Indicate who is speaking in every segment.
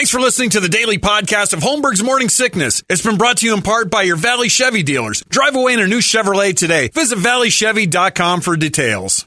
Speaker 1: Thanks for listening to the daily podcast of Holmberg's Morning Sickness. It's been brought to you in part by your Valley Chevy dealers. Drive away in a new Chevrolet today. Visit valleychevy.com for details.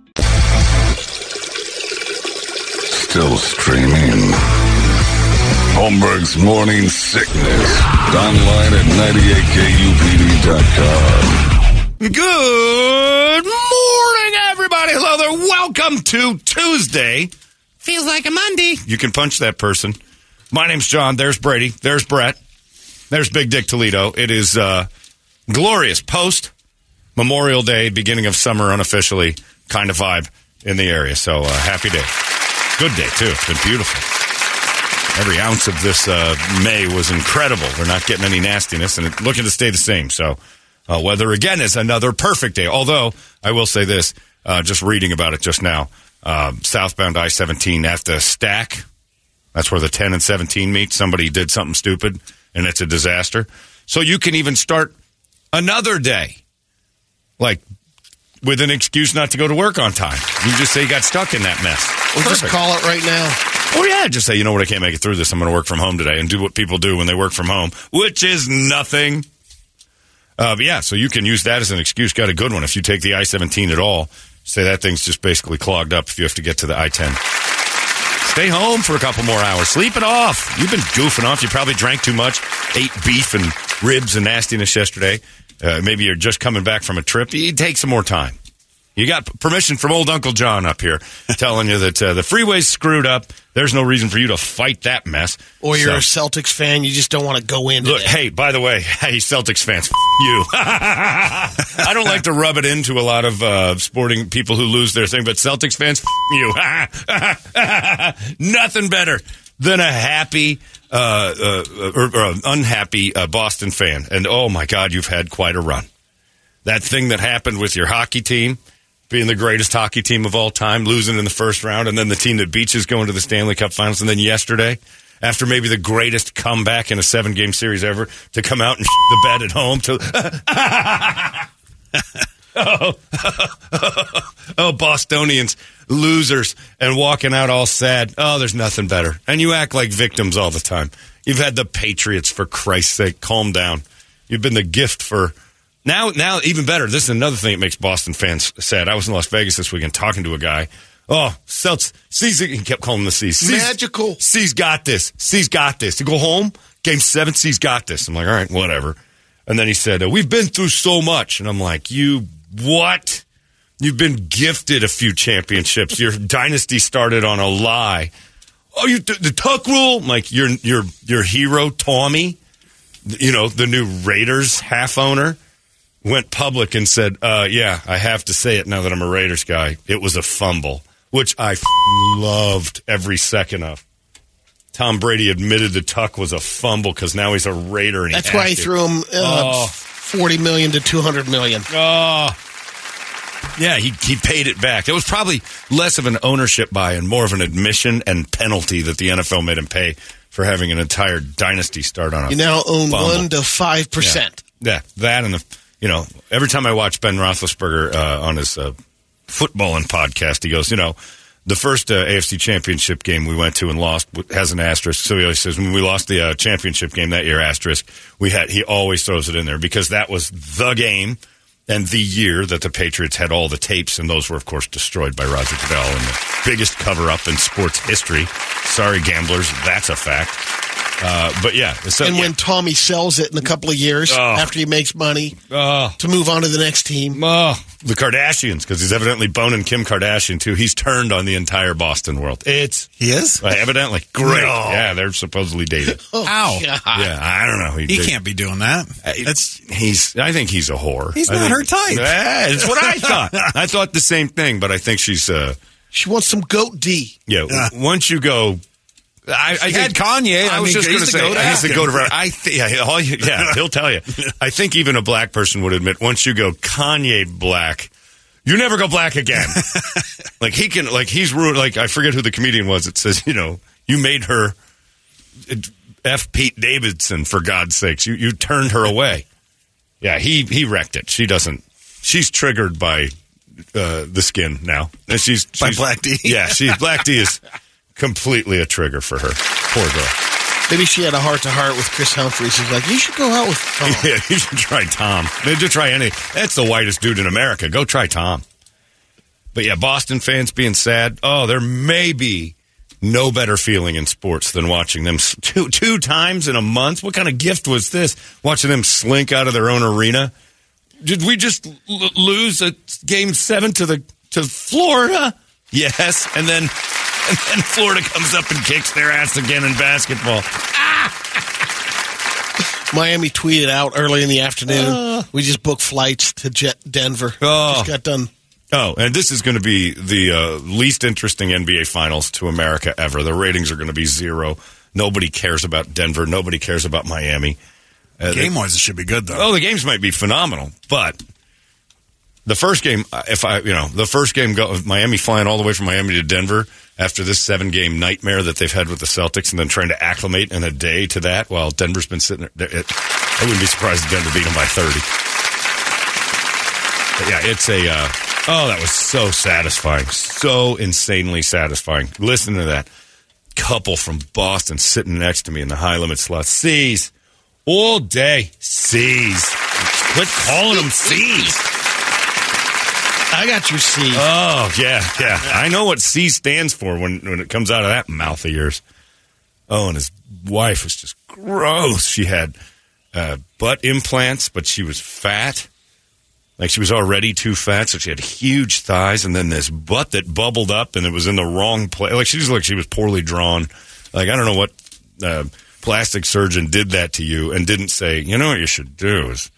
Speaker 2: Still streaming. Holmberg's Morning Sickness. Online at 98kupd.com.
Speaker 3: Good morning, everybody. Hello there. Welcome to Tuesday.
Speaker 4: Feels like a Monday.
Speaker 3: You can punch that person. My name's John. There's Brady. There's Brett. There's Big Dick Toledo. It is uh, glorious post Memorial Day, beginning of summer unofficially kind of vibe in the area. So uh, happy day. Good day, too. It's been beautiful. Every ounce of this uh, May was incredible. We're not getting any nastiness and looking to stay the same. So, uh, weather again is another perfect day. Although, I will say this, uh, just reading about it just now, uh, southbound I 17 at the stack, that's where the 10 and 17 meet. Somebody did something stupid and it's a disaster. So, you can even start another day, like with an excuse not to go to work on time. You just say you got stuck in that mess.
Speaker 4: We'll just call it right now.
Speaker 3: Oh yeah, just say you know what I can't make it through this. I'm going to work from home today and do what people do when they work from home, which is nothing. Uh, but yeah, so you can use that as an excuse. Got a good one if you take the I-17 at all. Say that thing's just basically clogged up if you have to get to the I-10. Stay home for a couple more hours. Sleep it off. You've been goofing off. You probably drank too much, ate beef and ribs and nastiness yesterday. Uh, maybe you're just coming back from a trip. You take some more time. You got permission from old Uncle John up here telling you that uh, the freeway's screwed up. There's no reason for you to fight that mess.
Speaker 4: Or you're
Speaker 3: So-
Speaker 4: a Celtics fan, you just don't want to go in.
Speaker 3: Look, hey, by the way, hey, Celtics fans, f- you. I don't like to rub it into a lot of uh, sporting people who lose their thing, but Celtics fans, f- you. Nothing better than a happy uh, uh, or, or an unhappy uh, Boston fan. And oh my God, you've had quite a run. That thing that happened with your hockey team being the greatest hockey team of all time, losing in the first round, and then the team that beats is going to the Stanley Cup Finals, and then yesterday, after maybe the greatest comeback in a seven-game series ever, to come out and the bed at home to. oh, oh, Bostonians, losers, and walking out all sad. Oh, there's nothing better. And you act like victims all the time. You've had the Patriots, for Christ's sake. Calm down. You've been the gift for. Now, now, even better. This is another thing that makes Boston fans sad. I was in Las Vegas this weekend talking to a guy. Oh, Celts, C's, he kept calling the C's. C's
Speaker 4: Magical.
Speaker 3: C's got this. C's got this. To go home, game seven, C's got this. I'm like, all right, whatever. And then he said, we've been through so much. And I'm like, you, what? You've been gifted a few championships. Your dynasty started on a lie. Oh, you, the, the Tuck rule? I'm like, your, your, your hero, Tommy, you know, the new Raiders half owner, went public and said, uh, yeah, I have to say it now that I'm a Raiders guy. It was a fumble, which I f- loved every second of. Tom Brady admitted the tuck was a fumble because now he's a Raider. And
Speaker 4: That's why he threw him uh,
Speaker 3: Oh.
Speaker 4: 40 million to 200 million.
Speaker 3: Oh. Yeah, he, he paid it back. It was probably less of an ownership buy and more of an admission and penalty that the NFL made him pay for having an entire dynasty start on a
Speaker 4: You now own
Speaker 3: fumble.
Speaker 4: 1 to 5%.
Speaker 3: Yeah, that and the you know every time I watch Ben Roethlisberger uh, on his uh, footballing podcast, he goes, you know, the first uh, AFC Championship game we went to and lost has an asterisk. So he always says when we lost the uh, championship game that year, asterisk. We had he always throws it in there because that was the game and the year that the Patriots had all the tapes, and those were of course destroyed by Roger Goodell and the biggest cover up in sports history. Sorry, gamblers, that's a fact. Uh, but yeah, so
Speaker 4: and
Speaker 3: yeah.
Speaker 4: when Tommy sells it in a couple of years
Speaker 3: Oh.
Speaker 4: after he makes money
Speaker 3: Oh.
Speaker 4: to move on to the next team.
Speaker 3: Oh, the Kardashians, because he's evidently boning Kim Kardashian too. He's turned on the entire Boston world. It's
Speaker 1: He is?
Speaker 3: uh, evidently great.
Speaker 1: No.
Speaker 3: Yeah, they're supposedly dated.
Speaker 4: Oh,
Speaker 1: Ow.
Speaker 4: God.
Speaker 3: yeah, I don't know.
Speaker 1: He can't be doing that.
Speaker 3: It's he's. I think he's a whore.
Speaker 1: He's
Speaker 3: I
Speaker 1: not
Speaker 3: think-
Speaker 1: her type.
Speaker 3: Yeah, that's what I thought. I thought the same thing, but I think she's. uh
Speaker 4: She wants some goat D.
Speaker 3: Yeah, w- once you go I, I
Speaker 1: had Kanye.
Speaker 3: I,
Speaker 1: I
Speaker 3: was
Speaker 1: mean,
Speaker 3: just going to say
Speaker 1: go-to
Speaker 3: he's the go to. I think yeah, all you- yeah, he'll tell you. I think even a black person would admit once you go Kanye black, you never go black again. like he can, like he's ruined. Like I forget who the comedian was. It says you know you made her f Pete Davidson for God's sakes. You you turned her away. Yeah, he he wrecked it. She doesn't. She's triggered by uh, the skin now. And she's,
Speaker 1: By Black D?
Speaker 3: Yeah, she's Black D is completely a trigger for her. Poor girl.
Speaker 4: Maybe she had a heart to heart with Kris Humphries. She's like, you should go out with Tom.
Speaker 3: Yeah, you should try Tom. Maybe just try any. That's the whitest dude in America. Go try Tom. But yeah, Boston fans being sad. Oh, there may be no better feeling in sports than watching them two two times in a month. What kind of gift was this? Watching them slink out of their own arena. Did we just l- lose a game seven to the to Florida? Yes, and then and then Florida comes up and kicks their ass again in basketball.
Speaker 4: Miami tweeted out early in the afternoon. we just booked flights to Jet Denver.
Speaker 3: Oh.
Speaker 4: Just got done.
Speaker 3: Oh, and this is going to be the uh, least interesting NBA Finals to America ever. The ratings are going to be zero. Nobody cares about Denver. Nobody cares about Miami. Uh,
Speaker 1: Game wise, it should be good though.
Speaker 3: Oh, the games might be phenomenal, but the first game, if I, you know, the first game, go, Miami flying all the way from Miami to Denver after this seven game nightmare that they've had with the Celtics, and then trying to acclimate in a day to that, while Denver's been sitting there. It, I wouldn't be surprised if Denver beat them by thirty. But yeah, it's a. Uh, oh, that was so satisfying, so insanely satisfying. Listen to that couple from Boston sitting next to me in the high limit slot. C's all day. C's. Quit calling them C's.
Speaker 4: I got your C.
Speaker 3: Oh yeah, yeah. I know what C stands for when when it comes out of that mouth of yours. Oh, and his wife was just gross. She had uh, butt implants, but she was fat. Like she was already too fat, so she had huge thighs, and then this butt that bubbled up, and it was in the wrong place. Like she just looked, she was poorly drawn. Like I don't know what uh, plastic surgeon did that to you, and didn't say, you know what you should do is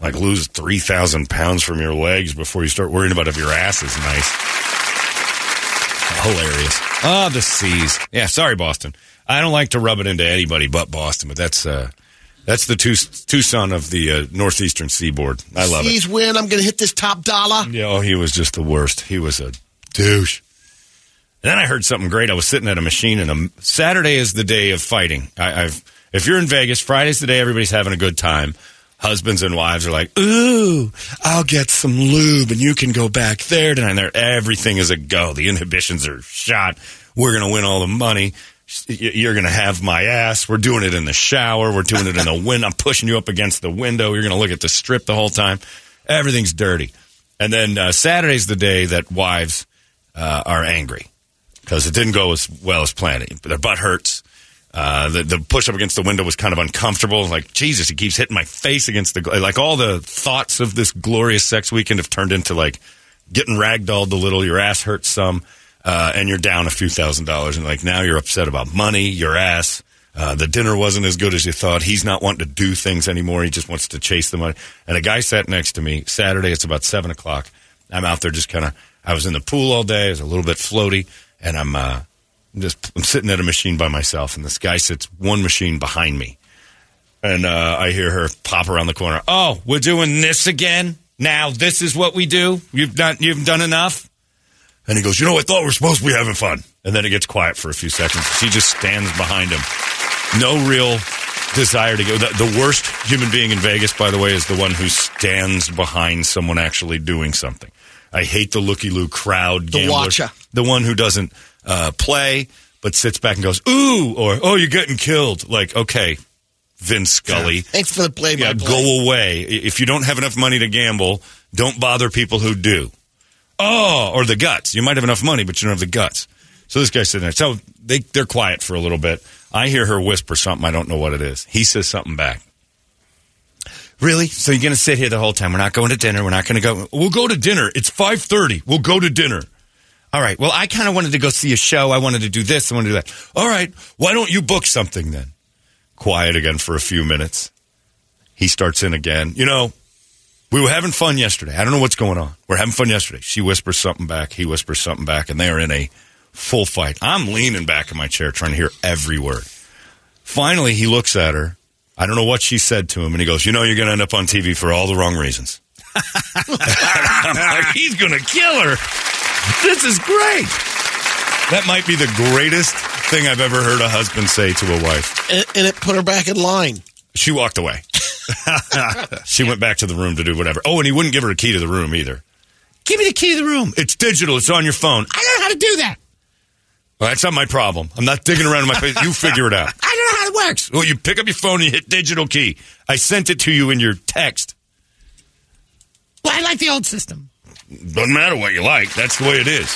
Speaker 3: like lose three thousand pounds from your legs before you start worrying about if your ass is nice. Hilarious. Ah, the seas. Yeah, sorry, Boston. I don't like to rub it into anybody but Boston, but that's uh, that's the Tucson of the uh, northeastern seaboard. I love it.
Speaker 4: C's win. I'm going to hit this top dollar.
Speaker 3: Yeah, oh, he was just the worst. He was a douche. And then I heard something great. I was sitting at a machine, and a, Saturday is the day of fighting. I, I've if you're in Vegas, Friday's the day everybody's having a good time. Husbands and wives are like, "Ooh, I'll get some lube, and you can go back there tonight." And there, everything is a go. The inhibitions are shot. We're gonna win all the money. You're gonna have my ass. We're doing it in the shower. We're doing it in the wind. I'm pushing you up against the window. You're gonna look at the strip the whole time. Everything's dirty. And then uh, Saturday's the day that wives uh, are angry because it didn't go as well as planned. Their butt hurts. Uh, the, the push up against the window was kind of uncomfortable. Like Jesus, he keeps hitting my face against the like. All the thoughts of this glorious sex weekend have turned into like getting ragdolled a little. Your ass hurts some, uh, and you're down a few thousand dollars. And like now you're upset about money, your ass. Uh, the dinner wasn't as good as you thought. He's not wanting to do things anymore. He just wants to chase the money. And a guy sat next to me Saturday. It's about seven o'clock. I'm out there just kind of. I was in the pool all day. I was a little bit floaty, and I'm uh, I'm just I'm sitting at a machine by myself, and this guy sits one machine behind me, and uh, I hear her pop around the corner. Oh, we're doing this again. Now this is what we do. You've done you've done enough. And he goes, you know, I thought we are supposed to be having fun. And then it gets quiet for a few seconds. She just stands behind him. No real desire to go. The, the worst human being in Vegas, by the way, is the one who stands behind someone actually doing something. I hate the looky loo crowd.
Speaker 4: The
Speaker 3: gambler.
Speaker 4: watcher.
Speaker 3: The one who doesn't uh, play, but sits back and goes, ooh, or, oh, you're getting killed. Like, okay, Vince Scully.
Speaker 4: Thanks for the play by
Speaker 3: Yeah,
Speaker 4: play.
Speaker 3: go away. If you don't have enough money to gamble, don't bother people who do. Oh, or the guts. You might have enough money, but you don't have the guts. So this guy's sitting there. So they they're quiet for a little bit. I hear her whisper something. I don't know what it is. He says something back. Really? So you're going to sit here the whole time? We're not going to dinner. We're not going to go. We'll go to dinner. It's five thirty. We'll go to dinner. All right. Well, I kind of wanted to go see a show. I wanted to do this. I wanted to do that. All right. Why don't you book something then? Quiet again for a few minutes. He starts in again. You know, we were having fun yesterday. I don't know what's going on. We're having fun yesterday. She whispers something back. He whispers something back, and they are in a Full fight. I'm leaning back in my chair trying to hear every word. Finally, he looks at her. I don't know what she said to him, and he goes, You know, you're going to end up on TV for all the wrong reasons. I'm like, He's going to kill her. This is great. That might be the greatest thing I've ever heard a husband say to a wife.
Speaker 4: And, and it put her back in line.
Speaker 3: She walked away. she went back to the room to do whatever. Oh, and he wouldn't give her a key to the room either. Give me the key to the room. It's digital. It's on your phone. I don't know how to do that. Well, that's not my problem. I'm not digging around in my face. You figure it out. I don't know how it works. Well, you pick up your phone and you hit digital key. I sent it to you in your text. Well, I like the old system. Doesn't matter what you like. That's the way it is.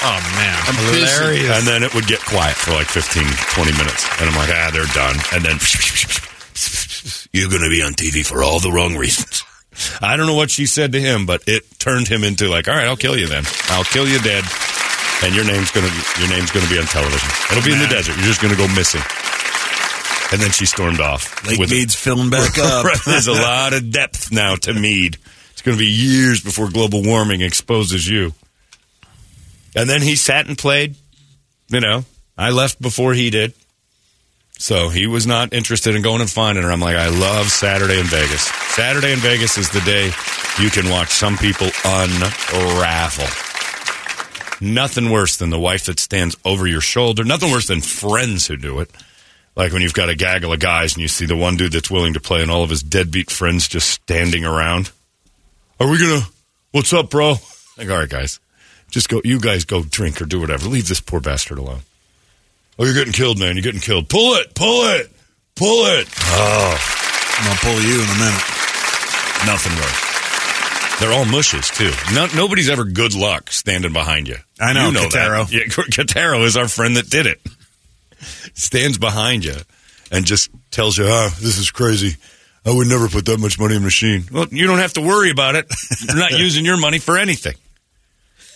Speaker 1: Oh man,
Speaker 3: Hilarious. And then it would get quiet for like 15, 20 minutes. And I'm like, ah, they're done. And then you're going to be on TV for all the wrong reasons. I don't know what she said to him, but it turned him into like, all right, I'll kill you then. I'll kill you dead. And your name's gonna your name's gonna be on television. It'll be in the desert. You're just gonna go missing. And then she stormed off.
Speaker 1: Lake
Speaker 3: with-
Speaker 1: Mead's filling back up.
Speaker 3: There's a lot of depth now to Mead. It's going to be years before global warming exposes you. And then he sat and played. You know, I left before he did. So he was not interested in going and finding her. I'm like, I love Saturday in Vegas. Saturday in Vegas is the day you can watch some people unravel. Nothing worse than the wife that stands over your shoulder. Nothing worse than friends who do it. Like when you've got a gaggle of guys and you see the one dude that's willing to play and all of his deadbeat friends just standing around. Are we gonna? What's up, bro? Like, all right, guys, just go. You guys go drink or do whatever. Leave this poor bastard alone. Oh, you're getting killed, man. You're getting killed. Pull it, pull it, pull it. Oh,
Speaker 1: I'm gonna pull you in a minute.
Speaker 3: nothing worse. They're all mushes too. No, nobody's ever good luck standing behind you.
Speaker 1: I know,
Speaker 3: you know
Speaker 1: Katero.
Speaker 3: that. Yeah, Katero is our friend that did it. Stands behind you and just tells you, "Ah, this is crazy. I would never put that much money in a machine." Well, you don't have to worry about it. You're not using your money for anything.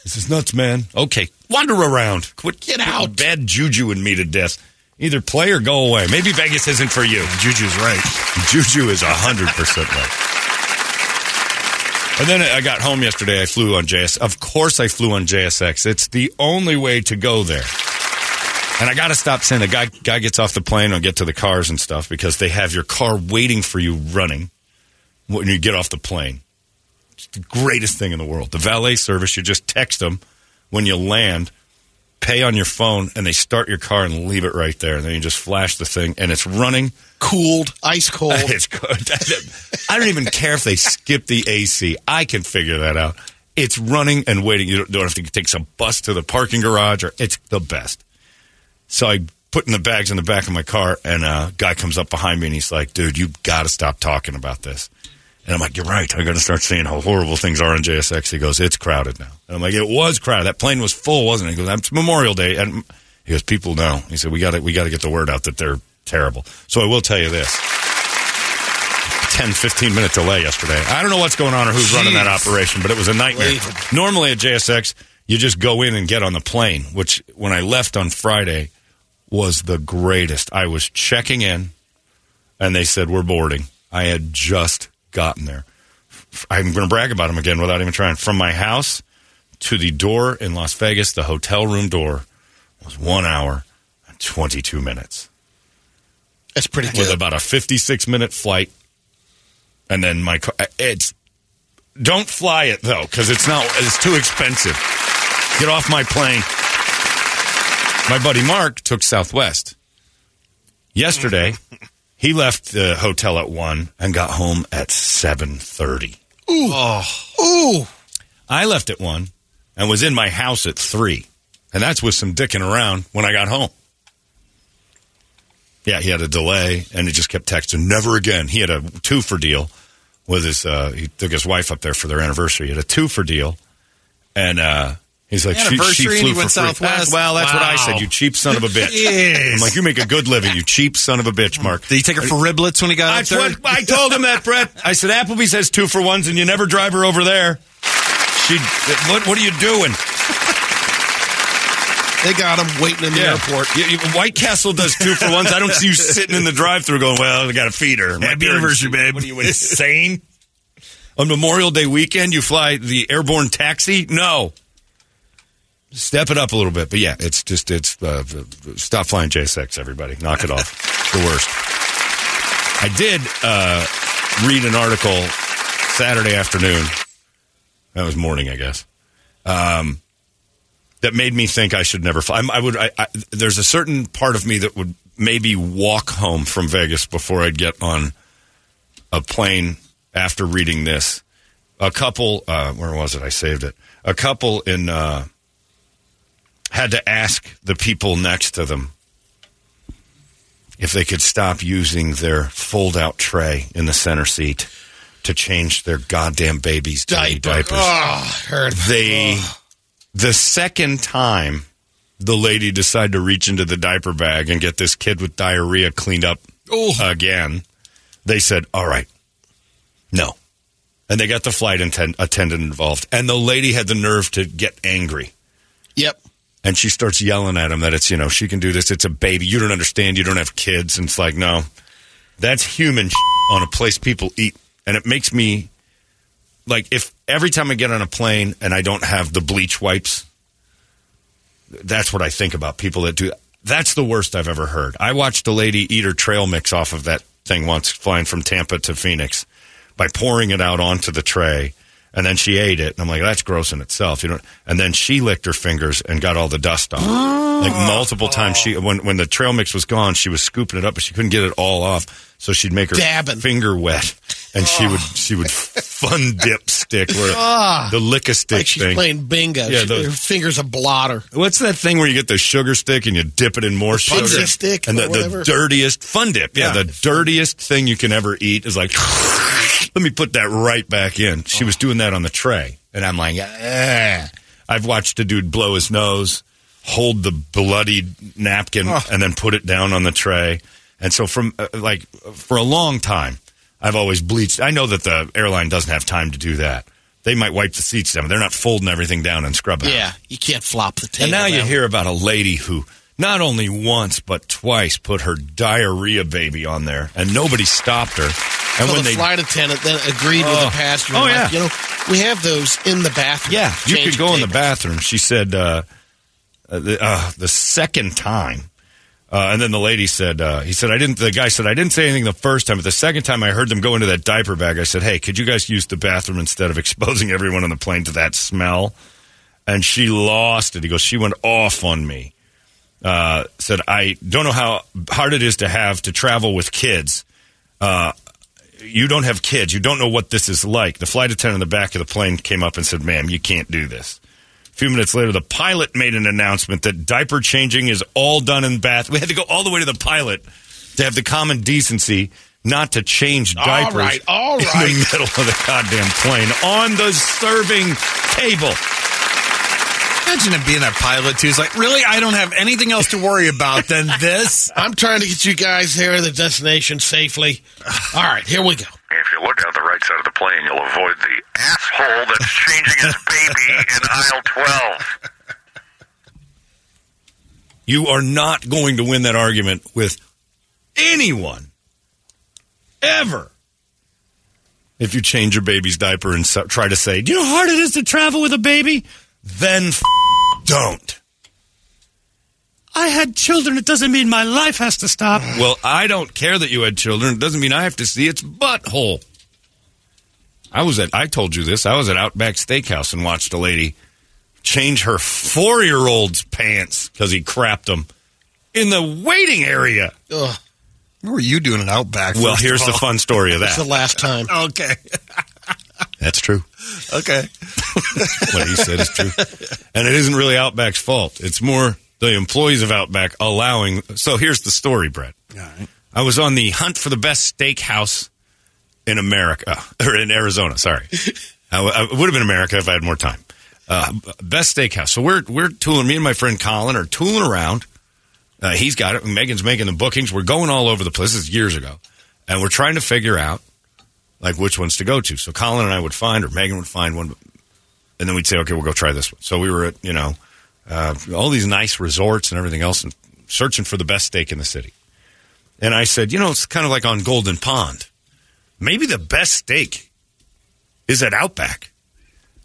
Speaker 3: This is nuts, man. Okay, wander around. Quit, get out. Bad juju and me to death. Either play or go away. Maybe Vegas isn't for you.
Speaker 1: Juju's right.
Speaker 3: Juju is 100% right. And then I got home yesterday. I flew on JS. Of course, I flew on JSX. It's the only way to go there. And I got to stop saying the guy guy gets off the plane and get to the cars and stuff because they have your car waiting for you running when you get off the plane. It's the greatest thing in the world. The valet service, you just text them when you land, pay on your phone, and they start your car and leave it right there. And then you just flash the thing, and it's running.
Speaker 4: Cooled, ice cold.
Speaker 3: It's good. I don't even care if they skip the AC. I can figure that out. It's running and waiting. You don't, don't have to take some bus to the parking garage, or it's the best. So I put in the bags in the back of my car, and a guy comes up behind me, and he's like, "Dude, you got to stop talking about this." And I'm like, "You're right. I'm going to start seeing how horrible things are in JSX." He goes, "It's crowded now." And I'm like, "It was crowded. That plane was full, wasn't it?" He goes, "It's Memorial Day," and he goes, "People know." He said, "We got to we got to get the word out that they're terrible." So I will tell you this. 10, 15 minute delay yesterday. I don't know what's going on or who's running that operation, but it was a nightmare.
Speaker 4: Unbelievable.
Speaker 3: Normally at JSX, you just go in and get on the plane, which when I left on Friday was the greatest. I was checking in and they said, We're boarding. I had just gotten there. I'm going to brag about them again without even trying. From my house to the door in Las Vegas, the hotel room door was one hour and 22 minutes
Speaker 4: That's pretty good.
Speaker 3: with about a 56 minute flight. And then my car, uh, it's, don't fly it though, because it's not, it's too expensive. Get off my plane. My buddy Mark took Southwest. Yesterday, he left the hotel at 1 and got home at 7.30.
Speaker 4: Ooh, ooh!
Speaker 3: I left at 1 and was in my house at 3. And that's with some dicking around when I got home. Yeah, he had a delay, and he just kept texting. Never again. He had a two for deal with his. Uh, he took his wife up there for their anniversary. He had a two for deal, and uh, he's like, she, she
Speaker 1: Anniversary, and
Speaker 3: flew
Speaker 1: he
Speaker 3: for
Speaker 1: went
Speaker 3: free.
Speaker 1: Southwest?
Speaker 3: well, that's what I said. You cheap son of a bitch.
Speaker 1: Yes.
Speaker 3: I'm like, you make a good living. You cheap son of a bitch, Mark.
Speaker 1: Did he take her for riblets when he got up there?
Speaker 3: what I told him that, Brett. I said Applebee's has two for ones, and you never drive her over there. She, what? What are you doing?
Speaker 4: they got him waiting in the airport.
Speaker 3: You- you- White Castle does two for ones. I don't see you sitting in the drive-through going, "Well, I got to feed her." I'm
Speaker 1: Happy anniversary, babe."
Speaker 3: What are you insane? On Memorial Day weekend, you fly the airborne taxi? No. Step it up a little bit, but yeah, it's just it's uh, stop flying JSX. Everybody, knock it off. the worst. I did uh, read an article Saturday afternoon. That was morning, I guess. Um, that made me think I should never fly. I, I would. I, I, there's a certain part of me that would maybe walk home from Vegas before I'd get on a plane after reading this. A couple, uh, where was it? I saved it. A couple in uh, had to ask the people next to them if they could stop using their fold-out tray in the center seat to change their goddamn babies' dirty
Speaker 4: Diaper.
Speaker 3: diapers.
Speaker 4: Ah, oh, heard.
Speaker 3: They, ah. the second time the lady decided to reach into the diaper bag and get this kid with diarrhea cleaned up oh. again, they said, "All right, no," and they got the flight atten- attendant involved, and the lady had the nerve to get angry.
Speaker 4: Yep.
Speaker 3: And she starts yelling at him that it's, you know, she can do this. It's a baby. You don't understand. You don't have kids. And it's like, no, that's human on a place people eat. And it makes me like, if every time I get on a plane and I don't have the bleach wipes, that's what I think about people that do. That's the worst I've ever heard. I watched a lady eat her trail mix off of that thing once, flying from Tampa to Phoenix by pouring it out onto the tray. And then she ate it, and I'm like, that's gross in itself, you know. And then she licked her fingers and got all the dust off. like multiple times, she when when the trail mix was gone, she was scooping it up, but she couldn't get it all off. So she'd make her
Speaker 4: Dabbing.
Speaker 3: finger wet, and she would she would fun dip stick where
Speaker 4: Ah.
Speaker 3: the lick a stick
Speaker 4: Like she's
Speaker 3: thing.
Speaker 4: playing bingo.
Speaker 3: Yeah,
Speaker 4: She-
Speaker 3: the-
Speaker 4: her finger's a blotter.
Speaker 3: What's that thing where you get the sugar stick and you dip it in more sugar?
Speaker 4: Pixie stick
Speaker 3: and the, the dirtiest fun dip. Yeah,
Speaker 1: Yeah.
Speaker 3: the dirtiest thing you can ever eat is like, let me put that right back in. She was doing that on the tray, and I'm like, ah. I've watched a dude blow his nose, hold the bloody napkin, and then put it down on the tray. And so, from uh, like for a long time, I've always bleached. I know that the airline doesn't have time to do that. They might wipe the seats down. They're not folding everything down and scrubbing. it.
Speaker 4: Yeah, you can't flop the table.
Speaker 3: And now you hear about a lady who not only once but twice put her diarrhea baby on there, and nobody stopped her. And
Speaker 4: So
Speaker 3: when
Speaker 4: the
Speaker 3: they
Speaker 4: flight attendant then agreed with
Speaker 3: Oh.
Speaker 4: the passenger.
Speaker 3: Oh,
Speaker 4: like,
Speaker 3: yeah.
Speaker 4: You know, we have those in the bathroom.
Speaker 3: yeah, you could go in the bathroom. She said uh, uh, the, uh, the second time. Uh, and then the lady said, uh, he said, I didn't, the guy said, I didn't say anything the first time, but the second time I heard them go into that diaper bag, I said, hey, could you guys use the bathroom instead of exposing everyone on the plane to that smell? And she lost it. He goes, she went off on me. Uh, said, I don't know how hard it is to have to travel with kids. Uh, you don't have kids. You don't know what this is like. The flight attendant in the back of the plane came up and said, ma'am, you can't do this. A few minutes later, the pilot made an announcement that diaper changing is all done in bath. We had to go all the way to the pilot to have the common decency not to change diapers
Speaker 4: right, all
Speaker 3: in the middle of the goddamn plane on the serving table.
Speaker 1: Imagine it being a pilot too. It's like, really, I don't have anything else to worry about than this.
Speaker 4: I'm trying to get you guys there to the destination safely. All right, here we go.
Speaker 2: If you look out the right side of the plane, you'll avoid the asshole that's changing his baby in aisle 12.
Speaker 3: You are not going to win that argument with anyone ever. If you change your baby's diaper and so, try to say, "Do you know how hard it is to travel with a baby?" Then f- don't. I had children. It doesn't mean my life has to stop. Well, I don't care that you had children. It doesn't mean I have to see its butthole. I was at. I told you this. I was at Outback Steakhouse and watched a lady change her four-year-old's pants because he crapped them in the waiting area.
Speaker 4: Ugh,
Speaker 1: What were you doing at Outback?
Speaker 3: Well, here's the fun story of
Speaker 4: it's the last time.
Speaker 1: Okay.
Speaker 3: That's true.
Speaker 1: Okay.
Speaker 3: What he said is true. And it isn't really Outback's fault. It's more the employees of Outback allowing. So here's the story, Brett. I was on the hunt for the best steakhouse in America, or in Arizona, sorry. I, I would have been America if I had more time. Uh, best steakhouse. So we're, we're tooling, me and my friend Colin are tooling around. Uh, he's got it. Megan's making the bookings. We're going all over the place. This is years ago. And we're trying to figure out like which ones to go to. So Colin and I would find, or Megan would find one, and then we'd say, okay, we'll go try this one. So we were at, you know, uh, all these nice resorts and everything else and searching for the best steak in the city. And I said, you know, it's kind of like on Golden Pond. Maybe the best steak is at Outback.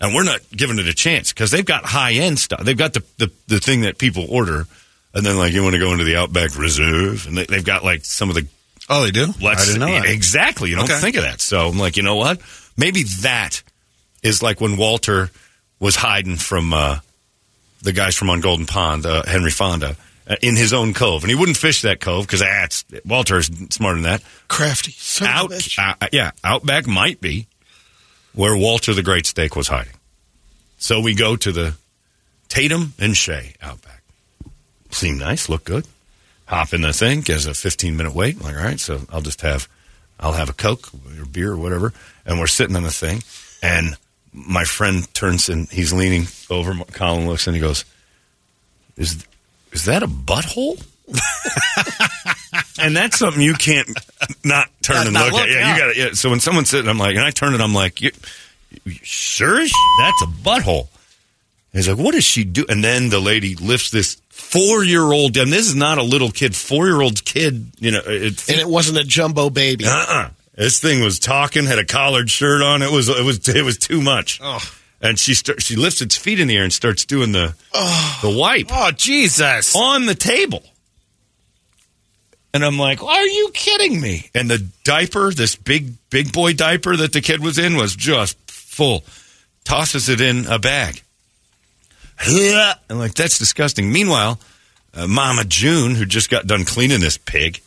Speaker 3: and we're not giving it a chance because they've got high end stuff. They've got the, the the thing that people order, and then like you want to go into the Outback Reserve, and they, they've got like some of the
Speaker 1: Oh, they do.
Speaker 3: Let's
Speaker 1: I didn't know that.
Speaker 3: exactly. You don't
Speaker 1: Okay.
Speaker 3: think of that. So I'm like, you know what? Maybe that is like when Walter was hiding from uh, the guys from on Golden Pond, uh, Henry Fonda, in his own cove, and he wouldn't fish that cove because ah, it's- Walter is smarter than that.
Speaker 4: Crafty. Son of a
Speaker 3: Out,
Speaker 4: bitch.
Speaker 3: uh, yeah, Outback might be where Walter the Great Steak was hiding. So we go to the Tatum and Shea Outback. Seem nice, look good. Hop in the thing, gives a 15 minute wait. Like, all right, so I'll just have, I'll have a Coke or beer or whatever. And we're sitting on the thing, and my friend turns and he's leaning over. Colin looks and he goes, "Is is that a butthole?" and that's something you can't not turn and
Speaker 1: not
Speaker 3: look,
Speaker 1: look,
Speaker 3: at. Yeah,
Speaker 1: yeah.
Speaker 3: you got to. Yeah. So when someone's sitting, I'm like, and I turn it, I'm like, you, you sure as that's a butthole. And he's like, what does she do? And then the lady lifts this four year old, and this is not a little kid, four year old kid. You know, it's
Speaker 4: And it wasn't a jumbo baby.
Speaker 3: uh-uh. This thing was talking, had a collared shirt on. It was it was it was too much. And she start, she lifts its feet in the air and starts doing the the wipe
Speaker 1: Oh, Jesus.
Speaker 3: on the table. And I'm like, are you kidding me? And the diaper, this big big boy diaper that the kid was in, was just full. Tosses it in a bag. I'm like, that's disgusting. Meanwhile, uh, Mama June, who just got done cleaning this pig,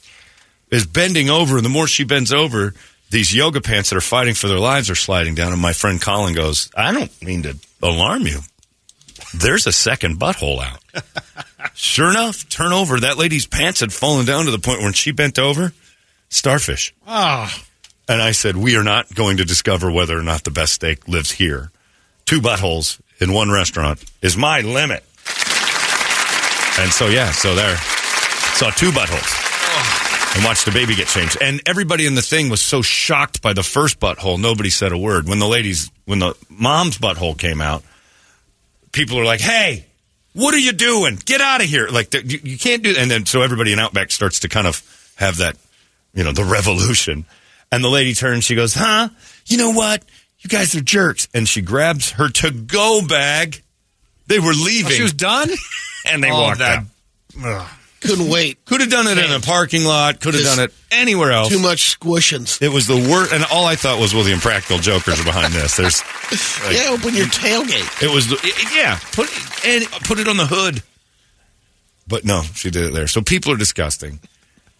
Speaker 3: is bending over, and the more she bends over, these yoga pants that are fighting for their lives are sliding down. And my friend Colin goes, I don't mean to alarm you. There's a second butthole out. sure enough, turn over. That lady's pants had fallen down to the point when she bent over, starfish.
Speaker 1: Oh,
Speaker 3: And I said, We are not going to discover whether or not the best steak lives here. Two buttholes in one restaurant is my limit. And so, yeah, so there. Saw two buttholes. And watched the baby get changed. And everybody in the thing was so shocked by the first butthole, nobody said a word. When the ladies, when the mom's butthole came out, people are like, hey, what are you doing? Get out of here. Like, you, you can't do And then, so everybody in Outback starts to kind of have that, you know, the revolution. And the lady turns, she goes, huh? You know what? You guys are jerks. And she grabs her to go bag. They were oh, leaving.
Speaker 1: she was done.
Speaker 3: and they
Speaker 1: Oh,
Speaker 3: walked
Speaker 1: that-
Speaker 3: out.
Speaker 1: Ugh.
Speaker 4: Couldn't wait.
Speaker 3: Could have done it in a parking lot. Could have
Speaker 4: Just
Speaker 3: done it anywhere else.
Speaker 4: Too much squishings.
Speaker 3: It was the worst. And all I thought was, well, the impractical jokers are behind this. There's, like,
Speaker 4: yeah, open your tailgate.
Speaker 3: it was, the, yeah, put it, and put it on the hood. But no, she did it there. So people are disgusting,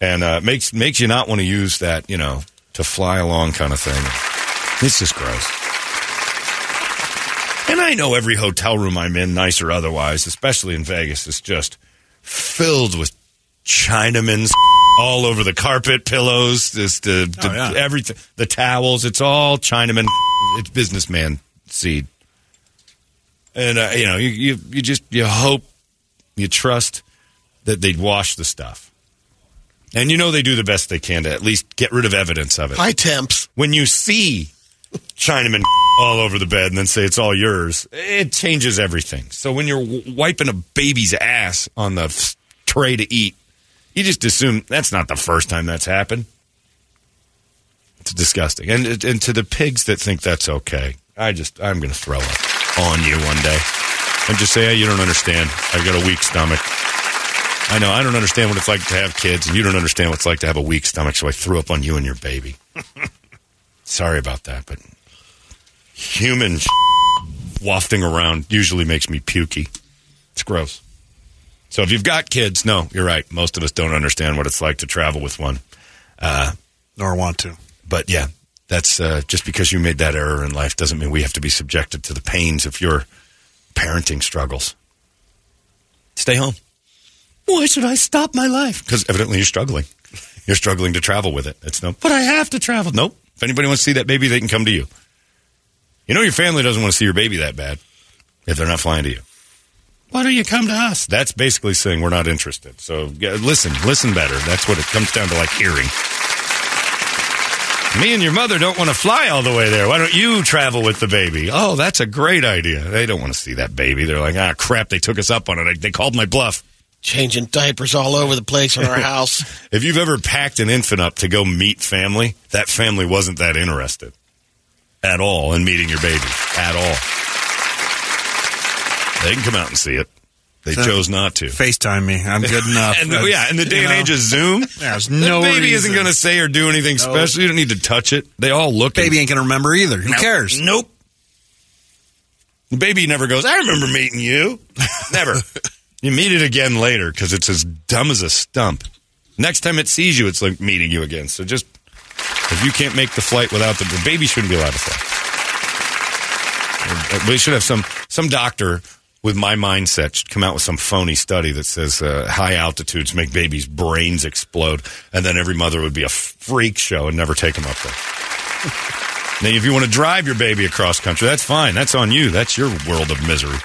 Speaker 3: and uh, makes makes you not want to use that, you know, to fly along kind of thing. It's just gross. And I know every hotel room I'm in, nice or otherwise, especially in Vegas, is just filled with Chinamen all over the carpet, pillows, just the, the
Speaker 1: Oh, yeah.
Speaker 3: everything, the towels. It's all Chinaman. It's businessman seed. And uh, you know, you, you you just you hope, you trust that they'd wash the stuff, and you know they do the best they can to at least get rid of evidence of it.
Speaker 4: High temps.
Speaker 3: When you see Chinaman all over the bed and then say it's all yours, it changes everything. So when you're w- wiping a baby's ass on the f- tray to eat, you just assume that's not the first time that's happened. It's disgusting. And and to the pigs that think that's okay, I just I'm going to throw up on you one day and just say, hey, you don't understand. I've got a weak stomach. I know I don't understand what it's like to have kids, and you don't understand what it's like to have a weak stomach. So I threw up on you and your baby. Sorry about that, but human wafting around usually makes me pukey. It's gross. So if you've got kids, no, you're right. Most of us don't understand what it's like to travel with one.
Speaker 1: Nor want to.
Speaker 3: But yeah, that's uh, just because you made that error in life doesn't mean we have to be subjected to the pains of your parenting struggles. Stay home. Why should I stop my life? Because evidently you're struggling. You're struggling to travel with it. It's no, but I have to travel. Nope. If anybody wants to see that baby, they can come to you. You know your family doesn't want to see your baby that bad if they're not flying to you. Why don't you come to us? That's basically saying we're not interested. So yeah, listen, listen better. That's what it comes down to, like hearing. Me and your mother don't want to fly all the way there. Why don't you travel with the baby? Oh, that's a great idea. They don't want to see that baby. They're like, ah, crap, they took us up on it. They called my bluff.
Speaker 4: Changing diapers all over the place in our house.
Speaker 3: If you've ever packed an infant up to go meet family, that family wasn't that interested at all in meeting your baby. At all. They can come out and see it. They
Speaker 1: So-
Speaker 3: chose not to.
Speaker 1: FaceTime me. I'm good enough.
Speaker 3: And the- yeah, in the day and
Speaker 1: know,
Speaker 3: age of Zoom,
Speaker 1: There's
Speaker 3: the
Speaker 1: no
Speaker 3: baby
Speaker 1: reason.
Speaker 3: isn't going to say or do anything special. You don't need to touch it. They all look.
Speaker 1: Baby ain't gonna remember either. Who cares?
Speaker 3: Nope. The baby never goes, I remember meeting you. Never. you meet it again later because it's as dumb as a stump. Next time it sees you, it's like meeting you again. So just, if you can't make the flight without the, the baby shouldn't be allowed to fly. We should have some, some doctor with my mindset should come out with some phony study that says uh, high altitudes make babies' brains explode, and then every mother would be a freak show and never take them up there. Now, if you want to drive your baby across country, that's fine. That's on you. That's your world of misery.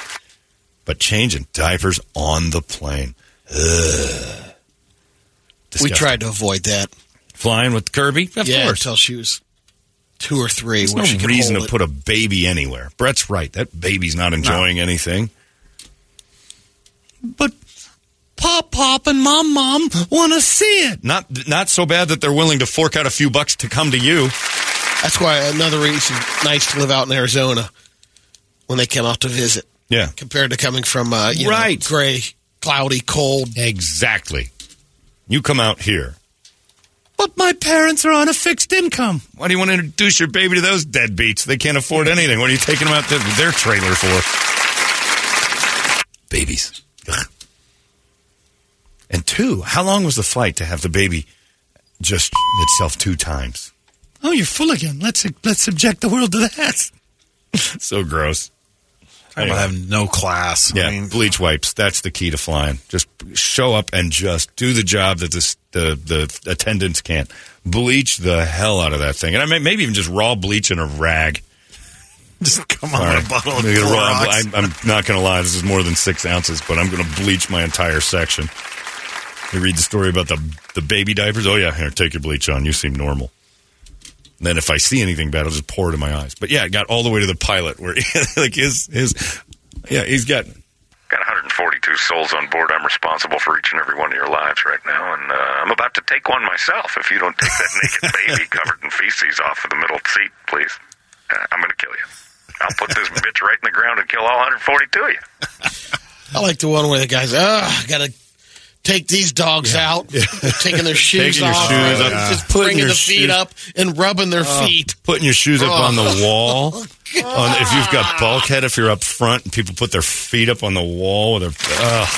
Speaker 3: But changing diapers on the plane. Ugh.
Speaker 4: We tried to avoid that.
Speaker 3: Flying with Kirby. Of
Speaker 4: yeah,
Speaker 3: course.
Speaker 4: until she was two or three.
Speaker 3: There's no
Speaker 4: she
Speaker 3: reason to
Speaker 4: it.
Speaker 3: put a baby anywhere. Brett's right. That baby's not enjoying anything. But Pop Pop and Mom Mom want to see it. Not not so bad that they're willing to fork out a few bucks to come to you.
Speaker 4: That's why another reason nice to live out in Arizona when they come out to visit,
Speaker 3: Yeah.
Speaker 4: compared to coming from uh, you know,
Speaker 3: Right.
Speaker 4: gray, cloudy, cold.
Speaker 3: Exactly. You come out here. But my parents are on a fixed income. Why do you want to introduce your baby to those deadbeats? They can't afford anything. What are you taking them out to their trailer for? Babies. Ugh. And two, how long was the flight to have the baby just itself two times? Oh, you're full again. Let's let's subject the world to that. so gross.
Speaker 1: I have no class.
Speaker 3: Yeah,
Speaker 1: I mean,
Speaker 3: bleach wipes. That's the key to flying. Just show up and just do the job that this, the the attendants can't. Bleach the hell out of that thing, and I may, maybe even just raw bleach in a rag.
Speaker 1: just come on
Speaker 3: right.
Speaker 1: a bottle of
Speaker 3: I'm raw-. I'm, I'm not going to lie. This is more than six ounces, but I'm going to bleach my entire section. You read the story about the the baby diapers. Oh yeah, here, take your bleach on. You seem normal. And then if I see anything bad, I'll just pour it in my eyes. But yeah, it got all the way to the pilot where like his his yeah he's got
Speaker 2: Got 142 souls on board. I'm responsible for each and every one of your lives right now, and uh, I'm about to take one myself. If you don't take that naked baby covered in feces off of the middle seat, please, uh, I'm going to kill you. I'll put this bitch right in the ground and kill all 142 of you.
Speaker 4: I like the one where the guys, ah, I got to take these dogs out, taking their shoes
Speaker 3: Taking
Speaker 4: off,
Speaker 3: shoes
Speaker 4: and
Speaker 3: off.
Speaker 4: just
Speaker 3: Putting
Speaker 4: bringing
Speaker 3: your
Speaker 4: the feet
Speaker 3: shoes-
Speaker 4: up and rubbing their oh. feet.
Speaker 3: putting your shoes up
Speaker 4: Oh.
Speaker 3: on the oh, wall. Oh, on, if you've got bulkhead, if you're up front and people put their feet up on the wall with their ugh,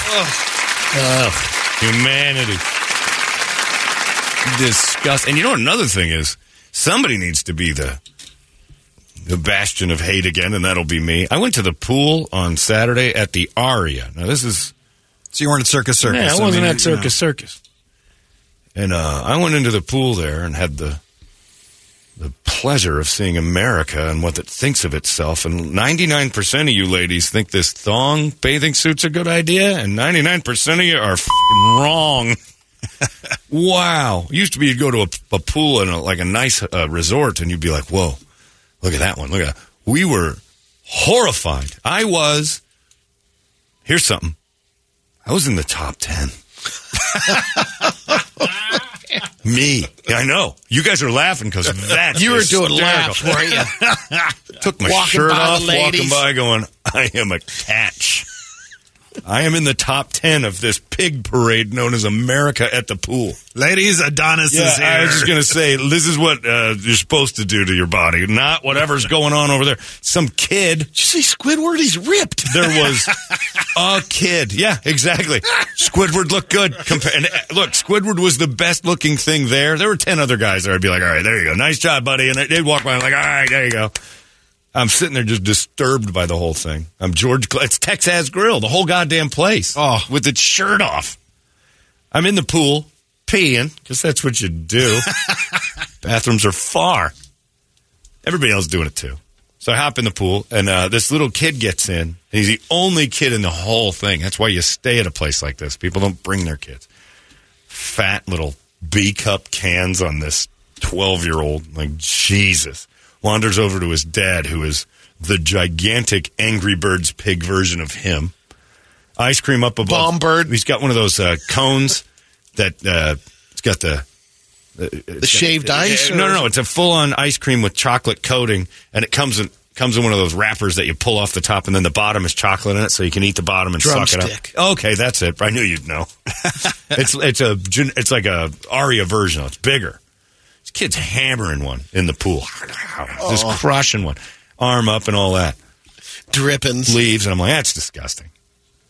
Speaker 3: ugh, humanity, disgust. And you know what another thing is? Somebody needs to be the the bastion of hate again, and that'll be me. I went to the pool on Saturday at the Aria. Now this is
Speaker 1: so you weren't at Circus Circus.
Speaker 3: yeah, I wasn't
Speaker 1: mean,
Speaker 3: at
Speaker 1: you know.
Speaker 3: Circus Circus. And uh, I went into the pool there and had the the pleasure of seeing America and what it thinks of itself. And 99% of you ladies think this thong bathing suit's a good idea, and 99% of you are wrong. wow. Used to be you'd go to a, a pool in a, like a nice uh, resort, and you'd be like, whoa, look at that one. Look at that. We were horrified. I was. Here's something. I was in the top 10. Me. Yeah, I know. You guys are laughing because that
Speaker 4: You were doing laps, weren't you?
Speaker 3: Took my
Speaker 4: Walking
Speaker 3: shirt
Speaker 4: by the
Speaker 3: off, walking by, going, I am a catch. I am in the top 10 of this pig parade known as America at the Pool.
Speaker 1: Ladies, Adonis
Speaker 3: Yeah,
Speaker 1: is here.
Speaker 3: I was just going to say, this is what uh, you're supposed to do to your body, not whatever's going on over there. Some kid
Speaker 4: Did you see Squidward? He's ripped.
Speaker 3: there was a kid. Yeah, exactly. Squidward looked good. Compa- and uh, look, Squidward was the best looking thing there. There were 10 other guys there. I'd be like, all right, there you go. Nice job, buddy. And they'd walk by. Like, all right, there you go. I'm sitting there just disturbed by the whole thing. I'm George. Cl- It's Texas Grill, the whole goddamn place.
Speaker 1: Oh.
Speaker 3: with its shirt off. I'm in the pool peeing because that's what you do. Bathrooms are far. Everybody else is doing it too. So I hop in the pool, and uh, this little kid gets in. He's the only kid in the whole thing. That's why you stay at a place like this. People don't bring their kids. Fat little B cup cans on this 12 year old. Like, Jesus. Wanders over to his dad, who is the gigantic Angry Birds pig version of him. Ice cream up above.
Speaker 4: Bomb bird.
Speaker 3: He's got one of those uh, cones that uh, it's got the
Speaker 4: The shaved ice?
Speaker 3: no, no, no. It's a full-on ice cream with chocolate coating, and it comes in Comes in one of those wrappers that you pull off the top, and then the bottom is chocolate in it, so you can eat the bottom and suck it up. Okay, that's it. I knew you'd know. it's it's a it's like a Aria version. It's bigger. Kid's hammering one in the pool, oh. just crushing one, arm up and all that.
Speaker 4: Drippings.
Speaker 3: Leaves, and I'm like, that's disgusting.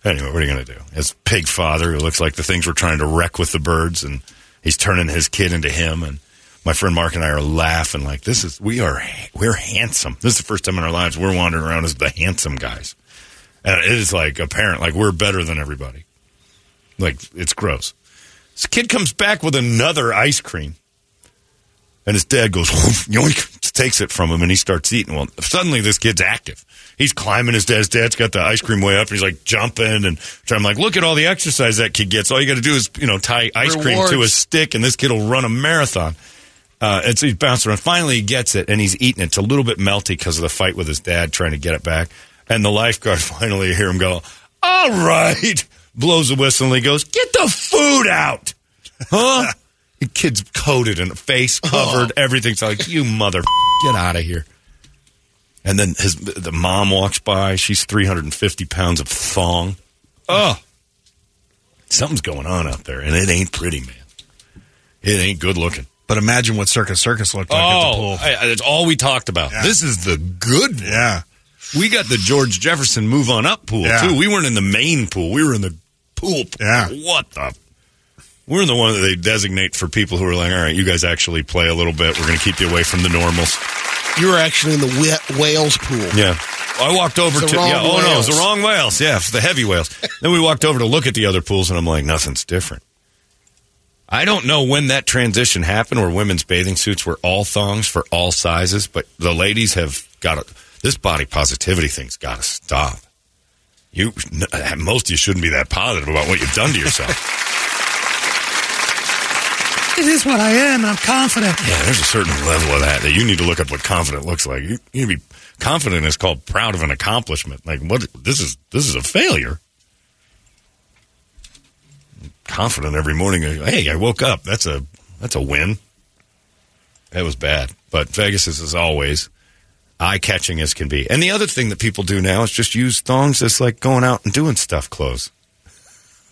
Speaker 3: Anyway, what are you going to do? As pig father, who looks like the things we're trying to wreck with the birds, and he's turning his kid into him. And my friend Mark and I are laughing like, this is we are we're handsome. This is the first time in our lives we're wandering around as the handsome guys, and it is like apparent like we're better than everybody. Like it's gross. This kid comes back with another ice cream. And his dad goes, yoink, takes it from him, and he starts eating. Well, suddenly this kid's active. He's climbing. His dad's dad's got the ice cream way up. And he's like jumping, and I'm like, look at all the exercise that kid gets. All you got to do is, you know, tie ice cream to a stick, and this kid will run a marathon. Uh, and so he's bouncing around. Finally, he gets it, and he's eating it. It's a little bit melty because of the fight with his dad trying to get it back. And the lifeguard finally hear him go, "All right," blows a whistle, and he goes, "Get the food out." Huh? The kid's coated and face oh. covered, everything's like, you mother, get out of here. And then his the mom walks by. She's 350 pounds of thong. Oh, something's going on out there, and it ain't pretty, man. It ain't good looking.
Speaker 1: But imagine what Circus Circus looked like at the oh, pool.
Speaker 3: I- it's all we talked about.
Speaker 1: Yeah.
Speaker 3: This is the good one.
Speaker 1: Yeah.
Speaker 3: We got the George Jefferson move on up pool
Speaker 1: Yeah.
Speaker 3: too. We weren't in the main pool. We were in the pool. pool.
Speaker 1: Yeah.
Speaker 3: What the? We're in the one that they designate for people who are like, all right, you guys actually play a little bit. We're going to keep you away from the normals.
Speaker 4: You were actually in the wh- whales pool.
Speaker 3: Yeah. I walked over
Speaker 4: It's
Speaker 3: to
Speaker 4: the wrong
Speaker 3: yeah. Oh no, it was the wrong whales. Yeah, the heavy whales. then we walked over to look at the other pools, and I'm like, nothing's different. I don't know when that transition happened, where women's bathing suits were all thongs for all sizes, but the ladies have got to. This body positivity thing's got to stop. You, most of you shouldn't be that positive about what you've done to yourself.
Speaker 4: It is what I am, and I'm confident.
Speaker 3: Yeah, there's a certain level of that that you need to look at what confident looks like. You, you be confident is called proud of an accomplishment. Like what? This is this is a failure. Confident every morning. Uh, hey, I woke up. That's a that's a win. That was bad, but Vegas is as always eye catching as can be. And the other thing that people do now is just use thongs as like going out and doing stuff clothes.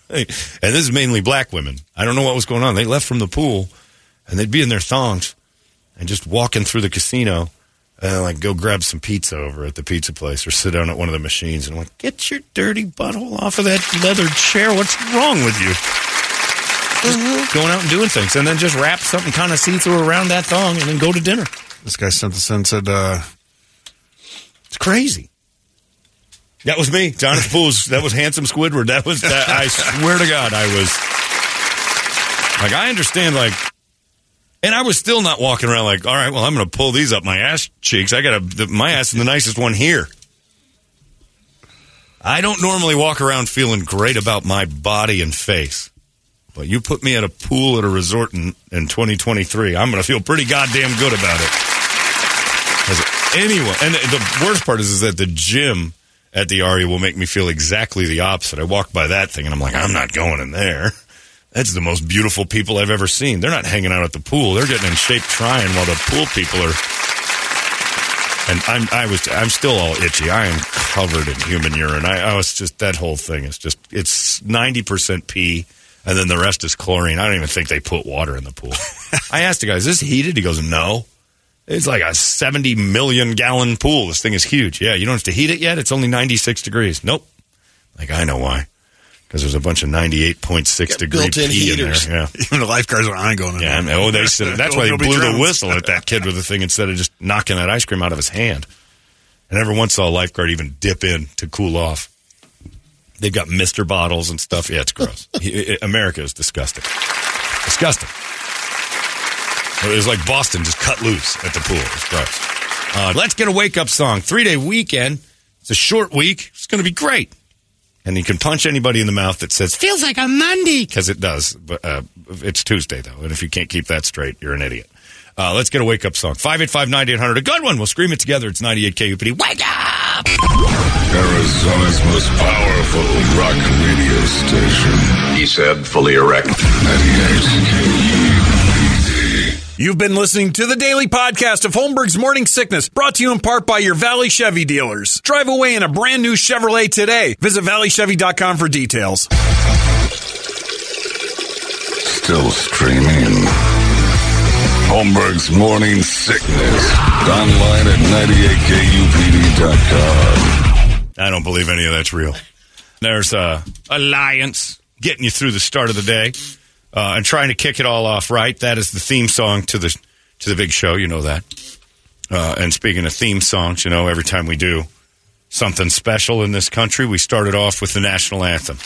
Speaker 3: Hey, and this is mainly black women. I don't know what was going on. They left from the pool and they'd be in their thongs and just walking through the casino and like go grab some pizza over at the pizza place or sit down at one of the machines and I'm like, get your dirty butthole off of that leather chair. What's wrong with you? Just going out and doing things and then just wrap something kind of see through around that thong and then go to dinner.
Speaker 1: This guy sent us in and said, uh,
Speaker 3: It's crazy. That was me, Jonathan Pools. That was handsome Squidward. That was that. I swear to God, I was like, I understand, like, and I was still not walking around like, all right, well, I'm going to pull these up my ass cheeks. I got to, my ass is the nicest one here. I don't normally walk around feeling great about my body and face. But you put me at a pool at a resort in, in 2023, I'm going to feel pretty goddamn good about it. As anyone, and the worst part is, is that the gym at the Aria will make me feel exactly the opposite. I walk by that thing and I'm like, I'm not going in there. That's the most beautiful people I've ever seen. They're not hanging out at the pool. They're getting in shape trying while the pool people are. And I'm I was I'm still all itchy. I am covered in human urine. I, I was just that whole thing is just it's ninety percent pee, and then the rest is chlorine. I don't even think they put water in the pool. I asked the guy, "Is this heated?" He goes, "No." It's like a 70 million gallon pool. This thing is huge. Yeah, you don't have to heat it yet. It's only 96 degrees. Nope. Like, I know why. Because there's a bunch of 98.6
Speaker 4: Got
Speaker 3: degree
Speaker 4: built-in
Speaker 3: pee
Speaker 4: heaters.
Speaker 3: in there. Yeah.
Speaker 1: even the lifeguards are, I ain't going in
Speaker 3: Yeah,
Speaker 1: there.
Speaker 3: and, oh, they said that's why they
Speaker 1: You'll
Speaker 3: blew the whistle at that kid with the thing instead of just knocking that ice cream out of his hand. I never once saw a lifeguard even dip in to cool off. They've got Mister bottles and stuff. Yeah, it's gross. America is disgusting. Disgusting. It was like Boston just cut loose at the pool. It's gross. Uh, let's get a wake up song. Three day weekend. It's a short week. It's going to be great. And you can punch anybody in the mouth that says, feels like a Monday. Because it does. But uh, it's Tuesday, though. And if you can't keep that straight, you're an idiot. Uh, let's get a wake up song. 585 9800. A good one. We'll scream it together. It's 98 KUPD. Wake up!
Speaker 5: Arizona's most powerful rock radio station.
Speaker 2: He said, fully erect.
Speaker 5: 98 KUPD.
Speaker 1: You've been listening to the daily podcast of Holmberg's Morning Sickness, brought to you in part by your Valley Chevy dealers. Drive away in a brand new Chevrolet today. Visit valleychevy.com for details.
Speaker 5: Still streaming. Holmberg's Morning Sickness. Online at 98kupd.com.
Speaker 3: I don't believe any of that's real. There's a alliance getting you through the start of the day uh, and trying to kick it all off right. That is the theme song to the to the big show. You know that. Uh, and speaking of theme songs, you know every time we do something special in this country, we started off with the national anthem.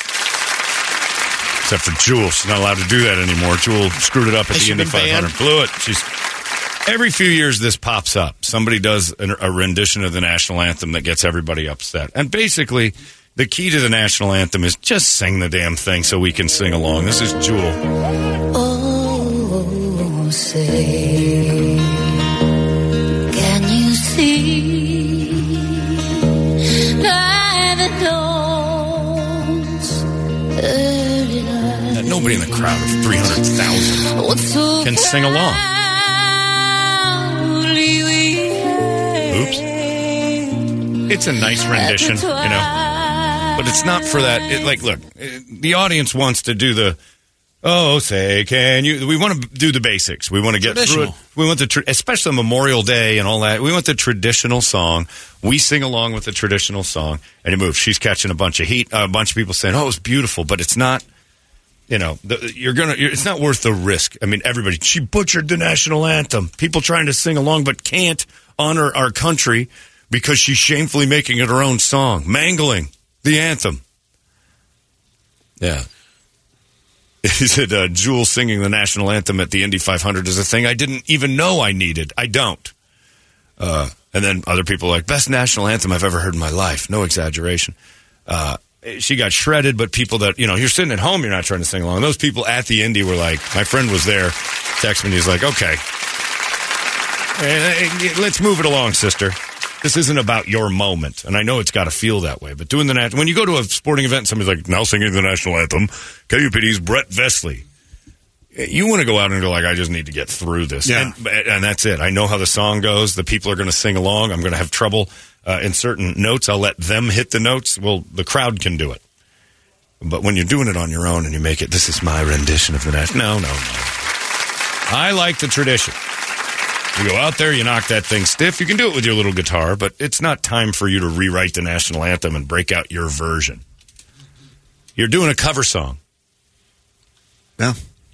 Speaker 3: Except for Jewel, she's not allowed to do that anymore. Jewel screwed it up at
Speaker 4: Has
Speaker 3: the Indy 500,
Speaker 4: banned?
Speaker 3: blew it. She's every few years this pops up. Somebody does an, a rendition of the national anthem that gets everybody upset. And basically, the key to the national anthem is just sing the damn thing so we can sing along. This is Jewel.
Speaker 6: Oh, say, can you see by the dawn's early light
Speaker 3: Nobody in the crowd of 300,000
Speaker 6: so
Speaker 3: can sing along. Oops. It's a nice rendition, you know. But it's not for that. It, like, look, the audience wants to do the. Oh, say, can you? We want to do the basics. We want to get through it. We want the, tra- especially Memorial Day and all that. We want the traditional song. We sing along with the traditional song, and it moves. She's catching a bunch of heat. A bunch of people saying, "Oh, it's beautiful," but it's not. You know, the, you're gonna. You're, it's not worth the risk. I mean, everybody. She butchered the national anthem. People trying to sing along, but can't honor our country because she's shamefully making it her own song, mangling the anthem. Yeah. He said, uh, Jewel singing the national anthem at the Indy 500 is a thing I didn't even know I needed. I don't. Uh, and then other people like, best national anthem I've ever heard in my life. No exaggeration. Uh, she got shredded, but people that, you know, you're sitting at home, you're not trying to sing along. Those people at the Indy were like, my friend was there, texted me, he's like, okay, Eh, let's move it along, sister. This isn't about your moment, and I know it's got to feel that way. But doing the nat- when you go to a sporting event, and somebody's like now singing the national anthem. KUPD's Brett Vesley. You want to go out and go like, I just need to get through this,
Speaker 1: Yeah.
Speaker 3: and, and that's it. I know how the song goes. The people are going to sing along. I'm going to have trouble uh, in certain notes. I'll let them hit the notes. Well, the crowd can do it. But when you're doing it on your own and you make it, this is my rendition of the national. No, no, no. I like the tradition. You go out there, you knock that thing stiff. You can do it with your little guitar, but it's not time for you to rewrite the national anthem and break out your version. You're doing a cover song.
Speaker 1: Yeah.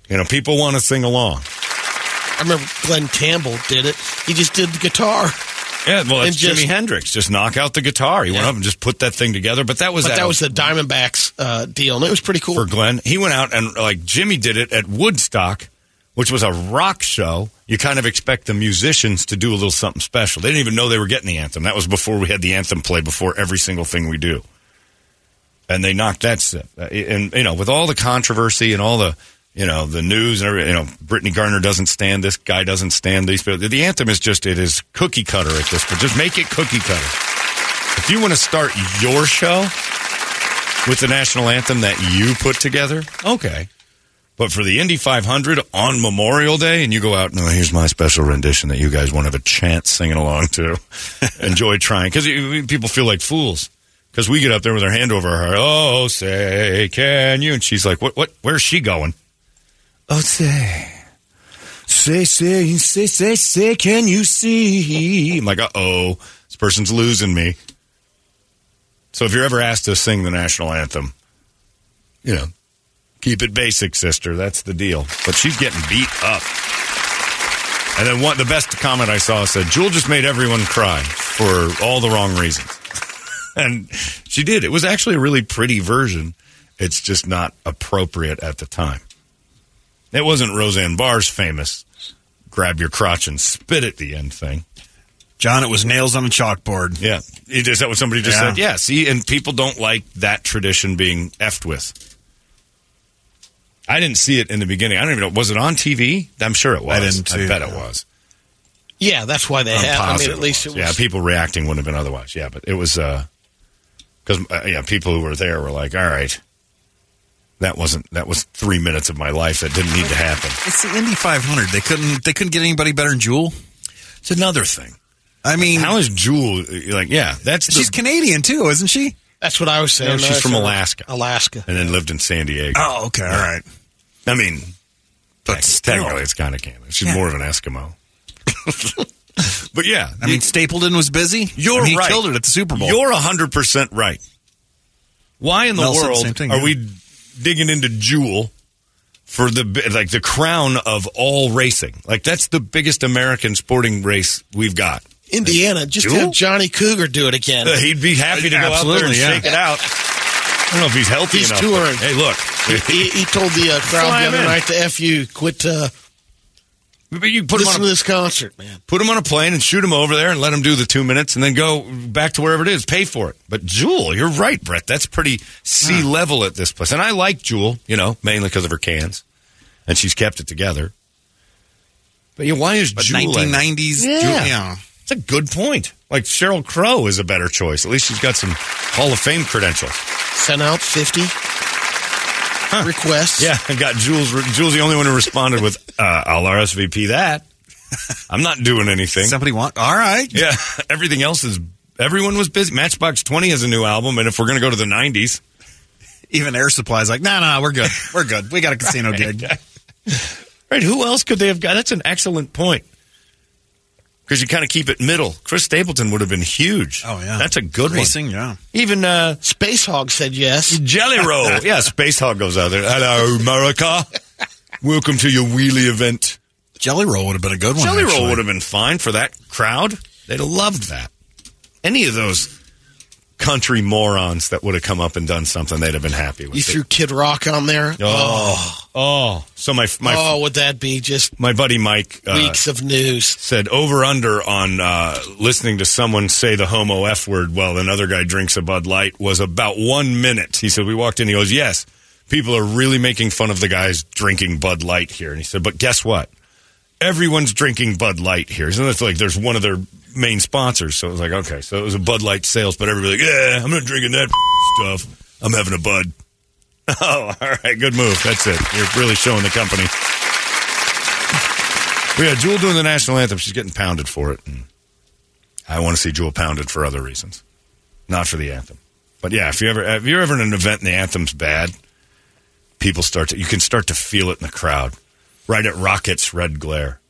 Speaker 3: You know, people want to sing along.
Speaker 4: I remember Glen Campbell did it. He just did the guitar.
Speaker 3: Yeah, well,
Speaker 4: And
Speaker 3: it's
Speaker 4: just-
Speaker 3: Jimi Hendrix. Just knock out the guitar. He went
Speaker 4: Yeah.
Speaker 3: up and just put that thing together. But that was
Speaker 4: But
Speaker 3: at-
Speaker 4: that was the Diamondbacks uh, deal, and it was pretty cool.
Speaker 3: for Glen. He went out and like Jimi did it at Woodstock, which was a rock show. You kind of expect the musicians to do a little something special. They didn't even know they were getting the anthem. That was before we had the anthem play before every single thing we do. And they knocked that stuff. Uh, And you know, with all the controversy and all the you know the news and everything, you know, Brittney Griner doesn't stand this guy doesn't stand these. But the anthem is just it is cookie cutter at this. But just make it cookie cutter. If you want to start your show with the national anthem that you put together, okay. But for the Indy 500 on Memorial Day, and you go out, and no, here's my special rendition that you guys won't have a chance singing along to. Enjoy trying. Because people feel like fools. Because we get up there with our hand over our heart. Oh, say, can you? And she's like, what, what, where's she going? Oh, say. Say, say, say, say, say, can you see? I'm like, uh oh, this person's losing me. So if you're ever asked to sing the national anthem, you know, keep it basic, sister. That's the deal. But she's getting beat up. And then one, the best comment I saw said, Jewel just made everyone cry for all the wrong reasons. and she did. It was actually a really pretty version. It's just not appropriate at the time. It wasn't Roseanne Barr's famous grab your crotch and spit at the end thing.
Speaker 1: John, it was nails on a chalkboard.
Speaker 3: Yeah. Is that what somebody just
Speaker 1: Yeah.
Speaker 3: said? Yeah. See, and people don't like that tradition being effed with. I didn't see it in the beginning. I don't even know. Was it on TV? I'm sure it was.
Speaker 1: I didn't
Speaker 3: I
Speaker 1: it.
Speaker 3: bet it was.
Speaker 4: yeah, that's why they
Speaker 3: I'm
Speaker 4: have. I mean, at least
Speaker 3: it
Speaker 4: it
Speaker 3: was.
Speaker 4: was.
Speaker 3: Yeah, people reacting wouldn't have been otherwise. Yeah, but it was because uh, yeah, people who were there were like, "All right, That wasn't. That was three minutes of my life that didn't need to happen.
Speaker 1: It's the Indy 500. They couldn't. They couldn't get anybody better than Jewel.
Speaker 3: It's another thing.
Speaker 1: I mean,
Speaker 3: How is Jewel like? Yeah, that's
Speaker 1: she's
Speaker 3: the,
Speaker 1: Canadian too, isn't she?
Speaker 4: That's what I was saying.
Speaker 3: No, she's from Alaska.
Speaker 4: Alaska.
Speaker 3: and then lived in San Diego.
Speaker 1: Oh, okay, all right.
Speaker 3: I mean,
Speaker 1: But
Speaker 3: technically, it's kind of Canada. She's
Speaker 1: Yeah.
Speaker 3: more of an Eskimo. but yeah,
Speaker 1: I mean, Stapleton was busy.
Speaker 3: You're
Speaker 1: I mean, he
Speaker 3: right.
Speaker 1: killed it at the Super Bowl.
Speaker 3: You're hundred percent right. Why in the
Speaker 1: Nelson,
Speaker 3: world
Speaker 1: thing,
Speaker 3: are
Speaker 1: yeah.
Speaker 3: we digging into Jewel for the like the crown of all racing? Like that's the biggest American sporting race we've got.
Speaker 4: Indiana. Just
Speaker 3: Jewel?
Speaker 4: have Johnny Cougar do it again.
Speaker 3: Uh, He'd be happy to go out there and
Speaker 1: yeah.
Speaker 3: shake it out. I don't know if he's healthy
Speaker 4: He's
Speaker 3: enough.
Speaker 4: touring.
Speaker 3: but- Hey, look.
Speaker 4: he, he told the uh, crowd
Speaker 3: Fly
Speaker 4: the other
Speaker 3: in.
Speaker 4: night to F you, quit uh,
Speaker 3: But you put him,
Speaker 4: listen
Speaker 3: on
Speaker 4: to
Speaker 3: a,
Speaker 4: this concert, man.
Speaker 3: put him on a plane and shoot him over there and let him do the two minutes and then go back to wherever it is. Pay for it. But Jewel, you're right, Brett. That's pretty sea level at this place. And I like Jewel, you know, mainly because of her cans. And she's kept it together. But yeah, why is
Speaker 1: but
Speaker 3: Jewel?
Speaker 1: 1990s.
Speaker 3: Yeah.
Speaker 1: Jewel- yeah.
Speaker 3: It's a good point. Like Sheryl Crow is a better choice. At least she's got some Hall of Fame credentials.
Speaker 4: Sent out 50 requests.
Speaker 3: Yeah, I got Jules. Jules, the only one who responded with, uh, "I'll RSVP that." I'm not doing anything.
Speaker 1: Somebody want? All right.
Speaker 3: Yeah, everything else is. Everyone was busy. Matchbox Twenty has a new album, and if we're going to go to the '90s,
Speaker 1: Even Air Supply's like, no, no, we're good. We're good. We got a casino gig.
Speaker 3: right? Who else could they have got? That's an excellent point. Because you kind of keep it middle. Chris Stapleton would have been huge.
Speaker 1: Oh yeah,
Speaker 3: that's a good
Speaker 1: racing.
Speaker 3: one.
Speaker 1: Yeah.
Speaker 3: Even uh,
Speaker 4: Spacehog said yes.
Speaker 3: Jelly Roll. yeah, Spacehog goes out there. Hello, America. Welcome to your wheelie event.
Speaker 1: Jelly Roll would have been a good one.
Speaker 3: Jelly
Speaker 1: actually.
Speaker 3: Roll would have been fine for that crowd. They'd have loved that. Any of those country morons that would have come up and done something, they'd have been happy with
Speaker 4: You
Speaker 3: it.
Speaker 4: threw Kid Rock on there.
Speaker 3: Oh, oh. So my my
Speaker 4: oh, would that be just
Speaker 3: my buddy Mike uh,
Speaker 4: weeks of news?
Speaker 3: said over under on uh, listening to someone say the homo f word while another guy drinks a Bud Light was about one minute. He said we walked in. He goes, yes, people are really making fun of the guys drinking Bud Light here. And he said, but guess what? Everyone's drinking Bud Light here. So it's like there's one of their main sponsors. So it was like, okay, so it was a Bud Light sales, but everybody like, yeah, I'm not drinking that stuff. I'm having a Bud. Oh, all right, good move. That's it. You're really showing the company. But yeah, Jewel doing the national anthem. She's getting pounded for it. And I want to see Jewel pounded for other reasons, not for the anthem. But yeah, if you ever if you're ever in an event and the anthem's bad, people start to you can start to feel it in the crowd. Right at Rockets Red Glare.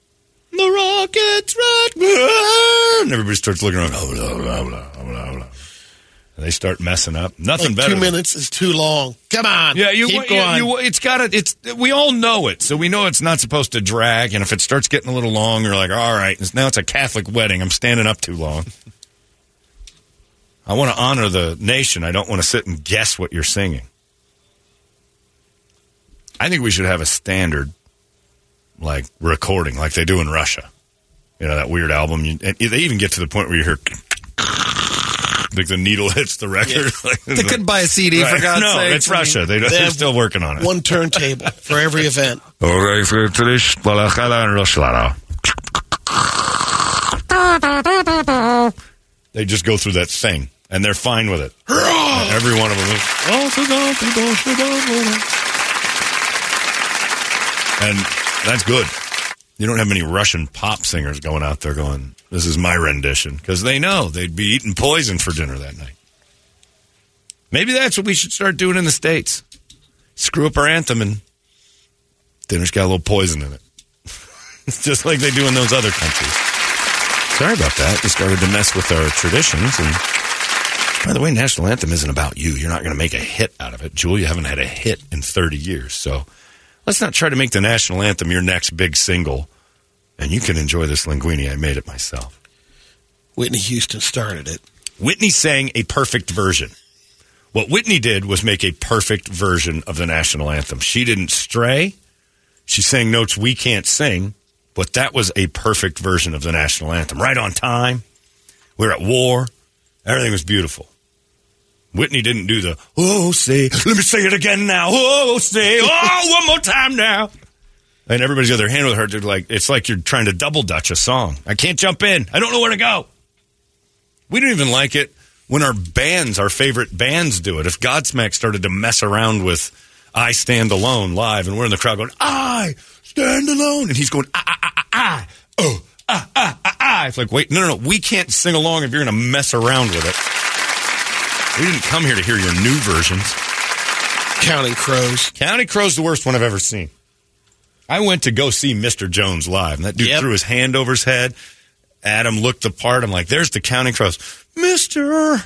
Speaker 3: The Rockets Red Glare. And everybody starts looking around. Blah, blah, blah, blah, blah, blah. And they start messing up. Nothing
Speaker 4: Like
Speaker 3: better.
Speaker 4: two minutes is too long. Come on.
Speaker 3: yeah, you,
Speaker 4: keep
Speaker 3: you,
Speaker 4: going.
Speaker 3: you- it's got to. It's we all know it, so we know it's not supposed to drag. And if it starts getting a little long, you're like, all right, it's- now it's a Catholic wedding. I'm standing up too long. I want to honor the nation. I don't want to sit and guess what you're singing. I think we should have a standard, like recording, like they do in Russia. You know that weird album. You, and they even get to the point where you hear. Like the needle hits the record. Like,
Speaker 1: They couldn't buy a CD for
Speaker 3: Right.
Speaker 1: God's
Speaker 3: no,
Speaker 1: sake.
Speaker 3: it's Russia. They,
Speaker 4: They
Speaker 3: they're still working on it.
Speaker 4: One turntable for every event.
Speaker 3: They just go through that thing, and they're fine with it. And every one of them is. And that's good. You don't have many Russian pop singers going out there going, "This is my rendition," because they know they'd be eating poison for dinner that night. Maybe that's what we should start doing in the states. Screw up our anthem, and dinner's got a little poison in it. It's just like they do in those other countries. Sorry about that. We started to mess with our traditions. And by the way, national anthem isn't about you. You're not going to make a hit out of it, Julia, You haven't had a hit in 30 years, so let's not try to make the national anthem your next big single. And you can enjoy this linguine. I made it myself.
Speaker 4: Whitney Houston started it.
Speaker 3: Whitney sang a perfect version. What Whitney did was make a perfect version of the national anthem. She didn't stray. She sang notes we can't sing, but that was a perfect version of the national anthem. Right on time. We are at war. Everything was beautiful. Whitney didn't do the, oh, say, let me say it again now. Oh, say, oh, one more time now. And everybody's got their hand with her. They're like, it's like you're trying to double dutch a song. I can't jump in. I don't know where to go. We don't even like it when our bands, our favorite bands, do it. If Godsmack started to mess around with I Stand Alone live, and we're in the crowd going, I stand alone. And he's going, ah, ah, ah, ah, ah, oh, ah, ah, ah, ah. It's like, wait, no, no, no. We can't sing along if you're going to mess around with it. We didn't come here to hear your new versions.
Speaker 4: Counting crows.
Speaker 3: County Crow's the worst one I've ever seen. I went to go see Mr. Jones live, and that dude
Speaker 4: Yep.
Speaker 3: threw his hand over his head. Adam looked the part. I'm like, there's the Counting Crows. Mr.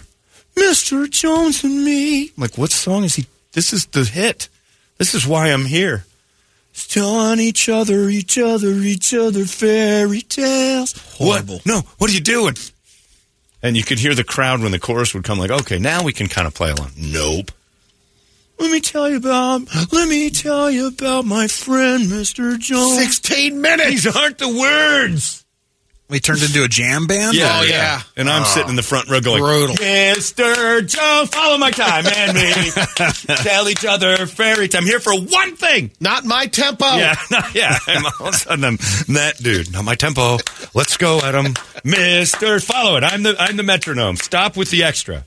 Speaker 3: Mr. Jones and me. I'm like, what song is he? This is the hit. This is why I'm here. Still on each other, each other, each other, fairy tales.
Speaker 4: Horrible.
Speaker 3: What? No, what are you doing? And you could hear the crowd when the chorus would come, like, okay, now we can kind of play along. Nope. Let me tell you about. Let me tell you about my friend, Mister Jones.
Speaker 4: 16 minutes.
Speaker 3: These aren't the words.
Speaker 1: We turned into a jam band?
Speaker 4: Oh, yeah.
Speaker 3: And I'm sitting in the front row going,
Speaker 4: Brutal.
Speaker 3: Mister Joe, follow my time and me. tell each other fairy time. I'm here for one thing.
Speaker 4: Not my tempo.
Speaker 3: Yeah, yeah. And all of a sudden, I'm that dude. Not my tempo. Let's go, Adam. Mister, follow it. I'm the I'm the metronome. Stop with the extra.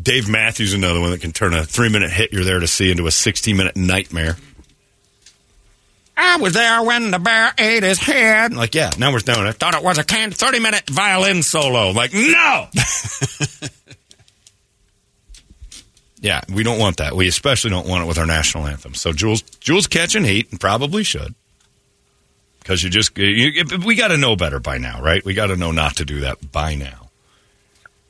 Speaker 3: Dave Matthews, another one that can turn a three minute hit you're there to see into a 60 minute nightmare. I was there when the bear ate his head. Like, yeah, now we're doing it. Thought it was a canned 30 minute violin solo. Like, no! yeah, we don't want that. We especially don't want it with our national anthem. So Jules, Jules catching heat and probably should. Because you just, you, we got to know better by now, right? We got to know not to do that by now.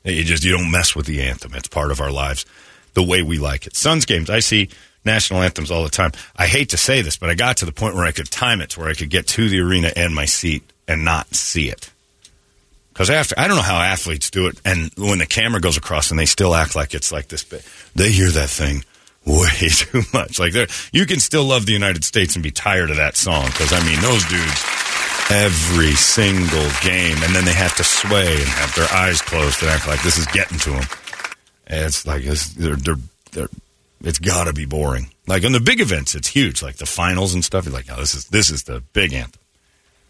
Speaker 3: You just, you don't mess with the anthem. It's part of our lives the way we like it. Suns games, I see national anthems all the time. I hate to say this, but I got to the point where I could time it to where I could get to the arena and my seat and not see it. Because after, I don't know how athletes do it, and when the camera goes across and they still act like it's like this, big, they hear that thing way too much. Like, you can still love the United States and be tired of that song. Because I mean, those dudes, every single game, and then they have to sway and have their eyes closed and act like this is getting to them. And it's like it's, they're, they're, they're, it's got to be boring. Like on the big events, it's huge, like the finals and stuff. You're like, oh, this is this is the big anthem,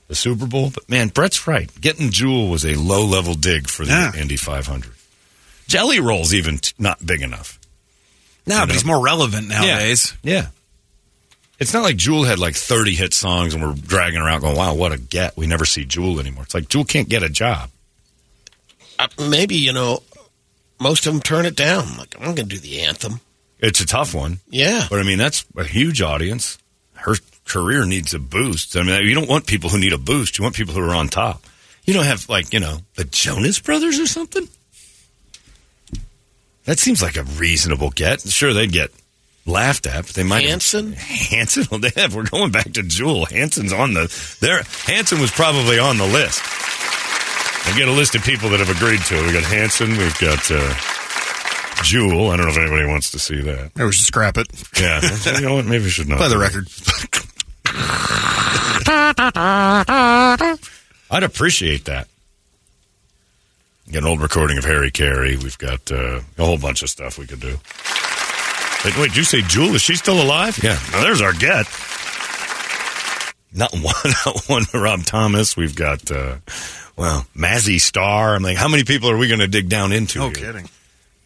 Speaker 3: the Super Bowl. But man, Brett's right. Getting Jewel was a low level dig for the
Speaker 1: Yeah.
Speaker 3: Indy 500. Jelly Roll's even t- not big enough.
Speaker 1: No, but he's more relevant nowadays.
Speaker 3: Yeah. It's not like Jewel had like 30 hit songs and we're dragging her out going, wow, what a get. We never see Jewel anymore. It's like Jewel can't get a job.
Speaker 4: Uh, maybe, you know, most of them turn it down. Like, I'm going to do the anthem.
Speaker 3: It's a tough one.
Speaker 4: Yeah.
Speaker 3: But I mean, that's a huge audience. Her career needs a boost. I mean, you don't want people who need a boost. You want people who are on top. You don't have like, you know, the Jonas Brothers or something. That seems like a reasonable get. Sure, they'd get laughed at, but they might.
Speaker 4: Hanson?
Speaker 3: Hanson. Well, they have. We're going back to Jewel. Hanson's on the there. Hanson was probably on the list. I get a list of people that have agreed to it. We've got Hanson. We've got uh, Jewel. I don't know if anybody wants to see that.
Speaker 1: Maybe we should scrap it.
Speaker 3: Yeah, you know what? Maybe we should not.
Speaker 1: Play the record.
Speaker 3: I'd appreciate that. Get an old recording of Harry Caray. We've got uh, a whole bunch of stuff we could do. Wait, wait, did you say Jewel? Is she still alive? Yeah. Now there's our get. Not one, not one Rob Thomas. We've got, uh, well, Mazzy Star. I'm like, how many people are we going to dig down into?
Speaker 1: No
Speaker 3: here?
Speaker 1: kidding.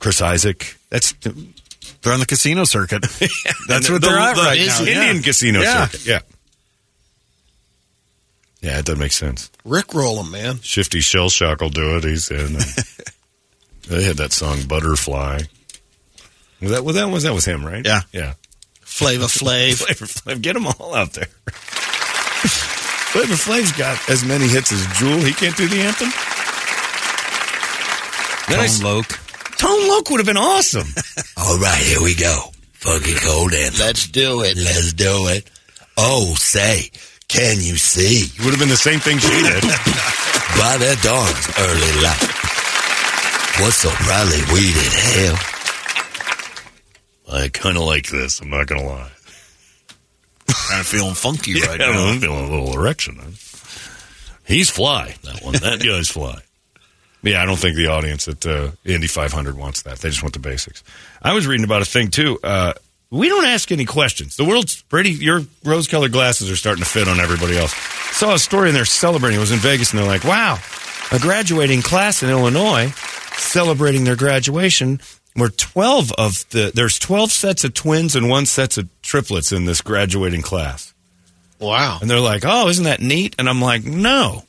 Speaker 3: Chris Isaak. That's
Speaker 1: They're on the casino circuit. That's what
Speaker 3: the-
Speaker 1: they're at
Speaker 3: the
Speaker 1: right
Speaker 4: is
Speaker 1: now.
Speaker 3: Indian
Speaker 1: yeah.
Speaker 3: casino
Speaker 1: Yeah.
Speaker 3: circuit. Yeah. Yeah, it does make sense.
Speaker 4: Rick roll 'em, man.
Speaker 3: Shifty Shellshock will do it. He's in. they had that song Butterfly. Was that was that was that was him, right?
Speaker 1: Yeah.
Speaker 3: yeah.
Speaker 4: Flavor Flav.
Speaker 3: Flavor Flav, get them all out there. Flavor Flav's got as many hits as Jewel. He can't do the anthem. Then I s-
Speaker 1: Tone Loc.
Speaker 3: Would have been awesome.
Speaker 7: All right, here we go. Fucking cold anthem.
Speaker 4: Let's do it.
Speaker 7: Let's do it. Oh, say, can you see?
Speaker 3: It would have been the same thing she did.
Speaker 7: By their dawn's early light. What's so proudly weeded hell?
Speaker 3: I kind of like this. I'm not gonna lie.
Speaker 1: Kind of feeling funky right now.
Speaker 3: I'm feeling a little erection. huh? He's fly. That one. That guy's fly. Yeah, I don't think the audience at uh, Indy 500 wants that. They just want the basics. I was reading about a thing too. Uh, we don't ask any questions. The world's pretty. Your rose-colored glasses are starting to fit on everybody else. Saw a story and they're celebrating. It was in Vegas and they're like, "Wow, a graduating class in Illinois celebrating their graduation where 12 of the there's 12 sets of twins and one sets of triplets in this graduating class.
Speaker 4: Wow.
Speaker 3: And they're like, "Oh, isn't that neat?" And I'm like, "No."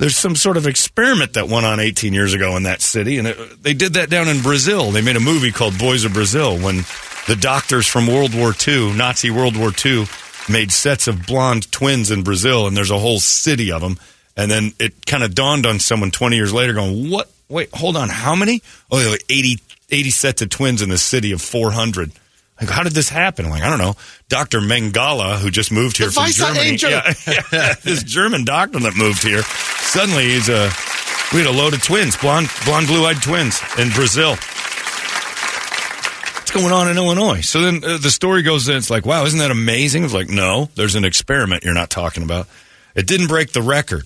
Speaker 3: There's some sort of experiment that went on 18 years ago in that city, and it, they did that down in Brazil. They made a movie called Boys of Brazil when the doctors from World War II, Nazi World War II, made sets of blonde twins in Brazil, and there's a whole city of them. And then it kind of dawned on someone 20 years later, going, "What? Wait, hold on, how many? Oh, there were 80, 80 sets of twins in a city of 400." Like, how did this happen? I'm like, I don't know. Dr. Mengele, who just moved here
Speaker 4: The
Speaker 3: from Germany.
Speaker 4: Angel.
Speaker 3: Yeah, yeah, this German doctor that moved here. Suddenly he's a, we had a load of twins, blonde, blonde, blue-eyed twins in Brazil. What's going on in Illinois? So then uh, the story goes in. It's like, wow, isn't that amazing? It's like, no, there's an experiment you're not talking about. It didn't break the record.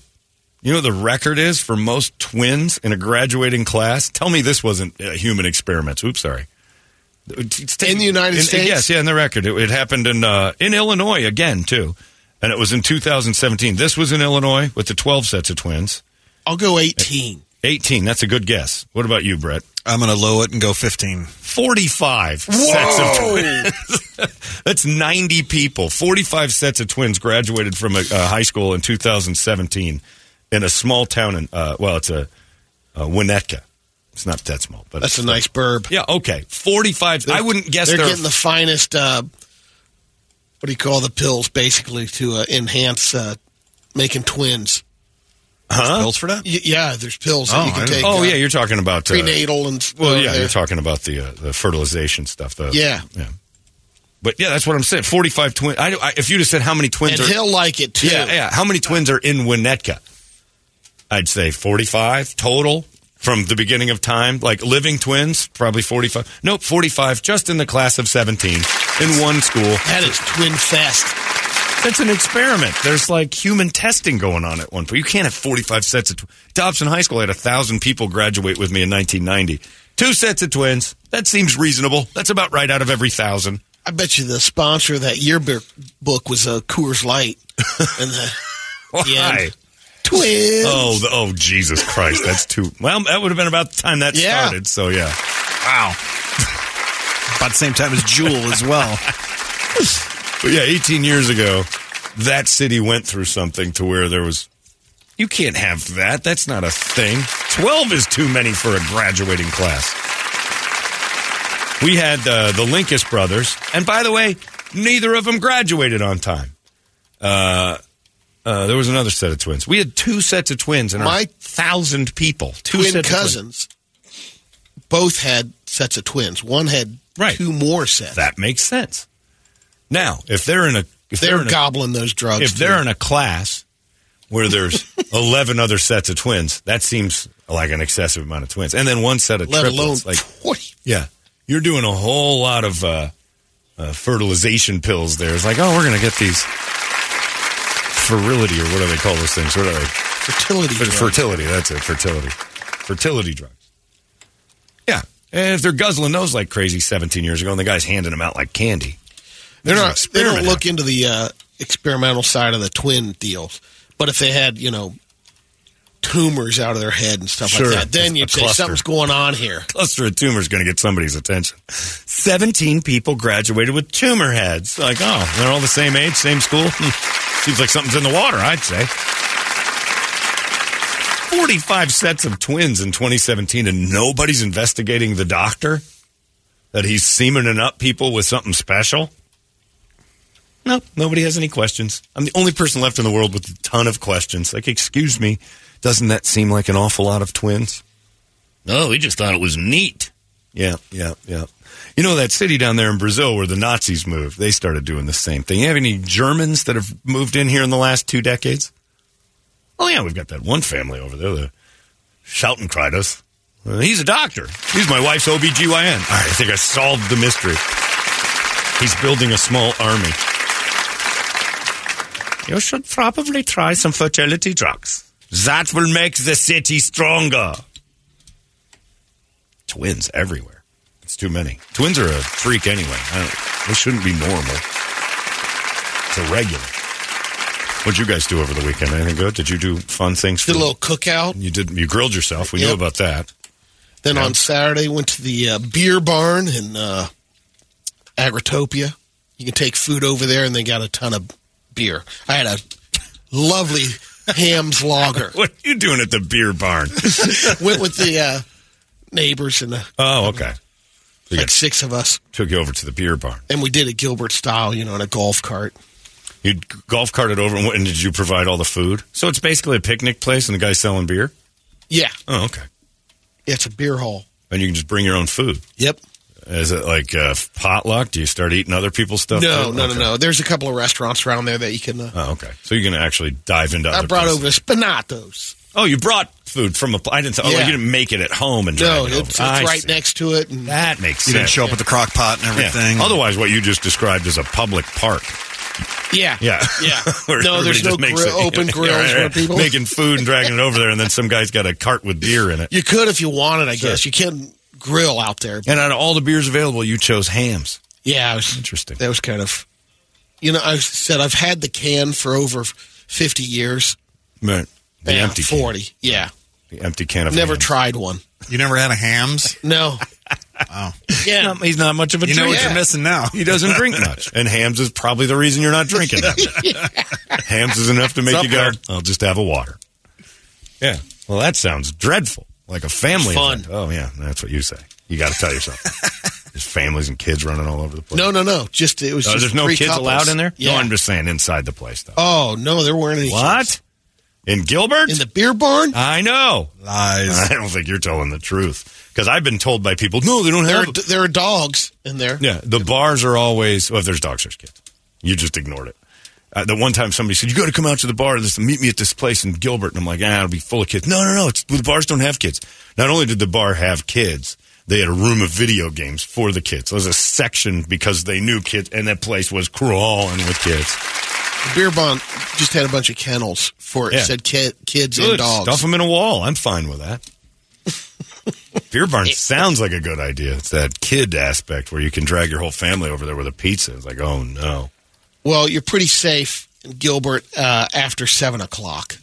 Speaker 3: You know what the record is for most twins in a graduating class? Tell me this wasn't uh, human experiments. Oops, sorry. It's
Speaker 4: In the United States?
Speaker 3: Yes, yeah, in the record. It, it happened in uh, in Illinois again too, and it was in 2017. This was in Illinois with the 12 sets of twins.
Speaker 4: I'll go 18.
Speaker 3: 18. That's a good guess. What about you, Brett?
Speaker 1: I'm going to low it and go 15.
Speaker 3: 45 sets of twins. That's 90 people. 45 sets of twins graduated from a, uh high school in 2017 in a small town in, uh, well, it's a, a Winnetka. It's not that small, but
Speaker 4: That's a nice burb.
Speaker 3: Yeah, okay. 45. I wouldn't guess
Speaker 4: They're
Speaker 3: there are
Speaker 4: getting the finest, uh, what do you call the pills, basically, to uh, enhance uh, making twins.
Speaker 3: huh?
Speaker 1: Pills for that?
Speaker 4: Y- yeah, there's pills
Speaker 1: Oh,
Speaker 4: that you can take.
Speaker 3: Oh
Speaker 4: uh,
Speaker 3: yeah, you're talking about uh,
Speaker 4: prenatal and
Speaker 3: Well,
Speaker 4: uh,
Speaker 3: yeah,
Speaker 4: there.
Speaker 3: you're talking about the uh, the fertilization stuff. The,
Speaker 4: Yeah.
Speaker 3: yeah. But yeah, that's what I'm saying. 45 twins. I, I, if you just said how many twins
Speaker 4: and
Speaker 3: are
Speaker 4: he'll like it too.
Speaker 3: Yeah, yeah. How many twins are in Winnetka? I'd say 45 total from the beginning of time. Like living twins, probably 45. Nope, 45 just in the class of 17 in one school.
Speaker 4: That is twin fest.
Speaker 3: That's an experiment. There's like human testing going on at one point. You can't have 45 sets of tw- Dobson High School had a thousand people graduate with me in 1990. Two sets of twins. That seems reasonable. That's about right out of every thousand.
Speaker 4: I bet you the sponsor of that yearbook book was a Coors Light. and the uh,
Speaker 3: Why?
Speaker 4: Yeah. Twins.
Speaker 3: Oh, the, oh, Jesus Christ! That's too. Well, that would have been about the time that
Speaker 4: Yeah.
Speaker 3: started. So yeah.
Speaker 1: Wow. About the same time as Jewel as well.
Speaker 3: But yeah, 18 years ago, that city went through something to where there was. You can't have that. That's not a thing. 12 is too many for a graduating class. We had uh, the Linkus brothers, and by the way, neither of them graduated on time. Uh, uh, there was another set of twins. We had two sets of twins, and
Speaker 4: My
Speaker 3: our thousand people, two
Speaker 4: twin
Speaker 3: sets of twins.
Speaker 4: cousins both had sets of twins. One had
Speaker 3: Right.
Speaker 4: two more sets.
Speaker 3: That makes sense. Now, if they're in a if
Speaker 4: They're
Speaker 3: a,
Speaker 4: gobbling those drugs.
Speaker 3: if
Speaker 4: too.
Speaker 3: they're in a class where there's 11 other sets of twins, that seems like an excessive amount of twins. And then one set of
Speaker 4: let alone
Speaker 3: triplets. Like,
Speaker 4: 40.
Speaker 3: yeah, you're doing a whole lot of uh, uh, fertilization pills there. It's like, oh, we're going to get these fertility or what do they call those things? What are they?
Speaker 4: fertility.
Speaker 3: Fer-
Speaker 4: drugs.
Speaker 3: fertility. That's it. Fertility. Fertility drugs. Yeah. And if they're guzzling those like crazy 17 years ago and the guy's handing them out like candy.
Speaker 4: they're not. They don't look into the uh, experimental side of the twin deals. But if they had, you know, tumors out of their head and stuff
Speaker 3: Sure.
Speaker 4: like that, then you'd say something's going on here.
Speaker 3: cluster of tumors going to get somebody's attention. 17 people graduated with tumor heads. Like, oh, they're all the same age, same school? Hmm. Seems like something's in the water, I'd say. 45 sets of twins in 2017, and nobody's investigating the doctor that he's semening up people with something special? No, nobody has any questions. I'm the only person left in the world with a ton of questions. Like, excuse me, doesn't that seem like an awful lot of twins? No, we just thought it was neat. Yeah, yeah, yeah. You know that city down there in Brazil where the Nazis moved? They started doing the same thing. You have any Germans that have moved in here in the last two decades? Oh yeah, we've got that one family over there, the Schautenkreiders. Uh, he's a doctor. He's my wife's OBGYN. All right, I think I solved the mystery. He's building a small army. You should probably try some fertility drugs. That will make the city stronger. Twins everywhere. It's too many. Twins are a freak anyway. They shouldn't be normal. It's irregular. What'd you guys do over the weekend? Anything good? Did you do fun things?
Speaker 4: Did a little cookout.
Speaker 3: You did. You grilled yourself. We knew about that.
Speaker 4: Then on Saturday, went to the uh, beer barn in uh, Agritopia. You can take food over there, and they got a ton of beer. I had a lovely Hamm's lager.
Speaker 3: What are you doing at the beer barn?
Speaker 4: Went with the uh, neighbors and the.
Speaker 3: oh, okay. You
Speaker 4: like
Speaker 3: got-
Speaker 4: six of us,
Speaker 3: took you over to the beer barn.
Speaker 4: and we did it Gilbert style, you know, in a golf cart.
Speaker 3: You golf carted over, and, what- and did you provide all the food? So it's basically a picnic place, and the guy's selling beer.
Speaker 4: Yeah,
Speaker 3: Oh, okay.
Speaker 4: yeah it's a beer hall.
Speaker 3: And you can just bring your own food.
Speaker 4: Yep.
Speaker 3: Is it like uh, potluck? Do you start eating other people's stuff?
Speaker 4: No,
Speaker 3: too?
Speaker 4: no,
Speaker 3: Okay.
Speaker 4: no, no. There's a couple of restaurants around there that you can. Uh,
Speaker 3: Oh, okay. So you're going to actually dive into.
Speaker 4: I
Speaker 3: other
Speaker 4: brought
Speaker 3: places.
Speaker 4: over Spinatos.
Speaker 3: Oh, you brought food from a. I didn't. Say. Oh,
Speaker 4: Yeah.
Speaker 3: you didn't make it at home and
Speaker 4: No,
Speaker 3: drag it over.
Speaker 4: it's, it's right
Speaker 3: see.
Speaker 4: next to it. And
Speaker 3: That makes
Speaker 1: You
Speaker 3: sense.
Speaker 1: didn't show up with the crock pot and
Speaker 3: Yeah.
Speaker 1: everything.
Speaker 3: Otherwise, what you just described is a public park.
Speaker 4: yeah,
Speaker 3: Yeah,
Speaker 4: yeah. No, there's no
Speaker 3: just
Speaker 4: grill,
Speaker 3: it-
Speaker 4: open
Speaker 3: Yeah,
Speaker 4: grills
Speaker 3: right,
Speaker 4: where people.
Speaker 3: making food and dragging it over there, and then some guy's got a cart with beer in it.
Speaker 4: You could if you wanted, I
Speaker 3: Sure.
Speaker 4: guess. You can grill out there.
Speaker 3: And out of all the beers available, you chose Hamm's.
Speaker 4: Yeah, I was,
Speaker 3: Interesting.
Speaker 4: that was kind of. You know, I said I've had the can for over fifty years.
Speaker 3: Right. The
Speaker 4: Yeah,
Speaker 3: empty can.
Speaker 4: forty. Yeah,
Speaker 3: The empty can of
Speaker 4: never
Speaker 3: Hamm's.
Speaker 4: tried one.
Speaker 1: you never had a Hamm's?
Speaker 4: No.
Speaker 1: Oh.
Speaker 4: Yeah.
Speaker 3: Not- he's not much of a
Speaker 1: You know
Speaker 3: drinker.
Speaker 1: what you're missing now.
Speaker 3: He doesn't drink much, and Hamm's is probably the reason you're not drinking that much. Hamm's is enough to make you go.
Speaker 1: there.
Speaker 3: I'll just have a water. Yeah. Well, that sounds dreadful, like a family
Speaker 4: Fun.
Speaker 3: event. Oh yeah, that's what you say. You got to tell yourself. There's families and kids running all over the place.
Speaker 4: No, no, no. Just it was.
Speaker 3: Oh,
Speaker 4: just
Speaker 3: there's no
Speaker 4: three
Speaker 3: kids
Speaker 4: couples.
Speaker 3: allowed in there.
Speaker 4: Yeah.
Speaker 3: No, I'm just saying inside the place though.
Speaker 4: oh no, there weren't any.
Speaker 3: what?
Speaker 4: kids.
Speaker 3: In Gilbert?
Speaker 4: in the beer barn?
Speaker 3: I know.
Speaker 1: Lies.
Speaker 3: I don't think you're telling the truth because I've been told by people, no, they don't
Speaker 4: There,
Speaker 3: have.
Speaker 4: are, there are dogs in there.
Speaker 3: Yeah, the bars are always. Well, if there's dogs, there's kids. You just ignored it. Uh, the one time somebody said, "You got to come out to the bar. This, meet me at this place in Gilbert," and I'm like, "Ah, it'll be full of kids." No, no, no. It's, the bars don't have kids. Not only did the bar have kids, they had a room of video games for the kids. There was a section because they knew kids, and that place was crawling with kids.
Speaker 4: The beer barn just had a bunch of kennels for it.
Speaker 3: Yeah.
Speaker 4: Said ki- kids and dogs.
Speaker 3: Stuff them in a wall. I'm fine with that. Beer barn sounds like a good idea. It's that kid aspect where you can drag your whole family over there with a pizza. It's like, oh no.
Speaker 4: Well, you're pretty safe in Gilbert uh, after seven o'clock.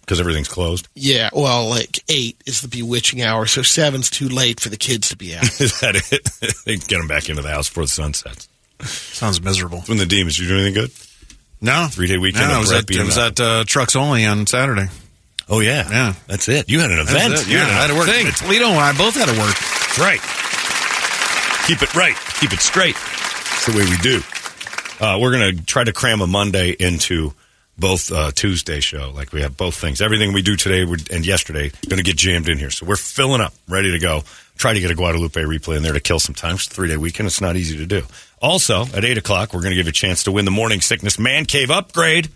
Speaker 3: Because everything's closed.
Speaker 4: Yeah, well, like eight is the bewitching hour, so seven's too late for the kids to be out.
Speaker 3: Is that it? they get them back into the house before the sun sets.
Speaker 1: Sounds miserable.
Speaker 3: When the demons, you do anything good?
Speaker 1: No.
Speaker 3: Three day weekend.
Speaker 1: No,
Speaker 3: of
Speaker 1: it was
Speaker 3: Brett
Speaker 1: at, it was at uh, Trucks Only on Saturday.
Speaker 3: Oh yeah,
Speaker 1: Yeah.
Speaker 3: That's it. You had an event.
Speaker 1: That's it.
Speaker 3: You
Speaker 1: Yeah, I had to work.
Speaker 3: Thing.
Speaker 1: Toledo and I both had to work.
Speaker 3: That's right. Keep it right. Keep it straight. That's the way we do. Uh, we're going to try to cram a Monday into both uh, Tuesday show. Like we have both things. Everything we do today and yesterday going to get jammed in here. So we're filling up, ready to go. Try to get a Guadalupe replay in there to kill some time. It's a three day weekend. It's not easy to do. Also, at 8 o'clock, we're going to give you a chance to win the Morning Sickness Man Cave upgrade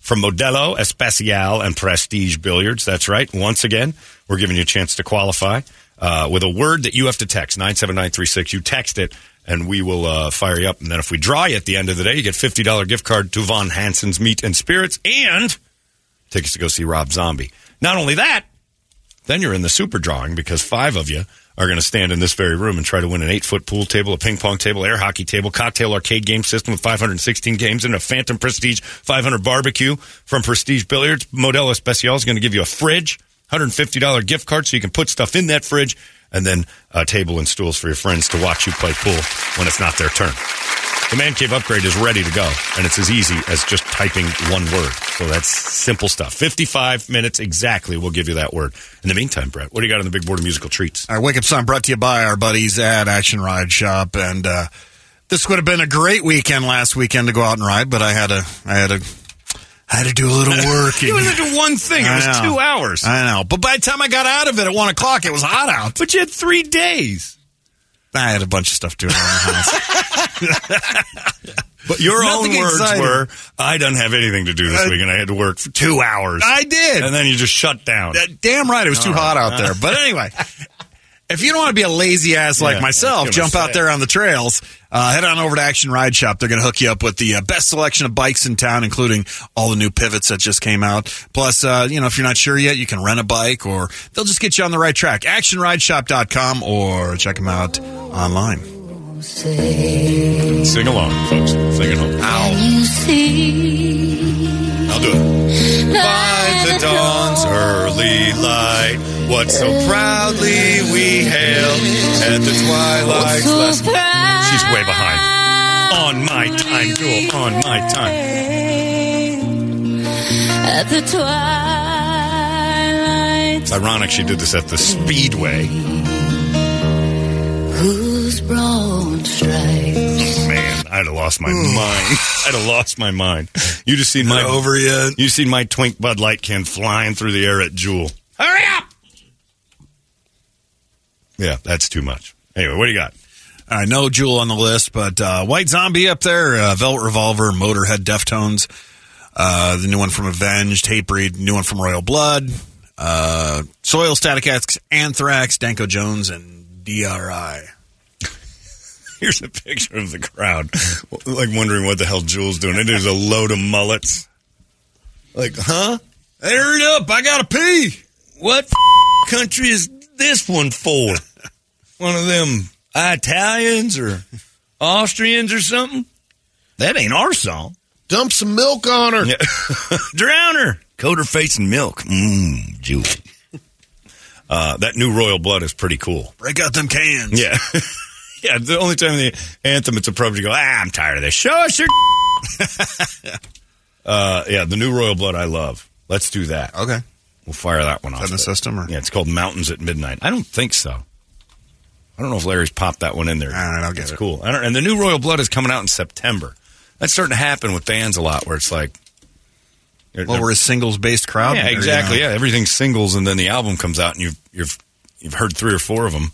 Speaker 3: from Modelo, Especial, and Prestige Billiards. That's right. Once again, we're giving you a chance to qualify uh, with a word that you have to text 97936. You text it, and we will uh, fire you up. And then if we draw you at the end of the day, you get $50 gift card to Von Hansen's Meat and Spirits and tickets to go see Rob Zombie. Not only that, then you're in the super drawing because five of you are going to stand in this very room and try to win an eight foot pool table, a ping pong table, air hockey table, cocktail arcade game system with 516 games, and a Phantom Prestige 500 barbecue from Prestige Billiards. Modelo Especial is going to give you a fridge, $150 gift card so you can put stuff in that fridge, and then a table and stools for your friends to watch you play pool when it's not their turn. The Man Cave upgrade is ready to go, and it's as easy as just typing one word. So that's simple stuff. 55 minutes exactly will give you that word. In the meantime, Brett, what do you got on the big board of musical treats?
Speaker 1: Our wake up song brought to you by our buddies at Action Ride Shop, and uh, this would have been a great weekend last weekend to go out and ride, but I had to, I had to, I had to do a little work.
Speaker 3: You only had to do one thing. It
Speaker 1: I
Speaker 3: was
Speaker 1: know.
Speaker 3: two hours.
Speaker 1: I know, but by the time I got out of it at one o'clock, it was hot out.
Speaker 3: But you had three days.
Speaker 1: I had a bunch of stuff doing around the house.
Speaker 3: But your
Speaker 1: Nothing
Speaker 3: own words
Speaker 1: exciting.
Speaker 3: were, I don't have anything to do this
Speaker 1: Uh,
Speaker 3: week, and I had to work for two hours.
Speaker 1: I did.
Speaker 3: And then you just shut down.
Speaker 1: Uh, Damn right, it was too
Speaker 3: All
Speaker 1: hot out there. But anyway, if you don't want to be a lazy ass like
Speaker 3: I
Speaker 1: myself, jump out there on the trails. Uh, head on over to Action Ride Shop. They're going to hook you up with the uh, best selection of bikes in town, including all the new pivots that just came out. Plus, uh, you know, if you're not sure yet, you can rent a bike or they'll just get you on the right track. ActionRideShop.com or check them out online.
Speaker 3: Sing along, folks. Sing it home.
Speaker 6: can you see
Speaker 3: I'll do it. By the dawn's early light, What so proudly we hailed at the twilight's last.
Speaker 6: Proud
Speaker 3: She's way behind. On my time, Jewel. On my time.
Speaker 6: At the twilight,
Speaker 3: It's ironic she did this at the Speedway.
Speaker 6: whose broad stripes oh,
Speaker 3: Man, I'd have lost my mind. I'd have lost my mind. You just seen my
Speaker 1: Not over yet.
Speaker 3: You seen my twink Bud Light can flying through the air at Jewel. Hurry up! Yeah, that's too much. Anyway, what do you got?
Speaker 1: All right, no Jewel on the list, but uh, White Zombie up there, uh, Velvet Revolver, Motorhead, Deftones, uh, the new one from Avenged, Hatebreed, new one from Royal Blood, uh, Soil, Static X, Anthrax, Danko Jones, and DRI.
Speaker 3: Here's a picture of the crowd, like wondering what the hell Jewel's doing. It is a load of mullets. Like, huh?
Speaker 1: Hey, hurry up! I gotta pee.
Speaker 3: What country is this one for? One of them Italians or Austrians or something? That ain't our song.
Speaker 4: Dump some milk on her.
Speaker 3: Yeah. Drown her. Coat her face in milk. Mmm, Jewel. Uh, that new Royal Blood is pretty cool.
Speaker 1: Break out them cans.
Speaker 3: Yeah. yeah, the only time the anthem it's appropriate to go, ah, I'm tired of this. Show us your. uh, yeah, the new Royal Blood I love. Let's do that.
Speaker 1: Okay.
Speaker 3: We'll fire that one off.
Speaker 1: that in the system, or-
Speaker 3: Yeah, it's called Mountains at Midnight. I don't think so. I don't know if Larry's popped that one in there.
Speaker 1: All right, I'll get
Speaker 3: That's
Speaker 1: it.
Speaker 3: cool. I don't, and the new Royal Blood is coming out in September. That's starting to happen with bands a lot, where it's like, they're-
Speaker 1: Well, we're a singles based crowd.
Speaker 3: yeah,
Speaker 1: Or, you
Speaker 3: exactly.
Speaker 1: know,
Speaker 3: Yeah, everything's singles, and then the album comes out, and you've you've you've heard three or four of them.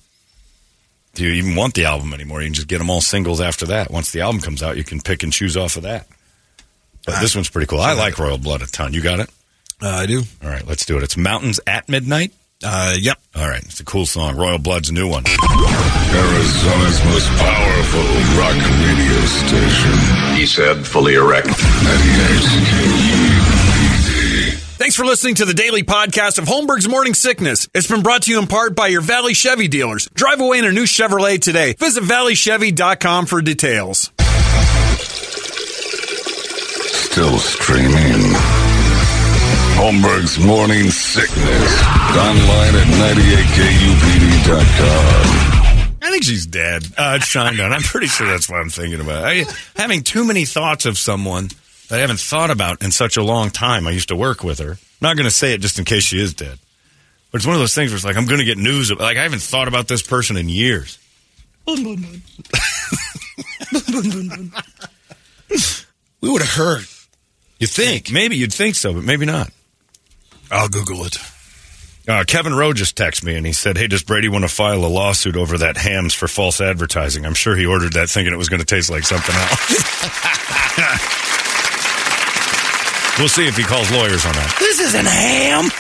Speaker 3: Do you even want the album anymore? You can just get them all singles after that. Once the album comes out, you can pick and choose off of that. But this one's pretty cool. I like Royal Blood a ton. You got it?
Speaker 1: Uh, I do.
Speaker 3: All right, let's do it. It's Mountains at Midnight.
Speaker 1: Uh, yep.
Speaker 3: All right, it's a cool song. Royal Blood's a new one.
Speaker 5: Arizona's most powerful rock radio station.
Speaker 2: He said, fully erect.
Speaker 5: 98 KUPD.
Speaker 1: Thanks for listening to the daily podcast of Holmberg's Morning Sickness. It's been brought to you in part by your Valley Chevy dealers. Drive away in a new Chevrolet today. Visit valleychevy.com for details.
Speaker 5: Still streaming. Holmberg's Morning Sickness. Online at 98kupd.com.
Speaker 3: I think she's dead. Uh, it's Shinedown. I'm pretty sure that's what I'm thinking about. I, having too many thoughts of someone that I haven't thought about in such a long time. I used to work with her. I'm not going to say it just in case she is dead. But it's one of those things where it's like, I'm going to get news. Of, like, I haven't thought about this person in years.
Speaker 4: We would have heard.
Speaker 3: You think? Maybe you'd think so, but maybe not.
Speaker 1: I'll Google it.
Speaker 3: Uh, Kevin Rowe just texted me and he said, Hey, does Brady want to file a lawsuit over that Hamm's for false advertising? I'm sure he ordered that thinking it was going to taste like something else. we'll see if he calls lawyers on that. This isn't ham.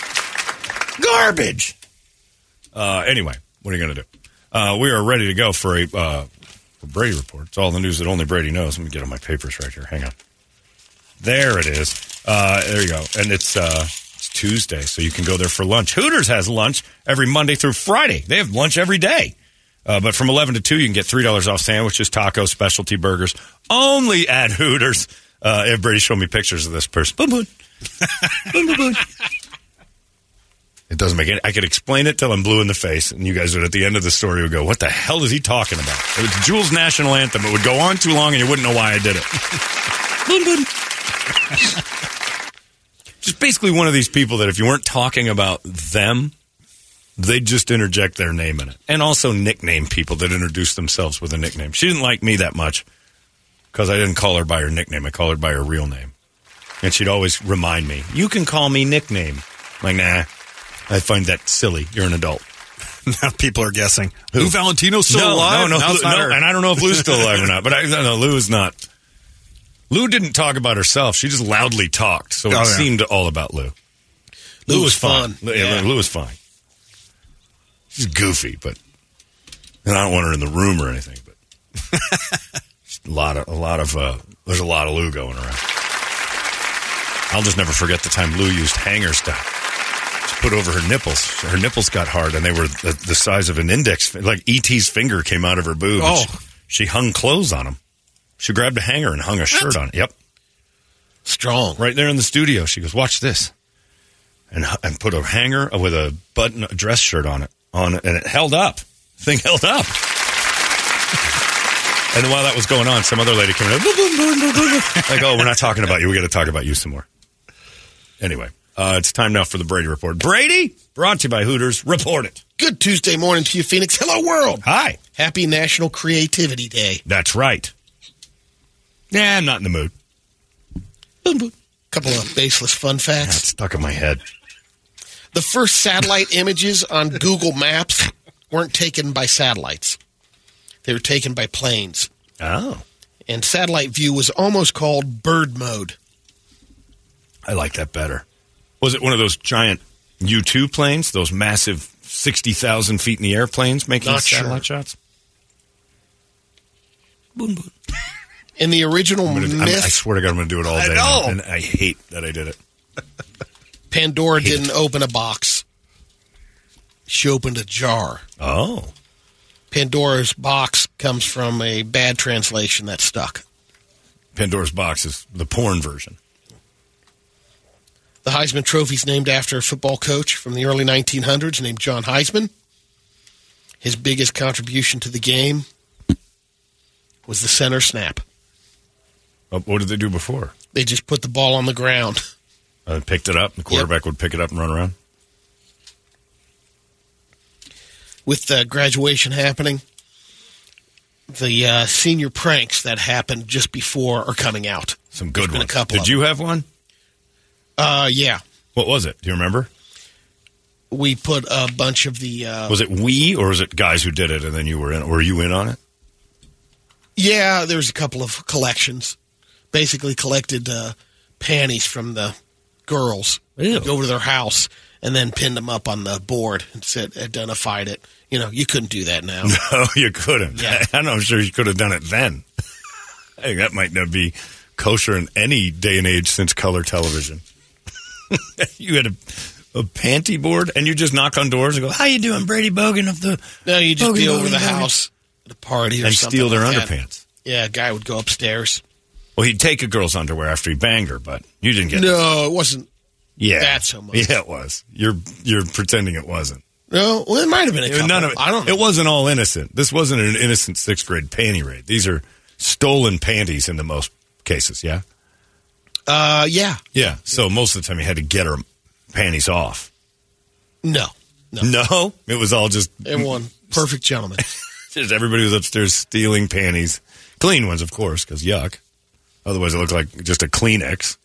Speaker 3: Garbage. Uh, anyway, what are you going to do? Uh, we are ready to go for a uh, Brady report. It's all the news that only Brady knows. Let me get on my papers right here. Hang on. There it is. Uh, there you go. And it's uh, it's Tuesday, so you can go there for lunch. Hooters has lunch every Monday through Friday. They have lunch every day. Uh, but from 11 to 2, you can get $3 off sandwiches, tacos, specialty burgers, only at Hooters. Uh, everybody showed me pictures of this person. Boom, boom. boom, boom, boom. It doesn't make any. I could explain it till I'm blue in the face, and you guys would at the end of the story would go, "What the hell is he talking about?" It was Jewel's national anthem. It would go on too long, and you wouldn't know why I did it. Boom, boom. Just basically one of these people that if you weren't talking about them, they'd just interject their name in it, and also nickname people that introduce themselves with a nickname. She didn't like me that much because I didn't call her by her nickname. I called her by her real name, and she'd always remind me, "You can call me nickname." I'm like, nah. I find that silly. You're an adult.
Speaker 1: Now people are guessing. Lou Valentino's still
Speaker 3: no,
Speaker 1: alive?
Speaker 3: No, no,
Speaker 1: Now it's
Speaker 3: Lou-
Speaker 1: not
Speaker 3: no,
Speaker 1: her.
Speaker 3: and I don't know if Lou's still alive or not. But I, no, no, Lou is not. Lou didn't talk about herself. She just loudly talked, so it
Speaker 1: Oh, yeah.
Speaker 3: seemed all about Lou.
Speaker 4: Lou was fun.
Speaker 3: Lou, yeah. Lou was fine. She's goofy, but and I don't want her in the room or anything. But a lot of a lot of uh, there's a lot of Lou going around. I'll just never forget the time Lou used hanger stuff to put over her nipples. Her nipples got hard, and they were the, the size of an index. Like ET's finger came out of her boob.
Speaker 1: Oh.
Speaker 3: she, she hung clothes on them. She grabbed a hanger and hung a shirt on it. Yep,
Speaker 4: Strong.
Speaker 3: right there in the studio. She goes, "Watch this." and and put a hanger with a button a dress shirt on it on it, and it held up. Thing held up. And while that was going on, some other lady came in, boom, boom, boom, boom, boom, boom. like, "Oh, we're not talking about you. We got to talk about you some more." Anyway, uh, it's time now for the Brady report. Brady, brought to you by Hooters. Report it.
Speaker 4: Good Tuesday morning to you, Phoenix. Hello, world.
Speaker 3: Hi.
Speaker 4: Happy National Creativity Day.
Speaker 3: That's right. Yeah, I'm not in the mood.
Speaker 4: Boom, boom. Couple of baseless fun
Speaker 3: That's
Speaker 4: facts.
Speaker 3: stuck in my head.
Speaker 4: The first satellite images on Google Maps weren't taken by satellites. They were taken by planes.
Speaker 3: Oh,
Speaker 4: And satellite view was almost called bird mode.
Speaker 3: I like that better. Was it one of those giant U two planes? Those massive sixty thousand feet in the air planes making
Speaker 4: Not
Speaker 3: satellite
Speaker 4: sure.
Speaker 3: shots?
Speaker 4: In the original
Speaker 3: I'm gonna, I'm-
Speaker 4: myth,
Speaker 3: I swear to God, I'm going to do it all
Speaker 1: I
Speaker 3: day.
Speaker 1: know.
Speaker 3: now, and I hate that I did it.
Speaker 4: Pandora didn't open a box. She opened a jar.
Speaker 3: Oh,
Speaker 4: Pandora's box comes from a bad translation that stuck.
Speaker 3: Pandora's box is the porn version.
Speaker 4: The Heisman Trophy is named after a football coach from the early 1900s named John Heisman. His biggest contribution to the game was the center snap.
Speaker 3: Oh, what did they do before?
Speaker 4: They just put the ball on the ground.
Speaker 3: Uh, picked it up. The quarterback would pick it up and run around.
Speaker 4: With the graduation happening, the uh, senior pranks that happened just before are coming out.
Speaker 3: Some good
Speaker 4: There's a couple
Speaker 3: Did you have one?
Speaker 4: Uh, yeah.
Speaker 3: What was it? Do you remember?
Speaker 4: We put a bunch of the. Uh,
Speaker 3: Was it we or was it guys who did it and then you were in? Were you in on it?
Speaker 4: Yeah, there's a couple of collections. Basically, collected uh, panties from the girls,
Speaker 3: Ew.
Speaker 4: go to their house, and then pinned them up on the board and said identified it. You know, you couldn't do that now.
Speaker 3: No, you couldn't.
Speaker 4: Yeah.
Speaker 3: I'm not sure you could have done it then. I think that might not be kosher in any day and age since color television. you had a, a panty board and you just knock on doors and go, "How you doing, Brady Bogan of the?"
Speaker 4: no, you just
Speaker 3: Bogan,
Speaker 4: be over
Speaker 3: Bogan,
Speaker 4: the
Speaker 3: Bogan.
Speaker 4: house at a party or
Speaker 3: and steal their
Speaker 4: like that.
Speaker 3: underpants.
Speaker 4: Yeah, a guy would go upstairs.
Speaker 3: Well, he'd take a girl's underwear after he banged her, but you didn't get.
Speaker 4: No, it wasn't.
Speaker 3: yeah,
Speaker 4: that so much.
Speaker 3: Yeah, it was. You're you're pretending it wasn't.
Speaker 4: No, well, it might have been a couple.
Speaker 3: None of it.
Speaker 4: I don't know.
Speaker 3: It wasn't all innocent. This wasn't an innocent sixth grade panty raid. These are stolen panties in the most cases. Yeah.
Speaker 4: Uh, yeah,
Speaker 3: Yeah. So most of the time you had to get her panties off.
Speaker 4: no, no.
Speaker 3: No, it was all just,
Speaker 4: Everyone, perfect gentleman.
Speaker 3: just everybody was upstairs stealing panties, clean ones, of course, because yuck. Otherwise, it looked like just a Kleenex.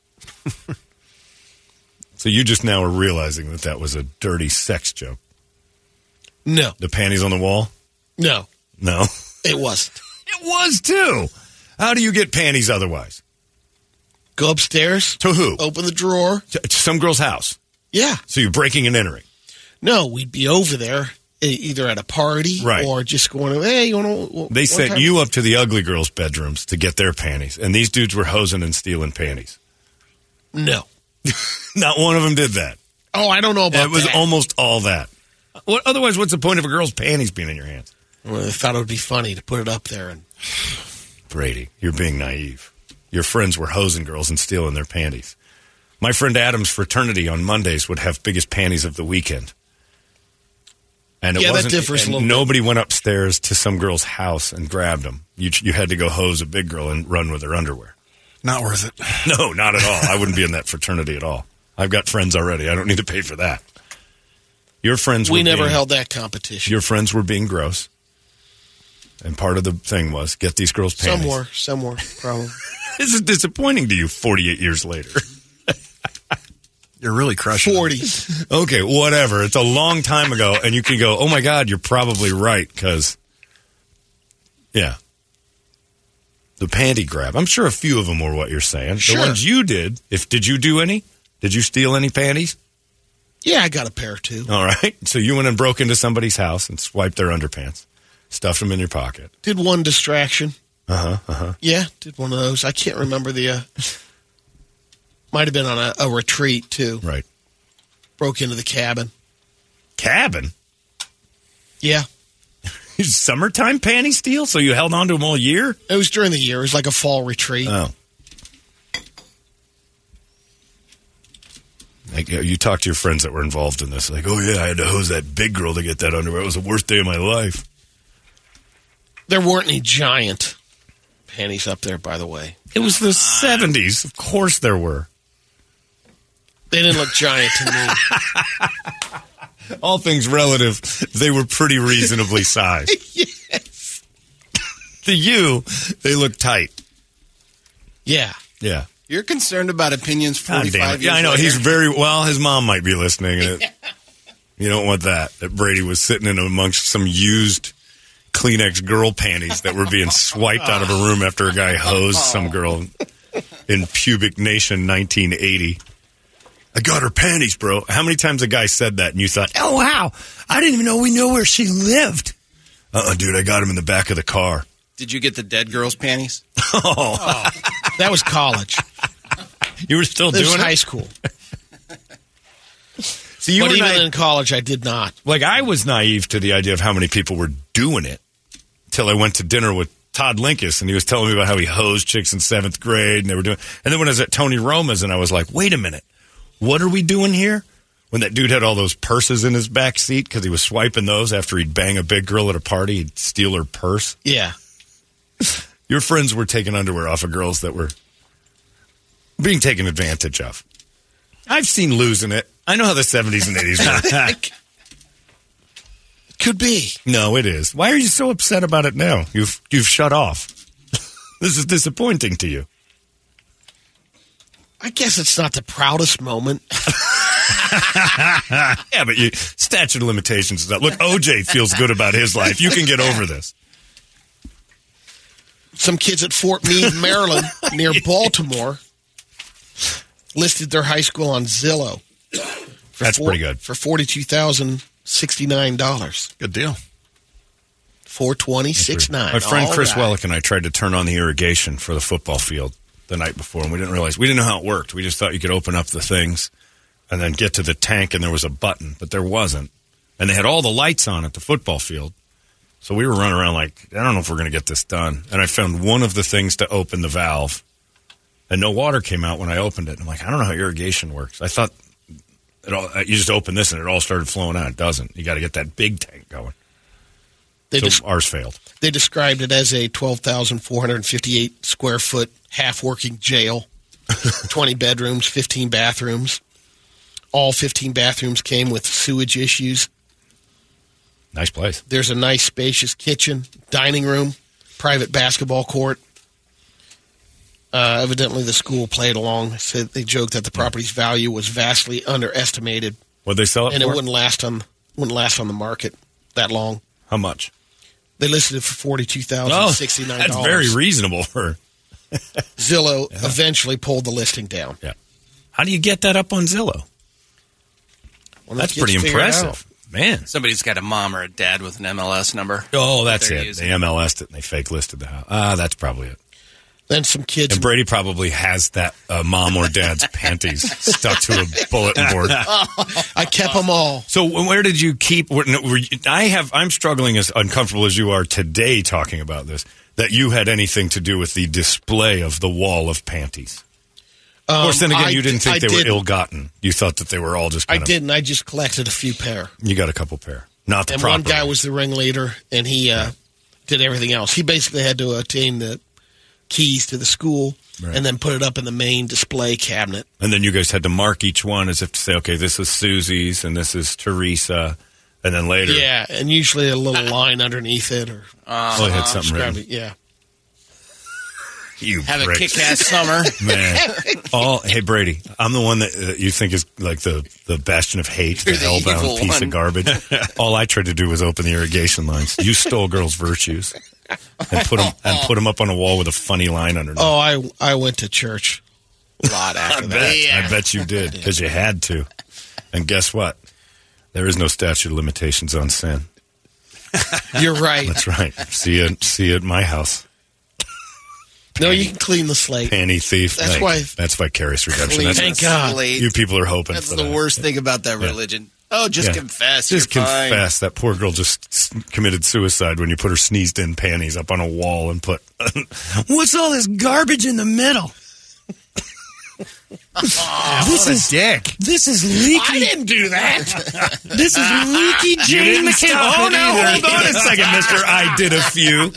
Speaker 3: so you just now are realizing that that was a dirty sex joke.
Speaker 4: No,
Speaker 3: The panties on the wall?
Speaker 4: no,
Speaker 3: No,
Speaker 4: it wasn't.
Speaker 3: it was too. How do you get panties otherwise?
Speaker 4: Go upstairs,
Speaker 3: To who?
Speaker 4: open the drawer.
Speaker 3: To, to some girl's house.
Speaker 4: Yeah,
Speaker 3: So you're breaking and entering.
Speaker 4: no, we'd be over there either at a party
Speaker 3: Right.
Speaker 4: or just going. Hey, you want to?
Speaker 3: They sent you up to the ugly girls' bedrooms to get their panties, and these dudes were hosing and stealing panties.
Speaker 4: No.
Speaker 3: Not one of them did that.
Speaker 4: Oh, I don't know about that.
Speaker 3: It was
Speaker 4: that.
Speaker 3: almost all that. What, otherwise, what's the point of a girl's panties being in your hands?
Speaker 4: Well, I thought it would be funny to put it up there and
Speaker 3: Brady, you're being naive. Your friends were hosing girls and stealing their panties. My friend Adam's fraternity on Mondays would have biggest panties of the weekend. And it
Speaker 4: Yeah, that
Speaker 3: wasn't,
Speaker 4: differs a little bit.
Speaker 3: nobody went upstairs to some girl's house and grabbed them. You, you had to go hose a big girl and run with her underwear.
Speaker 1: Not worth it.
Speaker 3: No, not at all. I wouldn't be in that fraternity at all. I've got friends already. I don't need to pay for that. Your friends
Speaker 4: we never
Speaker 3: being,
Speaker 4: held that competition.
Speaker 3: Your friends were being gross. And part of the thing was get these girls panties.
Speaker 4: somewhere, somewhere, probably.
Speaker 3: This is disappointing to you 48 years later.
Speaker 1: You're really crushing.
Speaker 4: Forty.
Speaker 3: okay, whatever. It's a long time ago, and you can go, oh my God, you're probably right, because, yeah. The panty grab. I'm sure a few of them were what you're saying.
Speaker 4: Sure.
Speaker 3: The ones you did, if did you do any? Did you steal any panties?
Speaker 4: Yeah, I got a pair too.
Speaker 3: All right. So you went and broke into somebody's house and swiped their underpants, stuffed them in your pocket.
Speaker 4: Did one distraction.
Speaker 3: Uh huh. Uh huh.
Speaker 4: Yeah, did one of those. I can't remember the. Uh, might have been on a, a retreat too.
Speaker 3: Right.
Speaker 4: Broke into the cabin.
Speaker 3: Cabin.
Speaker 4: Yeah,
Speaker 3: Summertime panty steal. So you held on to them all year.
Speaker 4: it was during the year. It was like a fall retreat.
Speaker 3: Oh. Like you you talk to your friends that were involved in this, like, oh yeah, I had to hose that big girl to get that underwear. It was the worst day of my life.
Speaker 4: There weren't any giant panties up there, by the way.
Speaker 3: It was the seventies. Of course there were.
Speaker 4: They didn't look giant to me.
Speaker 3: All things relative, they were pretty reasonably sized. to you, they look tight.
Speaker 4: Yeah.
Speaker 3: Yeah.
Speaker 8: You're concerned about opinions ah,
Speaker 3: God
Speaker 8: 45
Speaker 3: damn
Speaker 8: years
Speaker 3: Yeah, I know.
Speaker 8: later?
Speaker 3: He's very well. His mom might be listening. And it, uh, you don't want that. That Brady was sitting in amongst some used Kleenex girl panties that were being swiped out of a room after a guy hosed some girl in Pubic Nation 1980. I got her panties, bro. How many times a guy said that and you thought, oh, wow, I didn't even know we knew where she lived? Uh uh dude, I got him in the back of the car.
Speaker 8: Did you get the dead girl's panties?
Speaker 3: Oh,
Speaker 4: That was college.
Speaker 3: you were still
Speaker 4: This was
Speaker 3: doing
Speaker 4: high
Speaker 3: it?
Speaker 4: school.
Speaker 3: So you
Speaker 4: but
Speaker 3: were
Speaker 4: even
Speaker 3: not-
Speaker 4: in college, I did not.
Speaker 3: like I was naive to the idea of how many people were doing it till I went to dinner with Todd Linkus and he was telling me about how he hosed chicks in seventh grade and they were doing. And then when I was at Tony Roma's and I was like, wait a minute, what are we doing here? When that dude had all those purses in his back seat because he was swiping those after he'd bang a big girl at a party, he'd steal her purse.
Speaker 4: Yeah.
Speaker 3: Your friends were taking underwear off of girls that were being taken advantage of. I've seen losing it. I know how the 70s and 80s were.
Speaker 4: Could be.
Speaker 3: No, it is. Why are you so upset about it now? You've you've shut off. this is disappointing to you.
Speaker 4: I guess it's not the proudest moment.
Speaker 3: Yeah, but you statute of limitations is up. Look, OJ feels good about his life. You can get over this.
Speaker 4: Some kids at Fort Meade, Maryland, near Baltimore, listed their high school on Zillow. For
Speaker 3: That's pretty good.
Speaker 4: For forty-two thousand sixty-nine dollars.
Speaker 1: Good deal.
Speaker 4: Four twenty six nine.
Speaker 3: My friend
Speaker 4: All
Speaker 3: Chris
Speaker 4: right.
Speaker 3: Wellick and I tried to turn on the irrigation for the football field the night before, and we didn't realize we didn't know how it worked. We just thought you could open up the things and then get to the tank, and there was a button, but there wasn't. And they had all the lights on at the football field. So we were running around like, I don't know if we're going to get this done. And I found one of the things to open the valve, and no water came out when I opened it. I'm like, I don't know how irrigation works. I thought it all, uh, you just open this and it all started flowing out. It doesn't. You got to get that big tank going.
Speaker 4: They,
Speaker 3: so
Speaker 4: des-
Speaker 3: ours failed.
Speaker 4: they described it as a twelve thousand four hundred fifty-eight square foot half working jail. Twenty bedrooms, fifteen bathrooms. All fifteen bathrooms came with sewage issues.
Speaker 3: Nice place.
Speaker 4: There's a nice spacious kitchen, dining room, private basketball court. Uh, evidently, the school played along. They they joked that the property's value was vastly underestimated,
Speaker 3: What'd they sell it
Speaker 4: and it wouldn't last on wouldn't last on the market that long.
Speaker 3: How much?
Speaker 4: They listed it for forty two thousand sixty nine
Speaker 3: that's very reasonable for.
Speaker 4: Zillow eventually pulled the listing down.
Speaker 3: Yeah. How do you get that up on Zillow?
Speaker 4: Well,
Speaker 3: That's pretty
Speaker 4: kids figured it
Speaker 3: impressive, man.
Speaker 8: Somebody's got a mom or a dad with an MLS number.
Speaker 3: Oh, that's
Speaker 8: They're
Speaker 3: it.
Speaker 8: using.
Speaker 3: They MLS'd it and they fake listed the house. Ah, that's probably it.
Speaker 4: Then some kids.
Speaker 3: And Brady probably has that uh, mom or dad's panties stuck to a bulletin board.
Speaker 4: I kept them all.
Speaker 3: So where did you keep? Were, were I have. I'm struggling as uncomfortable as you are today talking about this. That you had anything to do with the display of the wall of panties. Of course, then
Speaker 4: Um,
Speaker 3: again,
Speaker 4: I
Speaker 3: you didn't
Speaker 4: di-
Speaker 3: think they were
Speaker 4: didn't.
Speaker 3: ill-gotten. You thought that they were all just.
Speaker 4: I
Speaker 3: of,
Speaker 4: didn't. I just collected a few pair.
Speaker 3: You got a couple pair, not the
Speaker 4: and one guy was the ringleader, and he uh, did everything else. He basically had to attain the keys to the school
Speaker 3: Right.
Speaker 4: and then put it up in the main display cabinet.
Speaker 3: And then you guys had to mark each one as if to say, okay, this is Susie's and this is Teresa. And then later,
Speaker 4: Yeah, and usually a little line underneath it or
Speaker 3: oh, they had something written.
Speaker 4: it. Yeah,
Speaker 3: You
Speaker 8: Have a
Speaker 3: pricks.
Speaker 8: kick-ass summer.
Speaker 3: Man. All, hey, Brady, I'm the one that uh, you think is like the, the bastion of hate,
Speaker 8: You're
Speaker 3: the
Speaker 8: the
Speaker 3: hellbound piece
Speaker 8: one.
Speaker 3: of garbage. All I tried to do was open the irrigation lines. You stole girls' virtues and put them, and put 'em up on a wall with a funny line underneath.
Speaker 4: Oh, I I went to church a lot
Speaker 3: I
Speaker 4: after
Speaker 3: bet.
Speaker 4: that.
Speaker 3: I bet you did because you had to. And guess what? There is no statute of limitations on sin.
Speaker 4: You're right.
Speaker 3: That's right. See you, see you at my house.
Speaker 4: No, you can clean the slate.
Speaker 3: Panty thief.
Speaker 4: That's why-
Speaker 3: That's vicarious redemption. That's,
Speaker 4: Thank God.
Speaker 8: slate.
Speaker 3: you people are hoping
Speaker 8: That's
Speaker 3: for
Speaker 8: the
Speaker 3: that.
Speaker 8: worst thing about that religion. Oh, just
Speaker 3: Yeah.
Speaker 8: confess.
Speaker 3: Just
Speaker 8: You're fine.
Speaker 3: confess that poor girl just s- committed suicide when you put her sneezed in panties up on a wall and put, what's all this garbage in the middle?
Speaker 9: this is
Speaker 1: dick.
Speaker 9: This is leaky.
Speaker 4: I didn't do that.
Speaker 9: This is leaky Jane McKenna. Oh no!
Speaker 3: Hold on a second, Mister. I did a few.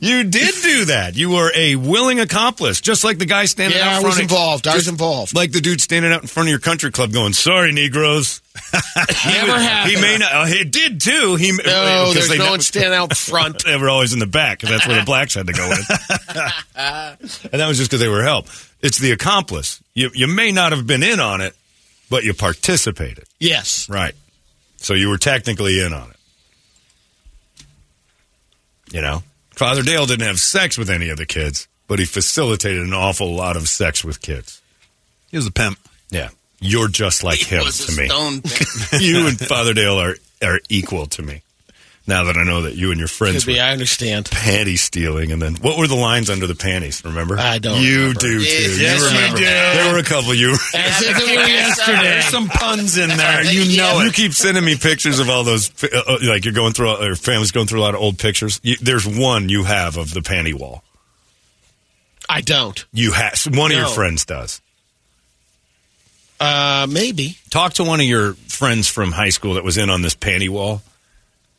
Speaker 3: You did do that. You were a willing accomplice, just like the guy standing
Speaker 4: Yeah,
Speaker 3: out
Speaker 4: I
Speaker 3: front.
Speaker 4: Yeah,
Speaker 3: I was
Speaker 4: involved. I was involved.
Speaker 3: Like the dude standing out in front of your country club, going, "Sorry, Negroes."
Speaker 4: Never happened.
Speaker 3: He may not. Uh, it did too. He
Speaker 4: No, there's
Speaker 3: they
Speaker 4: no
Speaker 3: never-
Speaker 4: one standing out front.
Speaker 3: they were always in the back because that's where the blacks had to go in. and that was just because they were help. It's the accomplice. You you may not have been in on it, but you participated.
Speaker 4: Yes.
Speaker 3: Right. So you were technically in on it. You know, Father Dale didn't have sex with any of the kids, but he facilitated an awful lot of sex with kids.
Speaker 1: He was a pimp.
Speaker 3: Yeah. You're just like
Speaker 8: He
Speaker 3: him
Speaker 8: was
Speaker 3: to
Speaker 8: a
Speaker 3: me.
Speaker 8: stone
Speaker 3: you and Father Dale are, are equal to me. Now that I know that you and your friends
Speaker 4: Could be.
Speaker 3: were
Speaker 4: I understand.
Speaker 3: panty stealing, and then what were the lines under the panties? Remember?
Speaker 4: I don't
Speaker 3: You
Speaker 4: remember.
Speaker 3: do too.
Speaker 8: Yes,
Speaker 3: you
Speaker 8: yes, you
Speaker 3: remember.
Speaker 8: do.
Speaker 3: There were a couple. You
Speaker 4: As if it were yesterday.
Speaker 1: There's some puns in there. You know
Speaker 3: you
Speaker 1: it.
Speaker 3: keep sending me pictures of all those. Uh, uh, like you're going through, or family's going through a lot of old pictures. You, there's one you have of the panty wall.
Speaker 4: I don't.
Speaker 3: You have one of your friends does.
Speaker 4: Uh, maybe.
Speaker 3: Talk to one of your friends from high school that was in on this panty wall,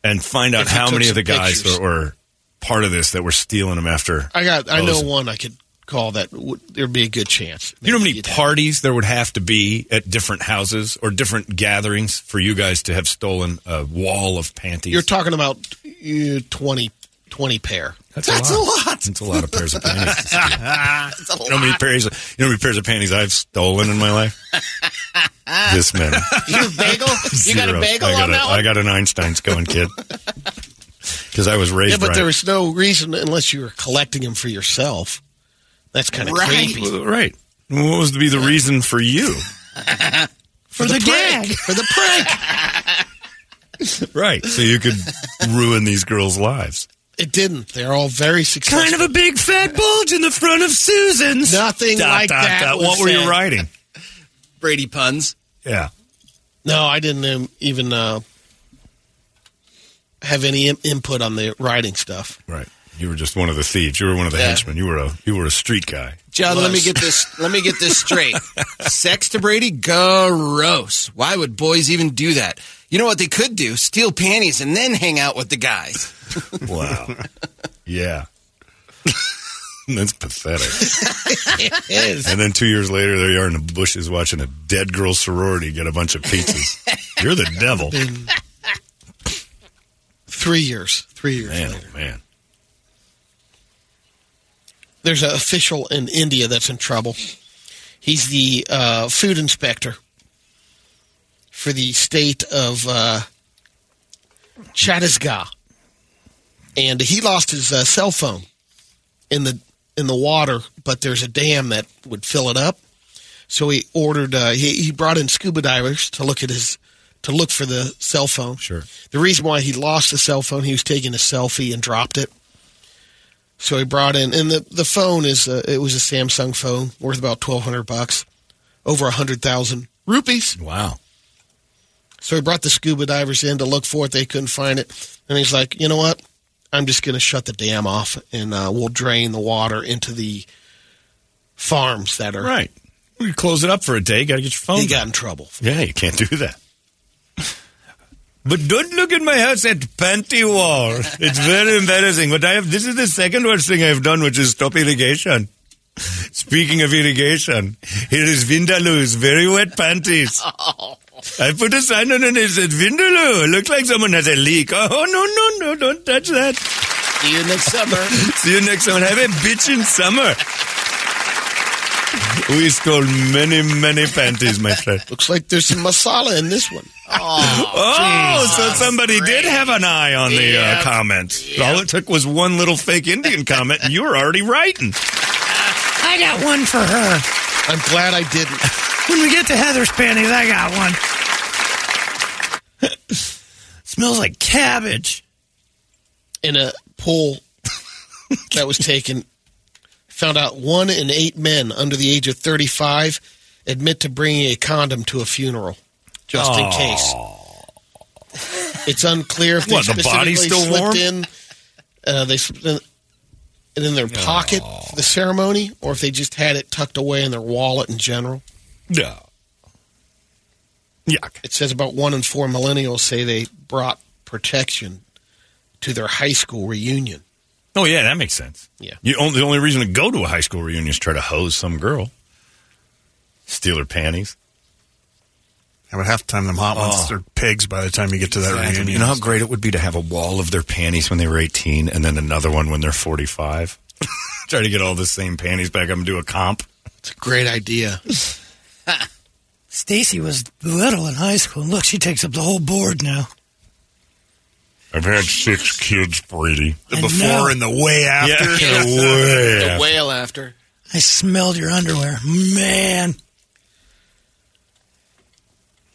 Speaker 3: and find out how many of the guys
Speaker 4: pictures.
Speaker 3: that were part of this that were stealing them after.
Speaker 4: I got. I know one I could call that. Would, there'd be a good chance.
Speaker 3: You know how many parties there would have to be at different houses or different gatherings for you guys to have stolen a wall of panties?
Speaker 4: You're talking about uh, 20, 20 pair.
Speaker 3: That's, a, lot. That's a lot of pairs of panties. to steal. you, know how many pairs, you know how many pairs of panties I've stolen in my life? this many.
Speaker 8: You bagel? You got a bagel
Speaker 3: I got
Speaker 8: on
Speaker 3: a-
Speaker 8: that one?
Speaker 3: I got an Einstein's going, kid. Because I was raised
Speaker 4: Yeah, but
Speaker 3: right.
Speaker 4: there was no reason unless you were collecting them for yourself. That's kind of
Speaker 8: Right.
Speaker 4: creepy.
Speaker 3: Right. What was to be the reason for you?
Speaker 4: For, the, gag. For the prank.
Speaker 3: Right. So you could ruin these girls' lives.
Speaker 4: It didn't. They're all very successful.
Speaker 9: Kind of a big fat bulge in the front of Susan's.
Speaker 4: Nothing
Speaker 3: Dot,
Speaker 4: like
Speaker 3: dot,
Speaker 4: that.
Speaker 3: dot.
Speaker 4: was
Speaker 3: What were
Speaker 4: said.
Speaker 3: you writing?
Speaker 8: Brady puns.
Speaker 3: Yeah.
Speaker 4: No, I didn't um, even uh, have any Im- input on the writing stuff.
Speaker 3: Right. You were just one of the thieves. You were one of the
Speaker 8: Yeah.
Speaker 3: henchmen. You were a you were a street guy.
Speaker 8: John, let me get this. Let me get this straight. Sex to Brady, gross. Why would boys even do that? You know what they could do? Steal panties and then hang out with the guys.
Speaker 3: Wow. yeah. That's pathetic.
Speaker 4: It is.
Speaker 3: And then two years later, there you are in the bushes watching a dead girl sorority get a bunch of pizzas. You're the devil.
Speaker 4: Three years. Three years
Speaker 3: Man,
Speaker 4: later.
Speaker 3: oh, man.
Speaker 4: There's an official in India that's in trouble. He's the uh, food inspector for the state of uh, Chhattisgarh, and he lost his uh, cell phone in the in the water. But there's a dam that would fill it up, so he ordered. Uh, he, he brought in scuba divers to look at his to look for the cell phone.
Speaker 3: Sure.
Speaker 4: The reason why he lost the cell phone, he was taking a selfie and dropped it. So he brought in, and the the phone is uh, it was a Samsung phone worth about twelve hundred bucks, over a hundred thousand rupees.
Speaker 3: Wow.
Speaker 4: So he brought the scuba divers in to look for it. They couldn't find it, and he's like, you know what? I'm just going to shut the dam off, and uh, we'll drain the water into the farms that are.
Speaker 3: Right. We close it up for a day. Got to get your phone.
Speaker 4: He got in trouble.
Speaker 3: Yeah, you can't do that. But don't look at my house at panty wall. It's very embarrassing. But I have this is the second worst thing I've done, which is stop irrigation. Speaking of irrigation, here is Vindaloo's very wet panties. I put a sign on it and it said, Vindaloo, look like someone has a leak. Oh, no, no, no, don't touch that.
Speaker 8: See you next summer.
Speaker 3: See you next summer. Have a bitchin' summer. We stole many, many panties, my friend.
Speaker 4: Looks like there's some masala in this one.
Speaker 3: Oh, so somebody did have an eye on the uh,
Speaker 8: Yep.
Speaker 3: comments. All it took was one little fake Indian comment, and you were already writing.
Speaker 9: I got one for her.
Speaker 4: I'm glad I didn't.
Speaker 9: When we get to Heather's panties, I got one. Smells like cabbage.
Speaker 4: in a poll that was taken, found out one in eight men under the age of 35 admit to bringing a condom to a funeral, just in case. It's unclear if they
Speaker 3: What, the still
Speaker 4: slipped
Speaker 3: warm?
Speaker 4: in. Uh, they slipped in- it in their pocket for the ceremony, or if they just had it tucked away in their wallet in general.
Speaker 3: Yeah. Yuck.
Speaker 4: It says about one in four millennials say they brought protection to their high school reunion.
Speaker 3: Oh yeah, that makes sense.
Speaker 4: Yeah.
Speaker 3: You only, the only reason to go to a high school reunion is try to hose some girl, steal her panties.
Speaker 1: And half the time, them hot ones,
Speaker 3: Oh.
Speaker 1: they're pigs by the time you get to that reunion.
Speaker 3: You know how great it would be to have a wall of their panties when they were 18 and then another one when they're 45? Try to get all the same panties back up and do a comp.
Speaker 4: It's a great idea.
Speaker 9: Stacy was little in high school. Look, she takes up the whole board now.
Speaker 3: I've had six kids, Brady.
Speaker 1: The
Speaker 9: I
Speaker 1: before
Speaker 9: know.
Speaker 1: and the way after.
Speaker 3: Yeah, way
Speaker 8: The
Speaker 3: after.
Speaker 8: whale after.
Speaker 9: I smelled your underwear. Man.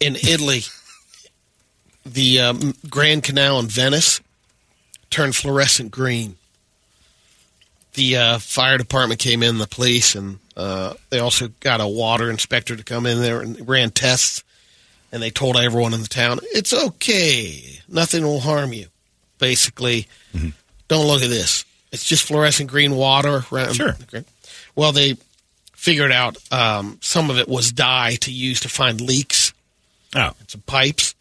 Speaker 4: In Italy, the um, Grand Canal in Venice turned fluorescent green. The uh, fire department came in, the police, and uh, they also got a water inspector to come in there and ran tests. And they told everyone in the town, "It's okay, nothing will harm you." Basically, don't look at this. It's just fluorescent green water. Around.
Speaker 3: Sure.
Speaker 4: Well, they figured out um, some of it was dye to use to find leaks
Speaker 3: Oh,
Speaker 4: some pipes.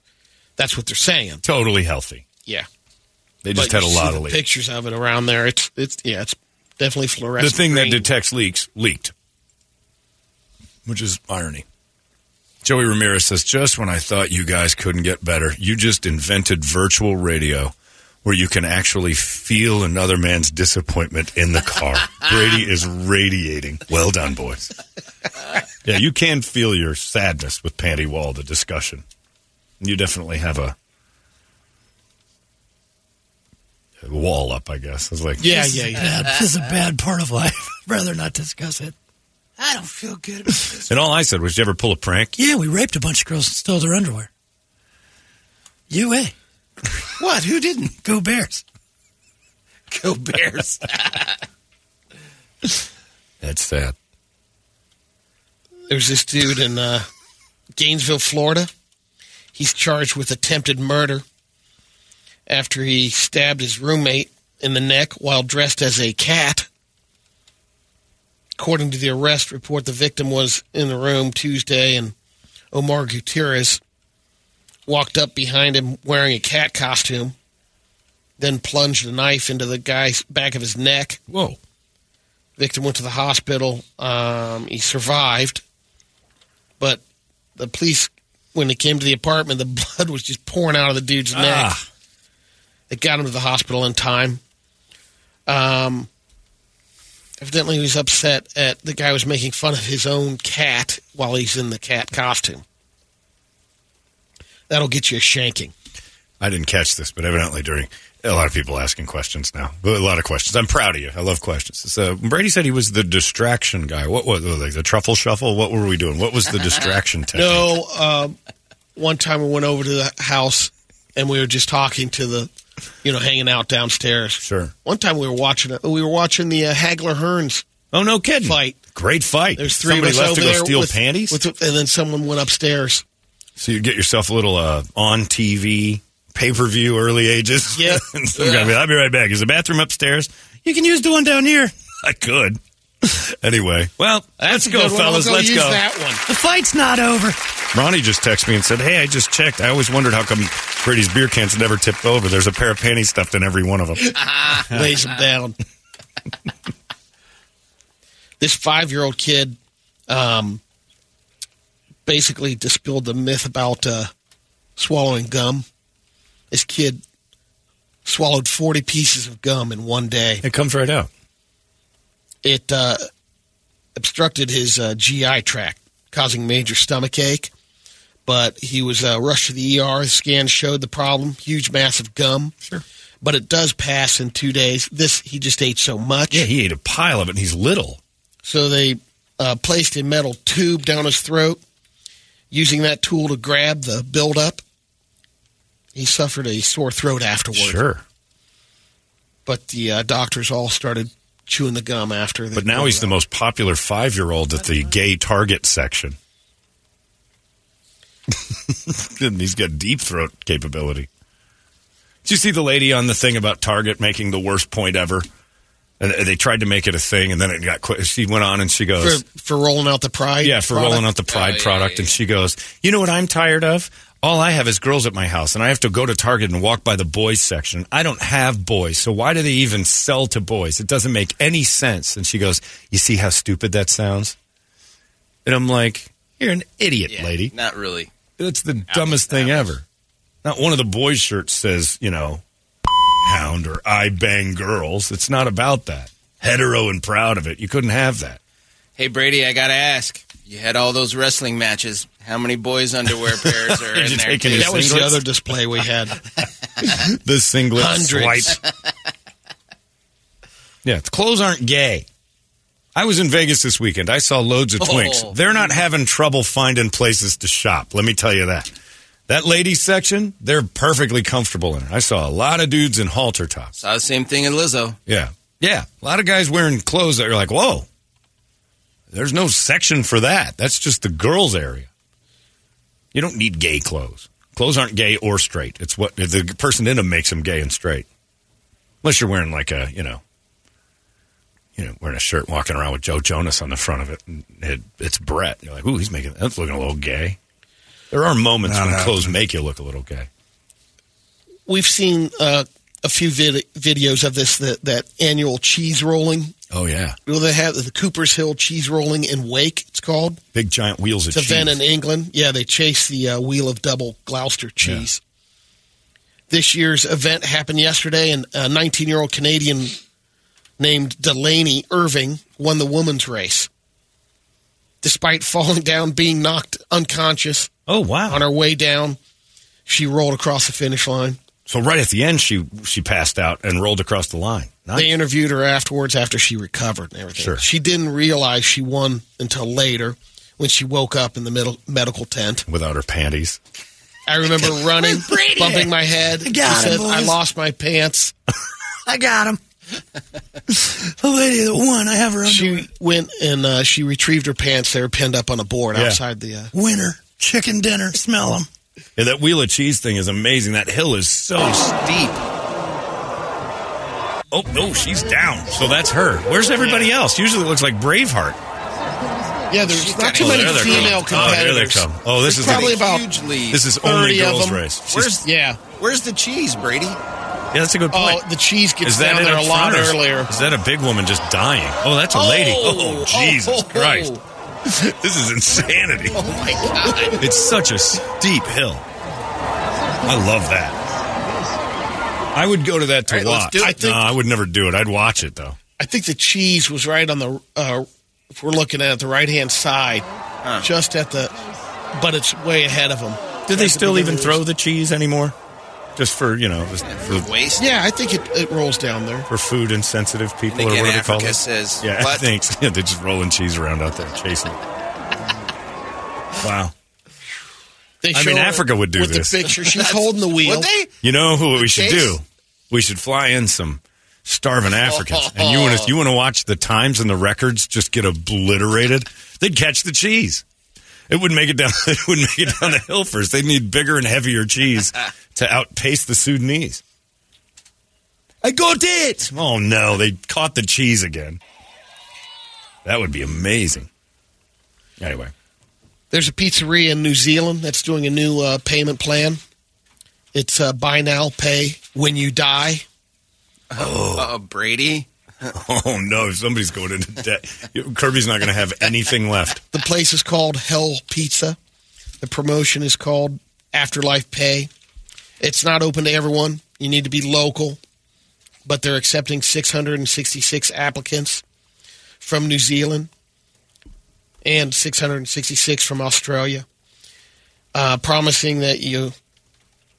Speaker 4: That's what they're saying.
Speaker 3: totally healthy.
Speaker 4: Yeah,
Speaker 3: They just
Speaker 4: But
Speaker 3: had a lot of leaks.
Speaker 4: Pictures of it around there. It's it's yeah, it's definitely fluorescent.
Speaker 3: The thing that detects leaks leaked, which is irony. Joey Ramirez says, just when I thought you guys couldn't get better, you just invented virtual radio where you can actually feel another man's disappointment in the car. Brady is radiating. Well done, boys. Yeah, you can feel your sadness with Panty Wall, the discussion. You definitely have a, a wall up, I guess. It's like,
Speaker 4: Yeah, yeah, yeah.
Speaker 9: Bad. This is a bad part of life. Rather not discuss it. I don't feel good about this.
Speaker 3: And all I said was, did you ever pull a prank?
Speaker 9: Yeah, we raped a bunch of girls and stole their underwear. You, eh?
Speaker 8: What? Who didn't?
Speaker 9: Go Bears.
Speaker 8: Go Bears.
Speaker 3: That's sad.
Speaker 4: There's this dude in uh, Gainesville, Florida. He's charged with attempted murder after he stabbed his roommate in the neck while dressed as a cat. According to the arrest report, the victim was in the room Tuesday, and Omar Gutierrez walked up behind him wearing a cat costume, then plunged a knife into the guy's back of his neck.
Speaker 3: Whoa.
Speaker 4: Victim went to the hospital. Um, he survived, but the police, when they came to the apartment, the blood was just pouring out of the dude's neck.
Speaker 3: Ah.
Speaker 4: They got him to the hospital in time. Um, evidently, he was upset at the guy was making fun of his own cat while he's in the cat costume. That'll get you a shanking.
Speaker 3: I didn't catch this, but evidently during a lot of people asking questions now. A lot of questions. I'm proud of you. I love questions. So Brady said he was the distraction guy. What was like the truffle shuffle? What were we doing? What was the distraction technique?
Speaker 4: No, um, one time we went over to the house and we were just talking to the, you know, hanging out downstairs.
Speaker 3: Sure.
Speaker 4: One time we were watching it. We were watching the uh, Hagler Hearns
Speaker 3: Oh no, kidding!
Speaker 4: fight.
Speaker 3: Great fight.
Speaker 4: There's three
Speaker 3: Somebody
Speaker 4: of us
Speaker 3: left
Speaker 4: over
Speaker 3: to go
Speaker 4: there
Speaker 3: steal
Speaker 4: with,
Speaker 3: panties.
Speaker 4: with- and then someone went upstairs.
Speaker 3: So you get yourself a little uh, on TV pay per view early ages.
Speaker 4: Yep.
Speaker 3: and some guy be, I'll be right back. Is the bathroom upstairs? You can use the one down here. I could. anyway, well, let's go, fellas.
Speaker 4: I'll
Speaker 3: Let's
Speaker 4: use
Speaker 3: go.
Speaker 4: that one.
Speaker 9: The fight's not over.
Speaker 3: Ronnie just texted me and said, "Hey, I just checked. I always wondered how come Brady's beer cans never tipped over. There's a pair of panties stuffed in every one of them."
Speaker 4: lays them down. this five year old kid um, basically dispelled the myth about uh, swallowing gum. This kid swallowed 40 pieces of gum in one day.
Speaker 3: it comes right out.
Speaker 4: It uh, obstructed his uh, GI tract, causing major stomach ache. But he was uh, rushed to the ER. The scan showed the problem huge mass of gum. Sure. But it does pass in two days. This, he just ate so much.
Speaker 3: Yeah, he ate a pile of it, and he's little.
Speaker 4: So they uh, placed a metal tube down his throat, using that tool to grab the buildup. He suffered a sore throat afterward.
Speaker 3: Sure,
Speaker 4: But the uh, doctors all started chewing the gum after.
Speaker 3: but now he's
Speaker 4: it
Speaker 3: the most popular five-year-old at the gay Target section. and he's got deep throat capability. Did you see the lady on the thing about Target making the worst point ever? And they tried to make it a thing, and then it got. Qu- she went on and she goes,
Speaker 4: For, for rolling out the pride.
Speaker 3: "Yeah, for
Speaker 4: product.
Speaker 3: rolling out the Pride product." And she goes, "You know what I'm tired of? All I have is girls at my house, and I have to go to Target and walk by the boys section. I don't have boys, so why do they even sell to boys? It doesn't make any sense." And she goes, "You see how stupid that sounds?" And I'm like, "You're an idiot,
Speaker 8: Yeah,
Speaker 3: lady."
Speaker 8: Not really.
Speaker 3: It's the dumbest thing ever. Not one of the boys' shirts says, you know, hound or I bang girls. It's not about that. Hetero and proud of it. You couldn't have that.
Speaker 8: Hey Brady, I gotta ask. You had all those wrestling matches. How many boys' underwear pairs are in
Speaker 3: you
Speaker 8: there?
Speaker 3: take any
Speaker 8: too?
Speaker 4: That was the other display we had.
Speaker 3: The singlet
Speaker 4: Hundreds.
Speaker 3: swipe. Yeah, the clothes aren't gay. I was in Vegas this weekend. I saw loads of twinks.
Speaker 8: Oh.
Speaker 3: They're not having trouble finding places to shop. Let me tell you that. That ladies section, they're perfectly comfortable in it. I saw a lot of dudes in halter tops.
Speaker 8: Saw the same thing in Lizzo.
Speaker 3: Yeah. Yeah. A lot of guys wearing clothes that you're like, whoa, there's no section for that. That's just the girls' area. You don't need gay clothes. Clothes aren't gay or straight. It's what the person in them makes them gay and straight. Unless you're wearing like a, you know, you know, wearing a shirt, walking around with Joe Jonas on the front of it. And it it's Brett. You're like, ooh, he's making that's looking a little gay. There are moments
Speaker 1: Not
Speaker 3: when
Speaker 1: happening.
Speaker 3: clothes make you look a little gay.
Speaker 4: We've seen uh, a few vid- videos of this that, that annual cheese rolling.
Speaker 3: Oh yeah,
Speaker 4: Well, they have the Cooper's Hill cheese rolling in Wake. It's called.
Speaker 3: big giant wheels of
Speaker 4: It's an
Speaker 3: cheese.
Speaker 4: event in England. Yeah, they chase the uh, wheel of double Gloucester cheese. This year's event happened yesterday, and a 19 year old Canadian named Delaney Irving won the women's race. Despite falling down, being knocked unconscious
Speaker 3: oh wow.
Speaker 4: on her way down, she rolled across the finish line.
Speaker 3: So right at the end, she she passed out and rolled across the line. Nice.
Speaker 4: They interviewed her afterwards after she recovered and everything.
Speaker 3: Sure.
Speaker 4: She didn't realize she won until later when she woke up in the middle medical tent.
Speaker 3: without her panties.
Speaker 4: I remember running, bumping my head.
Speaker 9: I got
Speaker 4: She
Speaker 9: him,
Speaker 4: said, I lost my pants.
Speaker 9: I got him. the lady that won, I have her underwear.
Speaker 4: She went and uh, she retrieved her pants. They were pinned up on a board
Speaker 3: Yeah.
Speaker 4: outside the. Uh,
Speaker 9: Winter, chicken dinner, smell them.
Speaker 3: Yeah, that wheel of cheese thing is amazing. That hill is so steep. Oh no, she's down. So that's her. Where's everybody else? Usually it looks like Braveheart.
Speaker 4: yeah, there's not too
Speaker 3: Oh,
Speaker 4: many
Speaker 3: there they
Speaker 4: female
Speaker 3: come. Oh, there they
Speaker 4: competitors.
Speaker 3: come. Oh, this is
Speaker 4: Probably
Speaker 3: the,
Speaker 4: about
Speaker 8: Huge lead.
Speaker 3: this is only girls race. She's-
Speaker 8: Where's
Speaker 4: yeah.
Speaker 8: Where's the cheese, Brady?
Speaker 3: yeah, that's a good oh, point.
Speaker 4: Oh, the cheese gets
Speaker 3: is that
Speaker 4: down there a lot
Speaker 3: front, or is-
Speaker 4: earlier.
Speaker 3: Is that a big woman just dying? Oh, that's a lady. Oh, oh Jesus
Speaker 4: oh, oh
Speaker 3: Christ. This is insanity.
Speaker 8: Oh my god!
Speaker 3: It's such a steep hill. I love that. I would go to that to
Speaker 8: All right, let's
Speaker 3: watch.
Speaker 8: do it.
Speaker 4: I think-
Speaker 3: no, I would never do it. I'd watch it though.
Speaker 4: I think the cheese was right on the. Uh, if we're looking at it, the right hand side, just at the. But it's way ahead of them.
Speaker 3: Do they
Speaker 4: At the
Speaker 3: still even throw the cheese anymore? Just for you know, just for,
Speaker 8: Waste.
Speaker 4: Yeah, I think it, it rolls down there.
Speaker 3: for food insensitive people
Speaker 8: And
Speaker 3: or
Speaker 8: again,
Speaker 3: whatever they call
Speaker 8: Africa
Speaker 3: it.
Speaker 8: says,
Speaker 3: yeah, I
Speaker 8: what?
Speaker 3: think yeah, they're just rolling cheese around out there chasing it. Wow.
Speaker 4: They
Speaker 3: I mean, Africa would do
Speaker 4: with
Speaker 3: this.
Speaker 4: the picture. She's holding the wheel.
Speaker 8: Would they?
Speaker 3: You know who we should
Speaker 8: Chase?
Speaker 3: do? We should fly in some starving Africans, and you want to you want to watch the times and the records just get obliterated. They'd catch the cheese. It wouldn't make it down. It wouldn't make it down the hill first. They need bigger and heavier cheese to outpace the Sudanese. I got it. Oh no, they caught the cheese again. That would be amazing. Anyway,
Speaker 4: There's a pizzeria in New Zealand that's doing a new uh, payment plan. It's uh, buy now, pay when you die.
Speaker 8: Uh, Brady.
Speaker 3: oh no, somebody's going into debt, Kirby's not going to have anything left.
Speaker 4: The place is called Hell Pizza. The promotion is called Afterlife Pay. It's not open to everyone. You need to be local, but they're accepting 666 applicants from New Zealand and 666 from Australia, uh, promising that you